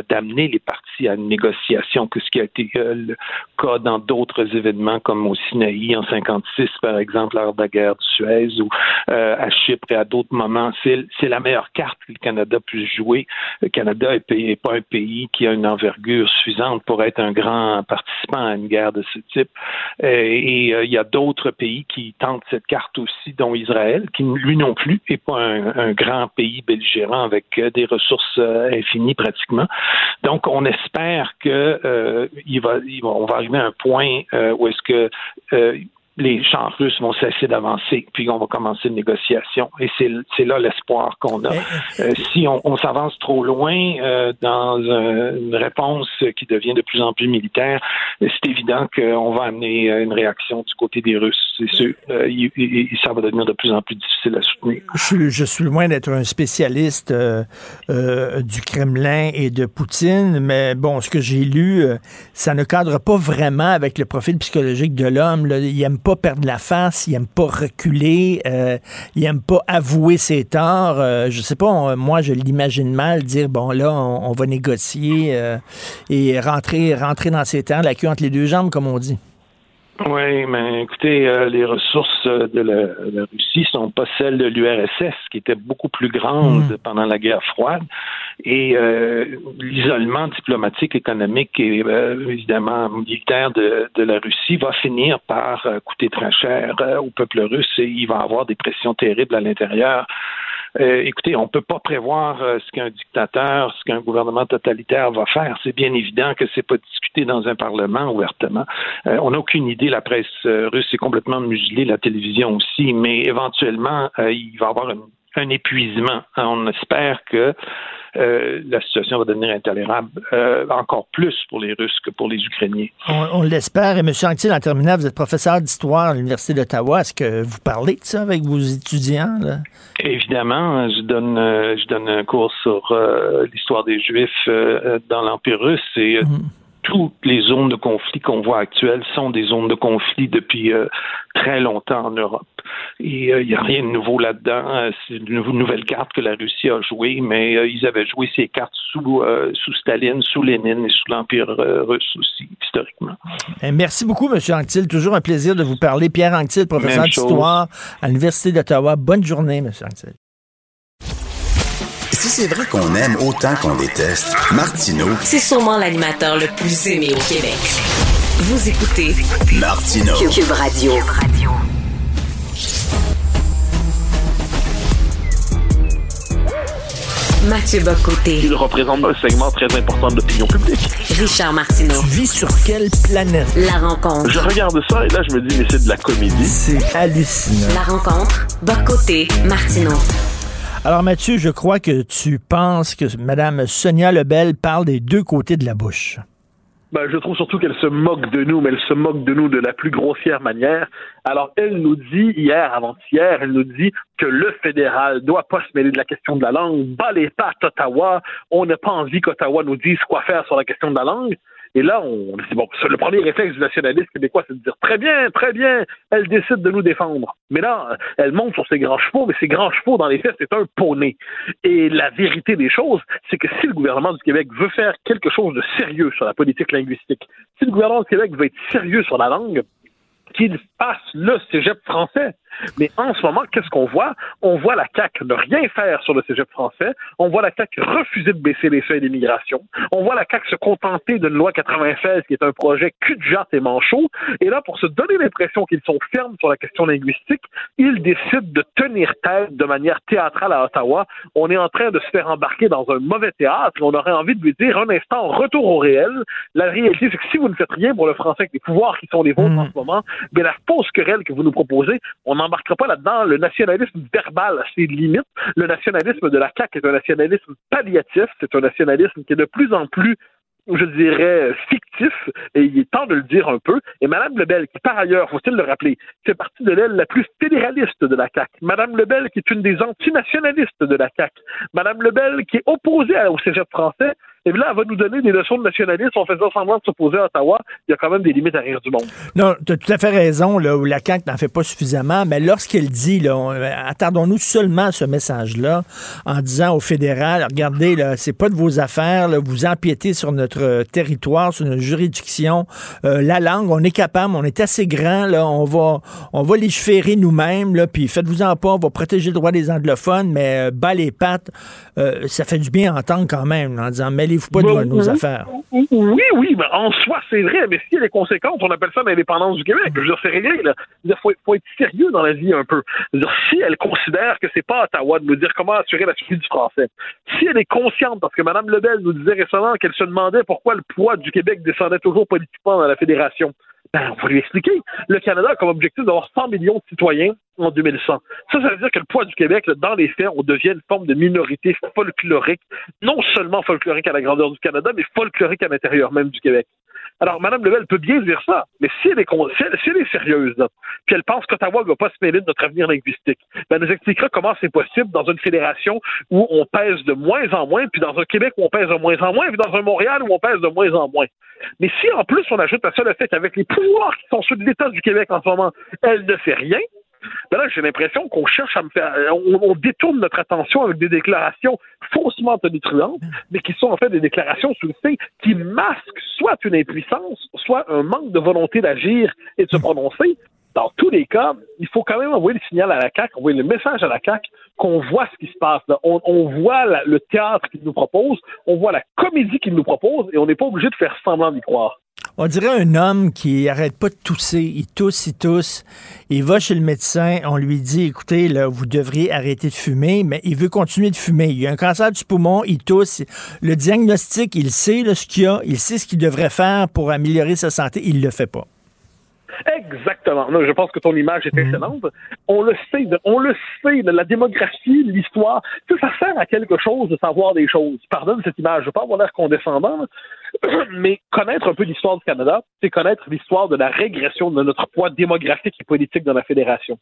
d'amener les partis à une négociation que ce qui a été le cas dans d'autres événements comme au Sinaï en 56, par exemple, lors de la guerre de Suez ou à Chypre et à d'autres moments. C'est la meilleure carte que le Canada puisse jouer. Le Canada n'est pas un pays qui a une envergure suffisante pour être un grand participant à une guerre de ce type. Euh, et euh, il y a d'autres pays qui tentent cette carte aussi, dont Israël, qui lui non plus n'est pas un, grand pays belligérant avec euh, des ressources infinies pratiquement. Donc, on espère que va arriver à un point où est-ce que les chars russes vont cesser d'avancer, puis on va commencer une négociation. Et c'est là l'espoir qu'on a. Euh, si on, s'avance trop loin euh, dans une réponse qui devient de plus en plus militaire, c'est évident qu'on va amener une réaction du côté des Russes, c'est sûr. et, ça va devenir de plus en plus difficile à soutenir. Je, je suis loin d'être un spécialiste du Kremlin et de Poutine, mais bon, ce que j'ai lu, ça ne cadre pas vraiment avec le profil psychologique de l'homme. Il aime pas perdre la face, il aime pas reculer, euh, il aime pas avouer ses torts. Euh, je sais pas, moi je l'imagine mal dire bon là on, va négocier euh, et rentrer rentrer dans ses terres, la queue entre les deux jambes comme on dit. Oui, mais écoutez, euh, les ressources de la, Russie sont pas celles de l'URSS, qui était beaucoup plus grande hmm. pendant la guerre froide. Et euh, l'isolement diplomatique, économique et euh, évidemment militaire de, de, la Russie va finir par coûter très cher au peuple russe et il va avoir des pressions terribles à l'intérieur. Euh, écoutez, on ne peut pas prévoir euh, ce qu'un dictateur, ce qu'un gouvernement totalitaire va faire. C'est bien évident que c'est pas discuté dans un parlement ouvertement. Euh, on n'a aucune idée. La presse russe est complètement muselée, la télévision aussi, mais éventuellement, il va y avoir un épuisement. On espère que euh, la situation va devenir intolérable euh, encore plus pour les Russes que pour les Ukrainiens. On, l'espère. Et M. Anctil, en terminant, vous êtes professeur d'histoire à l'Université d'Ottawa. Est-ce que vous parlez de ça avec vos étudiants? Évidemment, je donne, euh, je donne un cours sur l'histoire des Juifs dans l'Empire russe et mhm toutes les zones de conflit qu'on voit actuelles sont des zones de conflit depuis euh, très longtemps en Europe. Et il euh, n'y a rien de nouveau là-dedans. Euh, c'est une nouvelle carte que la Russie a jouée, mais ils avaient joué ces cartes sous, sous Staline, sous Lénine et sous l'Empire russe aussi, historiquement. Eh, merci beaucoup, M. Anctil. Toujours un plaisir de vous parler. Pierre Anctil, professeur d'histoire à l'Université d'Ottawa. Bonne journée, M. Anctil. Si c'est vrai qu'on aime autant qu'on déteste, Martineau, c'est sûrement l'animateur le plus aimé au Québec. Vous écoutez Martineau. Cube Radio. Mathieu Bocoté. Il représente un segment très important de l'opinion publique. Richard Martineau. Tu vis sur quelle planète? La rencontre. Je regarde ça et là, je me dis, mais c'est de la comédie. C'est hallucinant. La rencontre. Bocoté. Martineau. Alors Mathieu, je crois que tu penses que Mme Sonia Lebel parle des deux côtés de la bouche. Ben, je trouve surtout qu'elle se moque de nous, mais elle se moque de nous de la plus grossière manière. Alors, elle nous dit, hier, avant-hier, elle nous dit que le fédéral doit pas se mêler de la question de la langue, bas les pattes Ottawa, on n'a pas envie qu'Ottawa nous dise quoi faire sur la question de la langue. Et là, on bon, le premier réflexe du nationaliste québécois, c'est de dire, très bien, très bien, elle décide de nous défendre. Mais là, elle monte sur ses grands chevaux, mais ses grands chevaux, dans les faits, c'est un poney. Et la vérité des choses, c'est que si le gouvernement du Québec veut faire quelque chose de sérieux sur la politique linguistique, si le gouvernement du Québec veut être sérieux sur la langue, qu'il fasse le cégep français. Mais en ce moment, qu'est-ce qu'on voit? On voit la CAQ ne rien faire sur le cégep français. On voit la CAQ refuser de baisser les seuils d'immigration. On voit la CAQ se contenter d'une loi 96 qui est un projet cul de jatte et manchot. Et là, pour se donner l'impression qu'ils sont fermes sur la question linguistique, ils décident de tenir tête de manière théâtrale à Ottawa. On est en train de se faire embarquer dans un mauvais théâtre. On aurait envie de lui dire un instant, retour au réel. La réalité, c'est que si vous ne faites rien pour le français avec les pouvoirs qui sont les vôtres en ce moment, mais la fausse querelle que vous nous proposez, on n'embarquera pas là-dedans. Le nationalisme verbal a ses limites. Le nationalisme de la CAQ est un nationalisme palliatif. C'est un nationalisme qui est de plus en plus je dirais, fictif, et il est temps de le dire un peu. Et Mme Lebel, qui par ailleurs, faut-il le rappeler, fait partie de l'aile la plus fédéraliste de la CAQ. Mme Lebel, qui est une des antinationalistes de la CAQ. Mme Lebel, qui est opposée au cégep français, et là, elle va nous donner des leçons de nationalisme en faisant semblant de s'opposer à Ottawa. Il y a quand même des limites à rire du monde. Non, tu as tout à fait raison. Là, où la CAQ n'en fait pas suffisamment. Mais lorsqu'elle dit, là, attardons-nous seulement à ce message-là en disant au fédéral, regardez, là, c'est pas de vos affaires, là, vous empiétez sur notre territoire, sur notre juridiction. Euh, la langue, on est capable, on est assez grand, là, on va, on va légiférer nous-mêmes, là, puis faites-vous-en pas, on va protéger le droit des anglophones, mais euh, bas les pattes, euh, ça fait du bien à entendre quand même, en disant, mais pas de nos affaires. Oui, oui, mais en soi, c'est vrai, mais si elle est conséquente, on appelle ça l'indépendance du Québec. Je veux dire, c'est là. Il faut, faut, être sérieux dans la vie un peu. dire, si elle considère que c'est pas à Ottawa de nous dire comment assurer la suite du français, si elle est consciente, parce que Mme Lebel nous disait récemment qu'elle se demandait pourquoi le poids du Québec descendait toujours politiquement dans la fédération, Ben, on va lui expliquer. Le Canada a comme objectif d'avoir 100 millions de citoyens en 2100. Ça, ça veut dire que le poids du Québec, dans les faits, on devient une forme de minorité folklorique, non seulement folklorique à la grandeur du Canada, mais folklorique à l'intérieur même du Québec. Alors, Mme Lebel peut bien dire ça, mais si elle est, si est sérieuse, là, puis elle pense qu'Ottawa ne va pas se mêler de notre avenir linguistique, ben, elle nous expliquera comment c'est possible dans une fédération où on pèse de moins en moins, puis dans un Québec où on pèse de moins en moins, puis dans un Montréal où on pèse de moins en moins. Mais si en plus on ajoute à ça le fait qu'avec les pouvoirs qui sont ceux de l'État du Québec en ce moment, elle ne fait rien, ben là, j'ai l'impression qu'on cherche à me faire. On, détourne notre attention avec des déclarations faussement tonitruantes, mais qui sont en fait des déclarations sous le qui masquent soit une impuissance, soit un manque de volonté d'agir et de se prononcer. Dans tous les cas, il faut quand même envoyer le signal à la CAQ, envoyer le message à la CAQ qu'on voit ce qui se passe. On, on, voit le théâtre qu'il nous propose, on voit la comédie qu'il nous propose, et on n'est pas obligé de faire semblant d'y croire. On dirait un homme qui arrête pas de tousser, il tousse, il tousse, il va chez le médecin, on lui dit, écoutez, là, vous devriez arrêter de fumer, mais il veut continuer de fumer. Il a un cancer du poumon, il tousse. Le diagnostic, il sait ce qu'il a, il sait ce qu'il devrait faire pour améliorer sa santé, il le fait pas. Exactement. je pense que ton image est mhm. excellente. On le sait, on le sait, la démographie, l'histoire, ça sert à quelque chose de savoir des choses. Pardonne cette image, je veux pas avoir l'air condescendant, mais connaître un peu l'histoire du Canada, c'est connaître l'histoire de la régression de notre poids démographique et politique dans la fédération.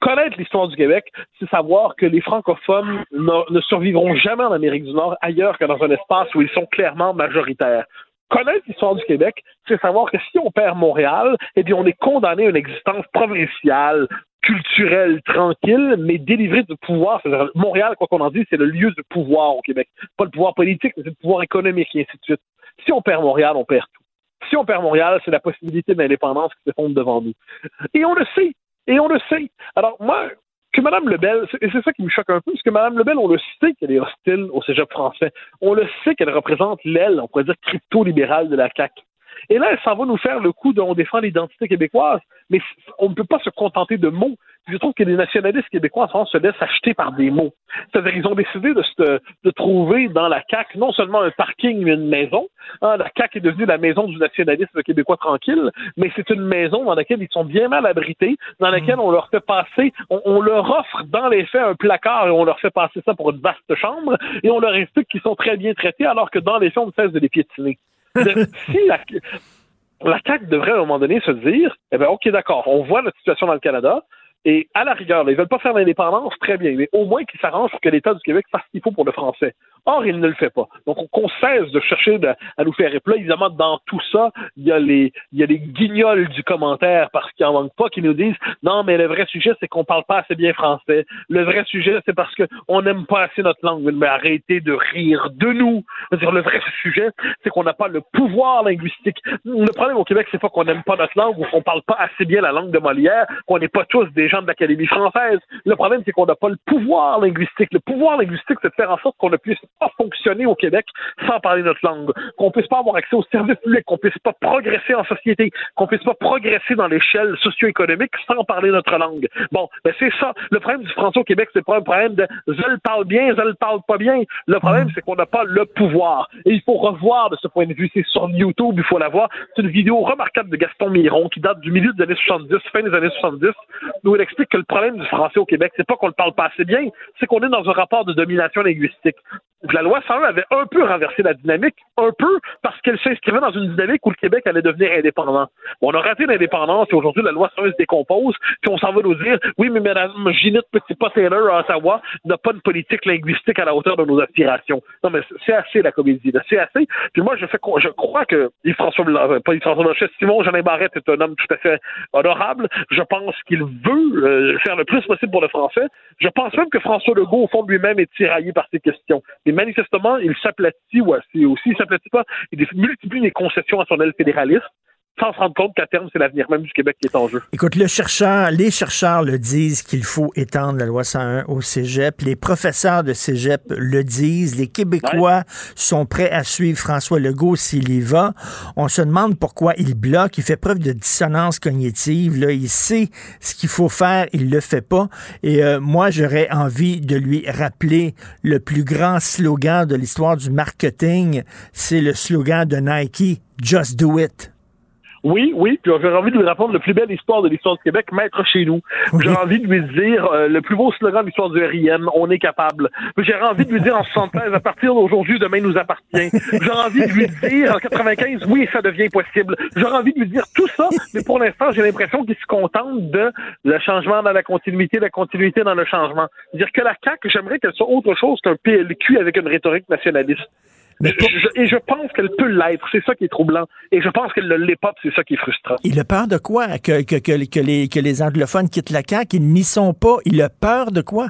Connaître l'histoire du Québec, c'est savoir que les francophones ne survivront jamais en Amérique du Nord ailleurs que dans un espace où ils sont clairement majoritaires connaître l'histoire du Québec, c'est savoir que si on perd Montréal, eh bien, on est condamné à une existence provinciale, culturelle, tranquille, mais délivrée de pouvoir. Montréal, quoi qu'on en dise, c'est le lieu de pouvoir au Québec. Pas le pouvoir politique, mais le pouvoir économique, et ainsi de suite. Si on perd Montréal, on perd tout. Si on perd Montréal, c'est la possibilité d'indépendance qui s'effondre devant nous. Et on le sait. Et on le sait. Alors, moi, que Mme Lebel, et c'est ça qui me choque un peu, parce que Mme Lebel, on le sait qu'elle est hostile au cégep français. On le sait qu'elle représente l'aile, on pourrait dire, crypto-libérale de la CAQ. Et là, elle s'en va nous faire le coup dont on défend l'identité québécoise, mais on ne peut pas se contenter de mots je trouve que les nationalistes québécois, en se laissent acheter par des mots. C'est-à-dire, ils ont décidé de, se, de trouver dans la CAQ non seulement un parking, mais une maison. Hein, la CAQ est devenue la maison du nationalisme québécois tranquille, mais c'est une maison dans laquelle ils sont bien mal abrités, dans laquelle on leur fait passer, on, leur offre dans les faits un placard et on leur fait passer ça pour une vaste chambre, et on leur explique qu'ils sont très bien traités, alors que dans les faits, on cesse de les piétiner. Si la, la devrait à un moment donné se dire, eh bien, OK, d'accord, on voit la situation dans le Canada, et à la rigueur, ils veulent pas faire l'indépendance, très bien, mais au moins qu'ils s'arrangent pour que l'État du Québec fasse ce qu'il faut pour le français. Or, il ne le fait pas. Donc, on, cesse de chercher à nous faire éplats. Évidemment, dans tout ça, il y a les, il y a les guignols du commentaire parce qu'il en manque pas qui nous disent non, mais le vrai sujet, c'est qu'on parle pas assez bien français. Le vrai sujet, c'est parce qu'on n'aime pas assez notre langue. Mais arrêtez de rire de nous. -dire, le vrai sujet, c'est qu'on n'a pas le pouvoir linguistique. Le problème au Québec, c'est pas qu'on n'aime pas notre langue ou qu'on parle pas assez bien la langue de Molière, qu'on n'est pas tous des gens de l'Académie française. Le problème, c'est qu'on n'a pas le pouvoir linguistique. Le pouvoir linguistique, c'est de faire en sorte qu'on ne puisse pas fonctionner au Québec sans parler notre langue, qu'on puisse pas avoir accès aux services publics, qu'on puisse pas progresser en société, qu'on puisse pas progresser dans l'échelle socio-économique sans parler notre langue. Bon, ben c'est ça. Le problème du français au Québec, c'est pas un problème de je le parle bien, je le parle pas bien. Le problème, c'est qu'on n'a pas le pouvoir. Et il faut revoir de ce point de vue. C'est sur YouTube, il faut la voir. C'est une vidéo remarquable de Gaston Miron qui date du milieu des années 70, fin des années 70, où il explique que le problème du français au Québec, c'est pas qu'on le parle pas assez bien, c'est qu'on est dans un rapport de domination linguistique la loi 101 avait un peu renversé la dynamique, un peu parce qu'elle s'inscrivait dans une dynamique où le Québec allait devenir indépendant. on a raté l'indépendance et aujourd'hui la loi 101 se décompose, puis on s'en va nous dire oui, mais madame Ginette Petit-Pas-Taylor à Ottawa n'a pas de politique linguistique à la hauteur de nos aspirations. Non, mais c'est assez la comédie, c'est assez. Puis moi, je fais je crois que Yves-François euh, pas Yves-François Blanchet, Simon Jeanin Barrette est un homme tout à fait honorable. Je pense qu'il veut euh, faire le plus possible pour le français. Je pense même que François Legault, au fond de lui-même, est tiraillé par ces questions manifestement, il s'aplatit, ou aussi, il s'aplatit pas, il multiplie les concessions à son aile fédéraliste sans se rendre compte qu'à terme, c'est l'avenir même du Québec qui est en jeu. Écoute, le chercheur, les chercheurs le disent qu'il faut étendre la loi 101 au cégep. Les professeurs de cégep le disent. Les Québécois sont prêts à suivre François Legault s'il y va. On se demande pourquoi il bloque. Il fait preuve de dissonance cognitive. Là. Il sait ce qu'il faut faire, il le fait pas. Et euh, moi, j'aurais envie de lui rappeler le plus grand slogan de l'histoire du marketing. C'est le slogan de Nike, Just Do It. Oui, oui, puis j'aurais envie de lui répondre le plus belle histoire de l'histoire du Québec, maître chez nous. J'aurais envie de lui dire euh, le plus beau slogan de l'histoire du RIM, on est capable. J'aurais envie de lui dire en 73, à partir d'aujourd'hui, demain nous appartient. J'aurais envie de lui dire en 95, oui, ça devient possible. J'aurais envie de lui dire tout ça, mais pour l'instant, j'ai l'impression qu'il se contente de le changement dans la continuité, la continuité dans le changement. Dire que la CAQ, j'aimerais qu'elle soit autre chose qu'un PLQ avec une rhétorique nationaliste. Et je pense qu'elle peut l'être. C'est ça qui est troublant. Et je pense qu'elle ne l'est pas, c'est ça qui est frustrant. Il a peur de quoi? Que, que, que, que, les, que les anglophones quittent la CAQ? Ils n'y sont pas. Il a peur de quoi?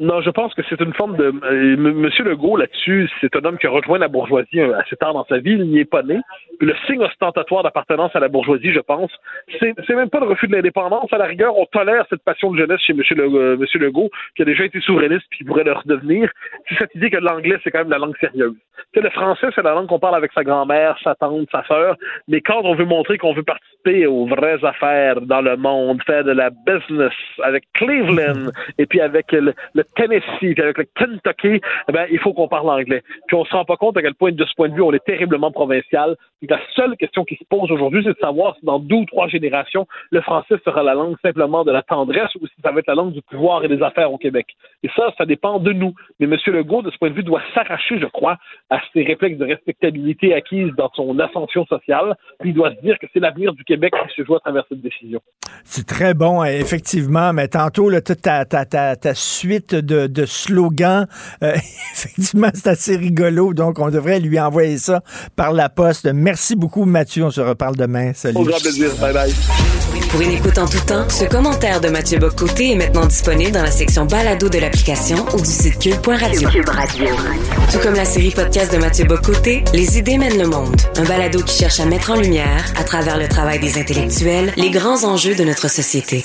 Non, je pense que c'est une forme de. Euh, Monsieur Legault, là-dessus, c'est un homme qui a rejoint la bourgeoisie euh, assez tard dans sa vie. Il n'y est pas né. Le signe ostentatoire d'appartenance à la bourgeoisie, je pense, c'est, même pas le refus de l'indépendance. À la rigueur, on tolère cette passion de jeunesse chez Monsieur, euh, Legault, qui a déjà été souverainiste puis qui pourrait le redevenir. C'est cette idée que l'anglais, c'est quand même la langue sérieuse. Le français, c'est la langue qu'on parle avec sa grand-mère, sa tante, sa sœur. Mais quand on veut montrer qu'on veut participer aux vraies affaires dans le monde, faire de la business avec Cleveland et puis avec le Tennessee, avec le Kentucky, eh ben, il faut qu'on parle anglais. Puis on se rend pas compte à quel point, de ce point de vue, on est terriblement provincial. Puis la seule question qui se pose aujourd'hui, c'est de savoir si dans deux ou trois générations, le français sera la langue simplement de la tendresse ou si ça va être la langue du pouvoir et des affaires au Québec. Et ça, ça dépend de nous. Mais M. Legault, de ce point de vue, doit s'arracher, je crois, à ses réflexes de respectabilité acquises dans son ascension sociale. Puis il doit se dire que c'est l'avenir du Québec qui se joue à travers cette décision. C'est très bon, effectivement. Mais tantôt, là, toute ta, ta, ta, ta suite de, de slogans, euh, effectivement, c'est assez rigolo. Donc, on devrait lui envoyer ça par la poste. Merci beaucoup, Mathieu. On se reparle demain. Salut. Au grand plaisir. Bye bye. Pour une écoute en tout temps, ce commentaire de Mathieu Bocoté est maintenant disponible dans la section balado de l'application ou du site cube.radio. Cube Radio. Tout comme la série podcast de Mathieu Bocoté, Les idées mènent le monde. Un balado qui cherche à mettre en lumière, à travers le travail des intellectuels, les grands enjeux de notre société.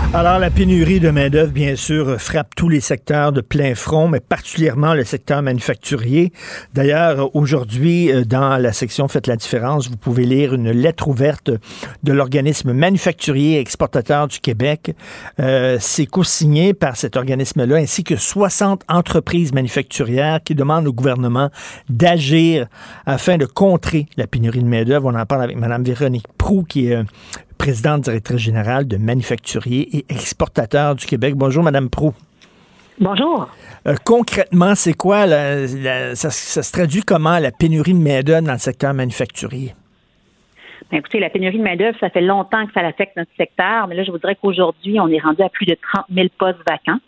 Alors, la pénurie de main-d'œuvre, bien sûr, frappe tous les secteurs de plein front, mais particulièrement le secteur manufacturier. D'ailleurs, aujourd'hui, euh, dans la section Faites la différence, vous pouvez lire une lettre ouverte de l'organisme manufacturier exportateur du Québec. Euh, C'est co-signé par cet organisme-là, ainsi que 60 entreprises manufacturières qui demandent au gouvernement d'agir afin de contrer la pénurie de main-d'œuvre. On en parle avec Mme Véronique Prou, qui est euh, présidente directrice générale de Manufacturiers et Exportateurs du Québec. Bonjour, Madame Prou. Bonjour. Euh, concrètement, c'est quoi, la, la- ça, ça se traduit comment la pénurie de main-d'œuvre dans le secteur manufacturier? Ben, écoutez, la pénurie de main-d'œuvre, ça fait longtemps que ça affecte notre secteur, mais là, je vous dirais qu'aujourd'hui, on est rendu à plus de 30 000 postes vacants.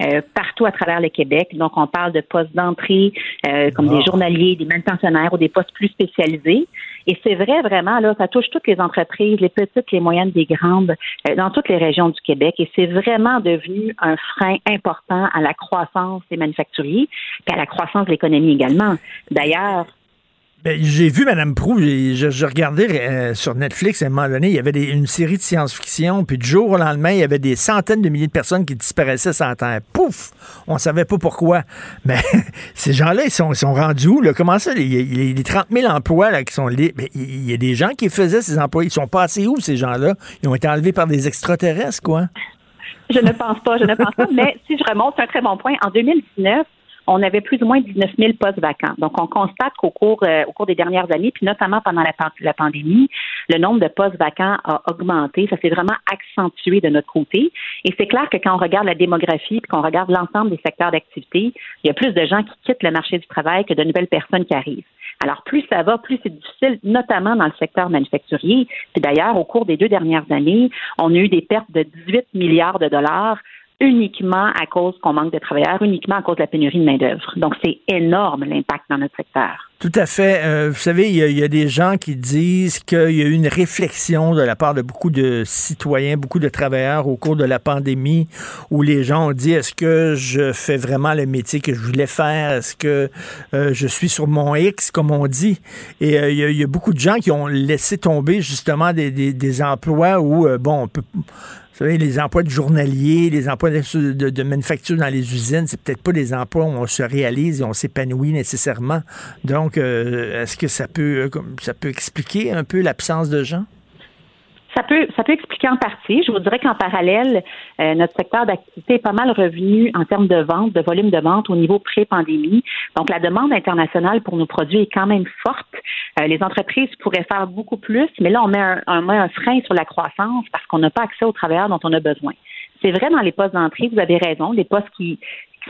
euh, partout à travers le Québec. Donc, on parle de postes d'entrée, euh, comme des journaliers, des manutentionnaires ou des postes plus spécialisés. Et c'est vrai, vraiment, là, ça touche toutes les entreprises, les petites, les moyennes, les grandes, euh, dans toutes les régions du Québec. Et c'est vraiment devenu un frein important à la croissance des manufacturiers, puis à la croissance de l'économie également. D'ailleurs, Ben, j'ai vu Mme Prou, je, regardais euh, sur Netflix à un moment donné, il y avait des- une série de science-fiction, puis du jour au lendemain, il y avait des centaines de milliers de personnes qui disparaissaient sans terre. Pouf! On savait pas pourquoi. Mais ces gens-là, ils sont, ils sont rendus où? Là? Comment ça? Les, les- les 30 000 emplois là, qui sont libres, ben, il y a des gens qui faisaient ces emplois. Ils sont passés où, ces gens-là? Ils ont été enlevés par des extraterrestres, quoi? Je ne pense pas, je ne pense pas. Mais si je remonte, c'est un très bon point. En 2019, on avait plus ou moins 19 000 postes vacants. Donc, on constate qu'au cours, euh, au cours des dernières années, puis notamment pendant la, pan- la pandémie, le nombre de postes vacants a augmenté. Ça s'est vraiment accentué de notre côté. Et c'est clair que quand on regarde la démographie, puis qu'on regarde l'ensemble des secteurs d'activité, il y a plus de gens qui quittent le marché du travail que de nouvelles personnes qui arrivent. Alors, plus ça va, plus c'est difficile, notamment dans le secteur manufacturier. Puis d'ailleurs, au cours des deux dernières années, on a eu des pertes de 18 milliards de dollars uniquement à cause qu'on manque de travailleurs, uniquement à cause de la pénurie de main-d'œuvre. Donc, c'est énorme l'impact dans notre secteur. Tout à fait. Euh, vous savez, il y, y a des gens qui disent qu'il y a eu une réflexion de la part de beaucoup de citoyens, beaucoup de travailleurs au cours de la pandémie, où les gens ont dit est-ce que je fais vraiment le métier que je voulais faire? Est-ce que euh, je suis sur mon X, comme on dit? Et euh, il y, y a beaucoup de gens qui ont laissé tomber justement des, des- des emplois où, euh, bon, on peut savez, les emplois de journaliers, les emplois de, de- manufacture dans les usines, c'est peut-être pas des emplois où on se réalise et on s'épanouit nécessairement. Donc, euh, est-ce que ça peut, euh, ça peut expliquer un peu l'absence de gens? Ça peut, expliquer en partie. Je vous dirais qu'en parallèle, euh, notre secteur d'activité est pas mal revenu en termes de vente, de volume de vente au niveau pré-pandémie. Donc, la demande internationale pour nos produits est quand même forte. Euh, les entreprises pourraient faire beaucoup plus, mais là, on met un, on met un frein sur la croissance parce qu'on n'a pas accès aux travailleurs dont on a besoin. C'est vrai dans les postes d'entrée, vous avez raison, les postes qui,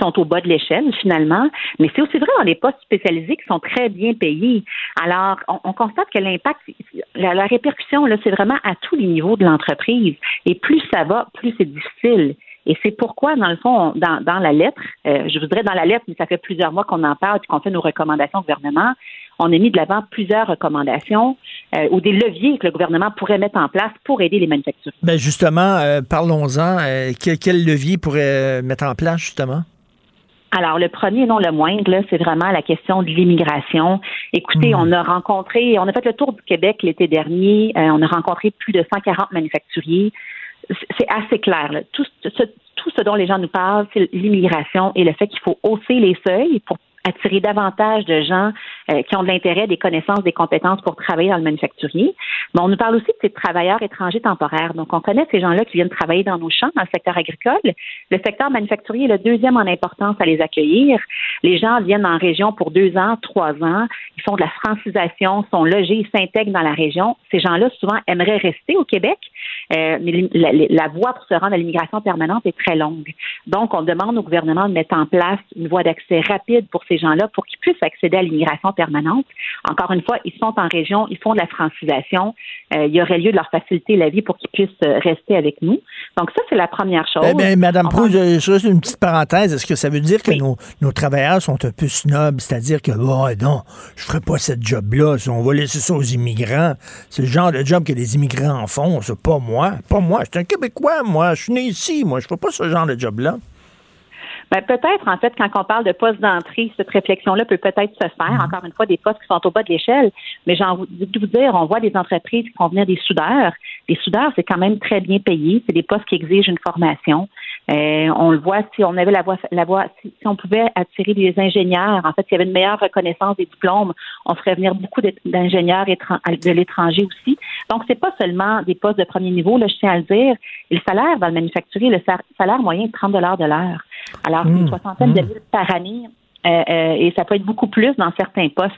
sont au bas de l'échelle finalement, mais c'est aussi vrai dans les postes spécialisés qui sont très bien payés. Alors, on, constate que l'impact, la, répercussion, là, c'est vraiment à tous les niveaux de l'entreprise. Et plus ça va, plus c'est difficile. Et c'est pourquoi, dans le fond, dans, la lettre, euh, je voudrais dans la lettre, mais ça fait plusieurs mois qu'on en parle et qu'on fait nos recommandations au gouvernement, on a mis de l'avant plusieurs recommandations euh, ou des leviers que le gouvernement pourrait mettre en place pour aider les manufacturiers. Bien justement, euh, parlons-en. quel, levier pourrait mettre en place, justement? Alors, le premier, non le moindre, c'est vraiment la question de l'immigration. Écoutez, hmm. on a rencontré, on a fait le tour du Québec l'été dernier, euh, on a rencontré plus de 140 manufacturiers. C'est assez clair. Tout, ce, tout ce dont les gens nous parlent, c'est l'immigration et le fait qu'il faut hausser les seuils pour attirer davantage de gens euh, qui ont de l'intérêt, des connaissances, des compétences pour travailler dans le manufacturier. Mais on nous parle aussi de ces travailleurs étrangers temporaires. Donc, on connaît ces gens-là qui viennent travailler dans nos champs, dans le secteur agricole. Le secteur manufacturier est le deuxième en importance à les accueillir. Les gens viennent en région pour deux ans, trois ans. Ils font de la francisation, sont logés, s'intègrent dans la région. Ces gens-là, souvent, aimeraient rester au Québec, euh, mais la, la voie pour se rendre à l'immigration permanente est très longue. Donc, on demande au gouvernement de mettre en place une voie d'accès rapide pour ces gens-là pour qu'ils puissent accéder à l'immigration permanente. Encore une fois, ils sont en région, ils font de la francisation. Euh, il y aurait lieu de leur faciliter la vie pour qu'ils puissent euh, rester avec nous. Donc ça, c'est la première chose. Eh bien, Madame Proulx, juste une petite parenthèse. Est-ce que ça veut dire que nos, nos, travailleurs sont un peu snobs, c'est-à-dire que oh, non, je ferai pas cette job-là, on va laisser ça aux immigrants. C'est le genre de job que les immigrants en font, c'est pas moi. Pas moi, je suis un Québécois, moi, je suis né ici, moi, je fais pas ce genre de job-là. Ben, peut-être, en fait, quand on parle de postes d'entrée, cette réflexion-là peut peut-être se faire. Mhm. Encore une fois, des postes qui sont au bas de l'échelle. Mais j'ai envie de vous dire, on voit des entreprises qui font venir des soudeurs. Les soudeurs, c'est quand même très bien payé. C'est des postes qui exigent une formation. Euh, on le voit si on avait la voie, la voie si, on pouvait attirer des ingénieurs. En fait, s'il y avait une meilleure reconnaissance des diplômes, on ferait venir beaucoup d'ingénieurs de l'étranger aussi. Donc, c'est pas seulement des postes de premier niveau. Là, je tiens à le dire. Le salaire dans le manufacturier, le salaire moyen est 30 dollars de l'heure. Alors, une mmh. soixantaine de mmh. mille par année. Euh, euh, et ça peut être beaucoup plus dans certains postes.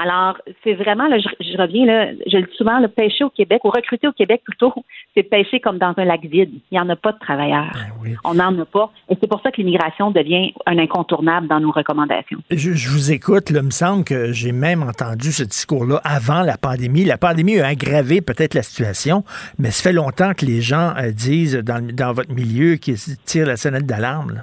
Alors, c'est vraiment, là, je, reviens, là, je le dis souvent, le pêcher au Québec, ou recruter au Québec plutôt, c'est pêcher comme dans un lac vide. Il n'y en a pas de travailleurs. Ben On n'en a pas. Et c'est pour ça que l'immigration devient un incontournable dans nos recommandations. Je, vous écoute, là, il me semble que j'ai même entendu ce discours-là avant la pandémie. La pandémie a aggravé peut-être la situation, mais ça fait longtemps que les gens euh, disent dans, dans votre milieu qu'ils tirent la sonnette d'alarme.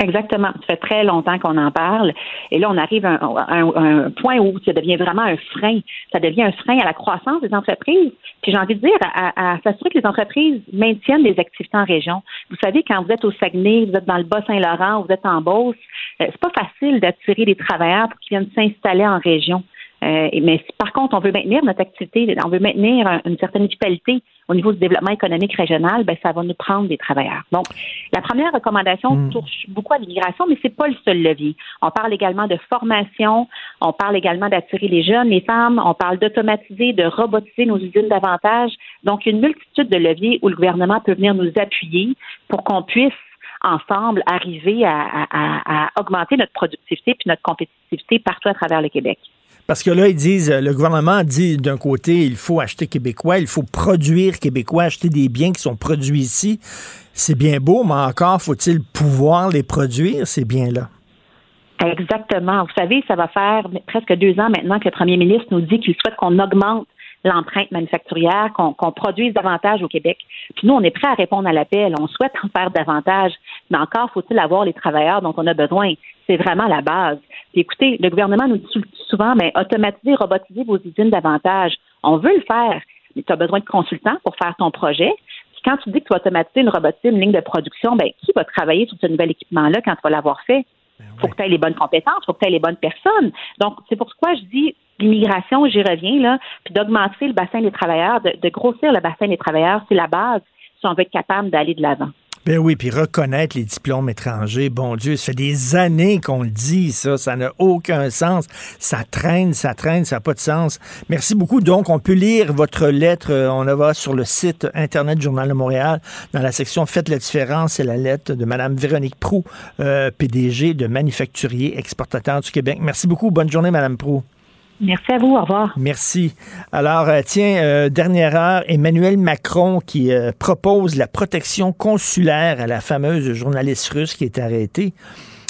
Exactement. Ça fait très longtemps qu'on en parle. Et là, on arrive à un, point où ça devient vraiment un frein. Ça devient un frein à la croissance des entreprises. Puis j'ai envie de dire, à, s'assurer que les entreprises maintiennent des activités en région. Vous savez, quand vous êtes au Saguenay, vous êtes dans le Bas-Saint-Laurent, vous êtes en Beauce, euh, c'est pas facile d'attirer des travailleurs pour qu'ils viennent s'installer en région. Euh, mais par contre, on veut maintenir notre activité, on veut maintenir une certaine vitalité au niveau du développement économique régional, ben, ça va nous prendre des travailleurs. Donc, la première recommandation hmm. touche beaucoup à l'immigration, mais c'est pas le seul levier. On parle également de formation, on parle également d'attirer les jeunes, les femmes, on parle d'automatiser, de robotiser nos usines davantage. Donc, une multitude de leviers où le gouvernement peut venir nous appuyer pour qu'on puisse ensemble arriver à, à augmenter notre productivité puis notre compétitivité partout à travers le Québec. Parce que là, ils disent, le gouvernement dit d'un côté, il faut acheter québécois, il faut produire québécois, acheter des biens qui sont produits ici. C'est bien beau, mais encore faut-il pouvoir les produire, ces biens-là. Exactement. Vous savez, ça va faire presque deux ans maintenant que le premier ministre nous dit qu'il souhaite qu'on augmente l'empreinte manufacturière, qu'on produise davantage au Québec. Puis nous, on est prêt à répondre à l'appel. On souhaite en faire davantage. Mais encore faut-il avoir les travailleurs dont on a besoin. C'est vraiment la base. Puis écoutez, le gouvernement nous dit souvent, mais automatiser, robotiser vos usines davantage. On veut le faire, mais tu as besoin de consultants pour faire ton projet. Puis quand tu dis que tu vas automatiser une robotiser une ligne de production, ben qui va travailler sur ce nouvel équipement-là quand tu vas l'avoir fait? Il ben faut que tu aies les bonnes compétences, il faut que tu aies les bonnes personnes. Donc, c'est pourquoi je dis l'immigration, j'y reviens, là, puis d'augmenter le bassin des travailleurs, de, grossir le bassin des travailleurs, c'est la base si on veut être capable d'aller de l'avant. Ben oui, puis reconnaître les diplômes étrangers, bon Dieu, ça fait des années qu'on le dit, ça, ça n'a aucun sens. Ça traîne, ça traîne, ça n'a pas de sens. Merci beaucoup. Donc, on peut lire votre lettre, euh, on va sur le site Internet Journal de Montréal, dans la section Faites la différence, c'est la lettre de Mme Véronique Prou, euh, PDG de Manufacturier Exportateur du Québec. Merci beaucoup. Bonne journée, Mme Prou. Merci à vous. Au revoir. Merci. Alors, euh, tiens, euh, dernière heure, Emmanuel Macron qui euh, propose la protection consulaire à la fameuse journaliste russe qui est arrêtée.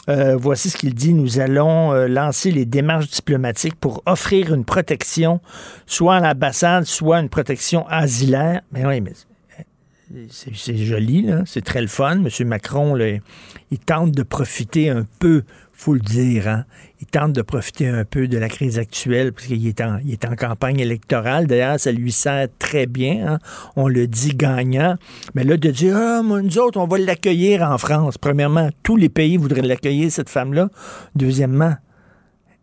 voici ce qu'il dit. Nous allons lancer les démarches diplomatiques pour offrir une protection, soit à l'ambassade, soit une protection asilaire. Mais oui, c'est joli. C'est très le fun. M. Macron, il tente de profiter un peu faut le dire, hein? Il tente de profiter un peu de la crise actuelle parce qu'il est en, campagne électorale. D'ailleurs, ça lui sert très bien. Hein? On le dit gagnant. Mais là, de dire, ah, nous autres, on va l'accueillir en France. Premièrement, tous les pays voudraient l'accueillir, cette femme-là. Deuxièmement,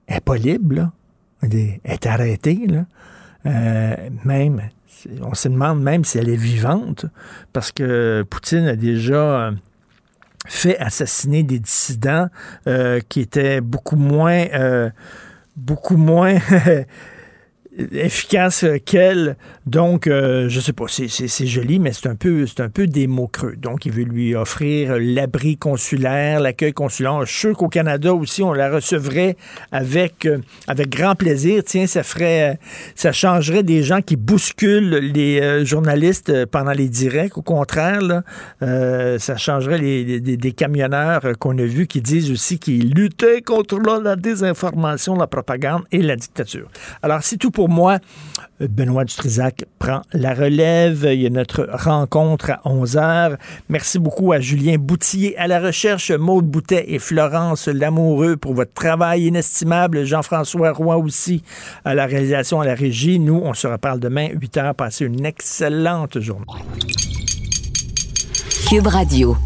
elle n'est pas libre. Elle est arrêtée. Euh, même, on se demande même si elle est vivante, parce que Poutine a déjà fait assassiner des dissidents euh, qui étaient beaucoup moins euh, beaucoup moins efficace qu'elle. Donc, euh, je sais pas, c'est joli, mais c'est un peu c'est un peu des mots creux. Donc, il veut lui offrir l'abri consulaire, l'accueil consulaire. Je suis sûr qu'au Canada aussi, on la recevrait avec euh, avec grand plaisir. Tiens, ça ferait, ça changerait des gens qui bousculent les euh, journalistes pendant les directs. Au contraire, ça changerait les, des camionneurs qu'on a vus qui disent aussi qu'ils luttaient contre la désinformation, la propagande et la dictature. Alors, c'est tout pour pour moi. Benoît Dutrisac prend la relève. Il y a notre rencontre à 11 h. Merci beaucoup à Julien Boutillier à la recherche, Maude Boutet et Florence Lamoureux pour votre travail inestimable. Jean-François Roy aussi à la réalisation, à la régie. Nous, on se reparle demain, 8 h. Passez une excellente journée. Cube Radio.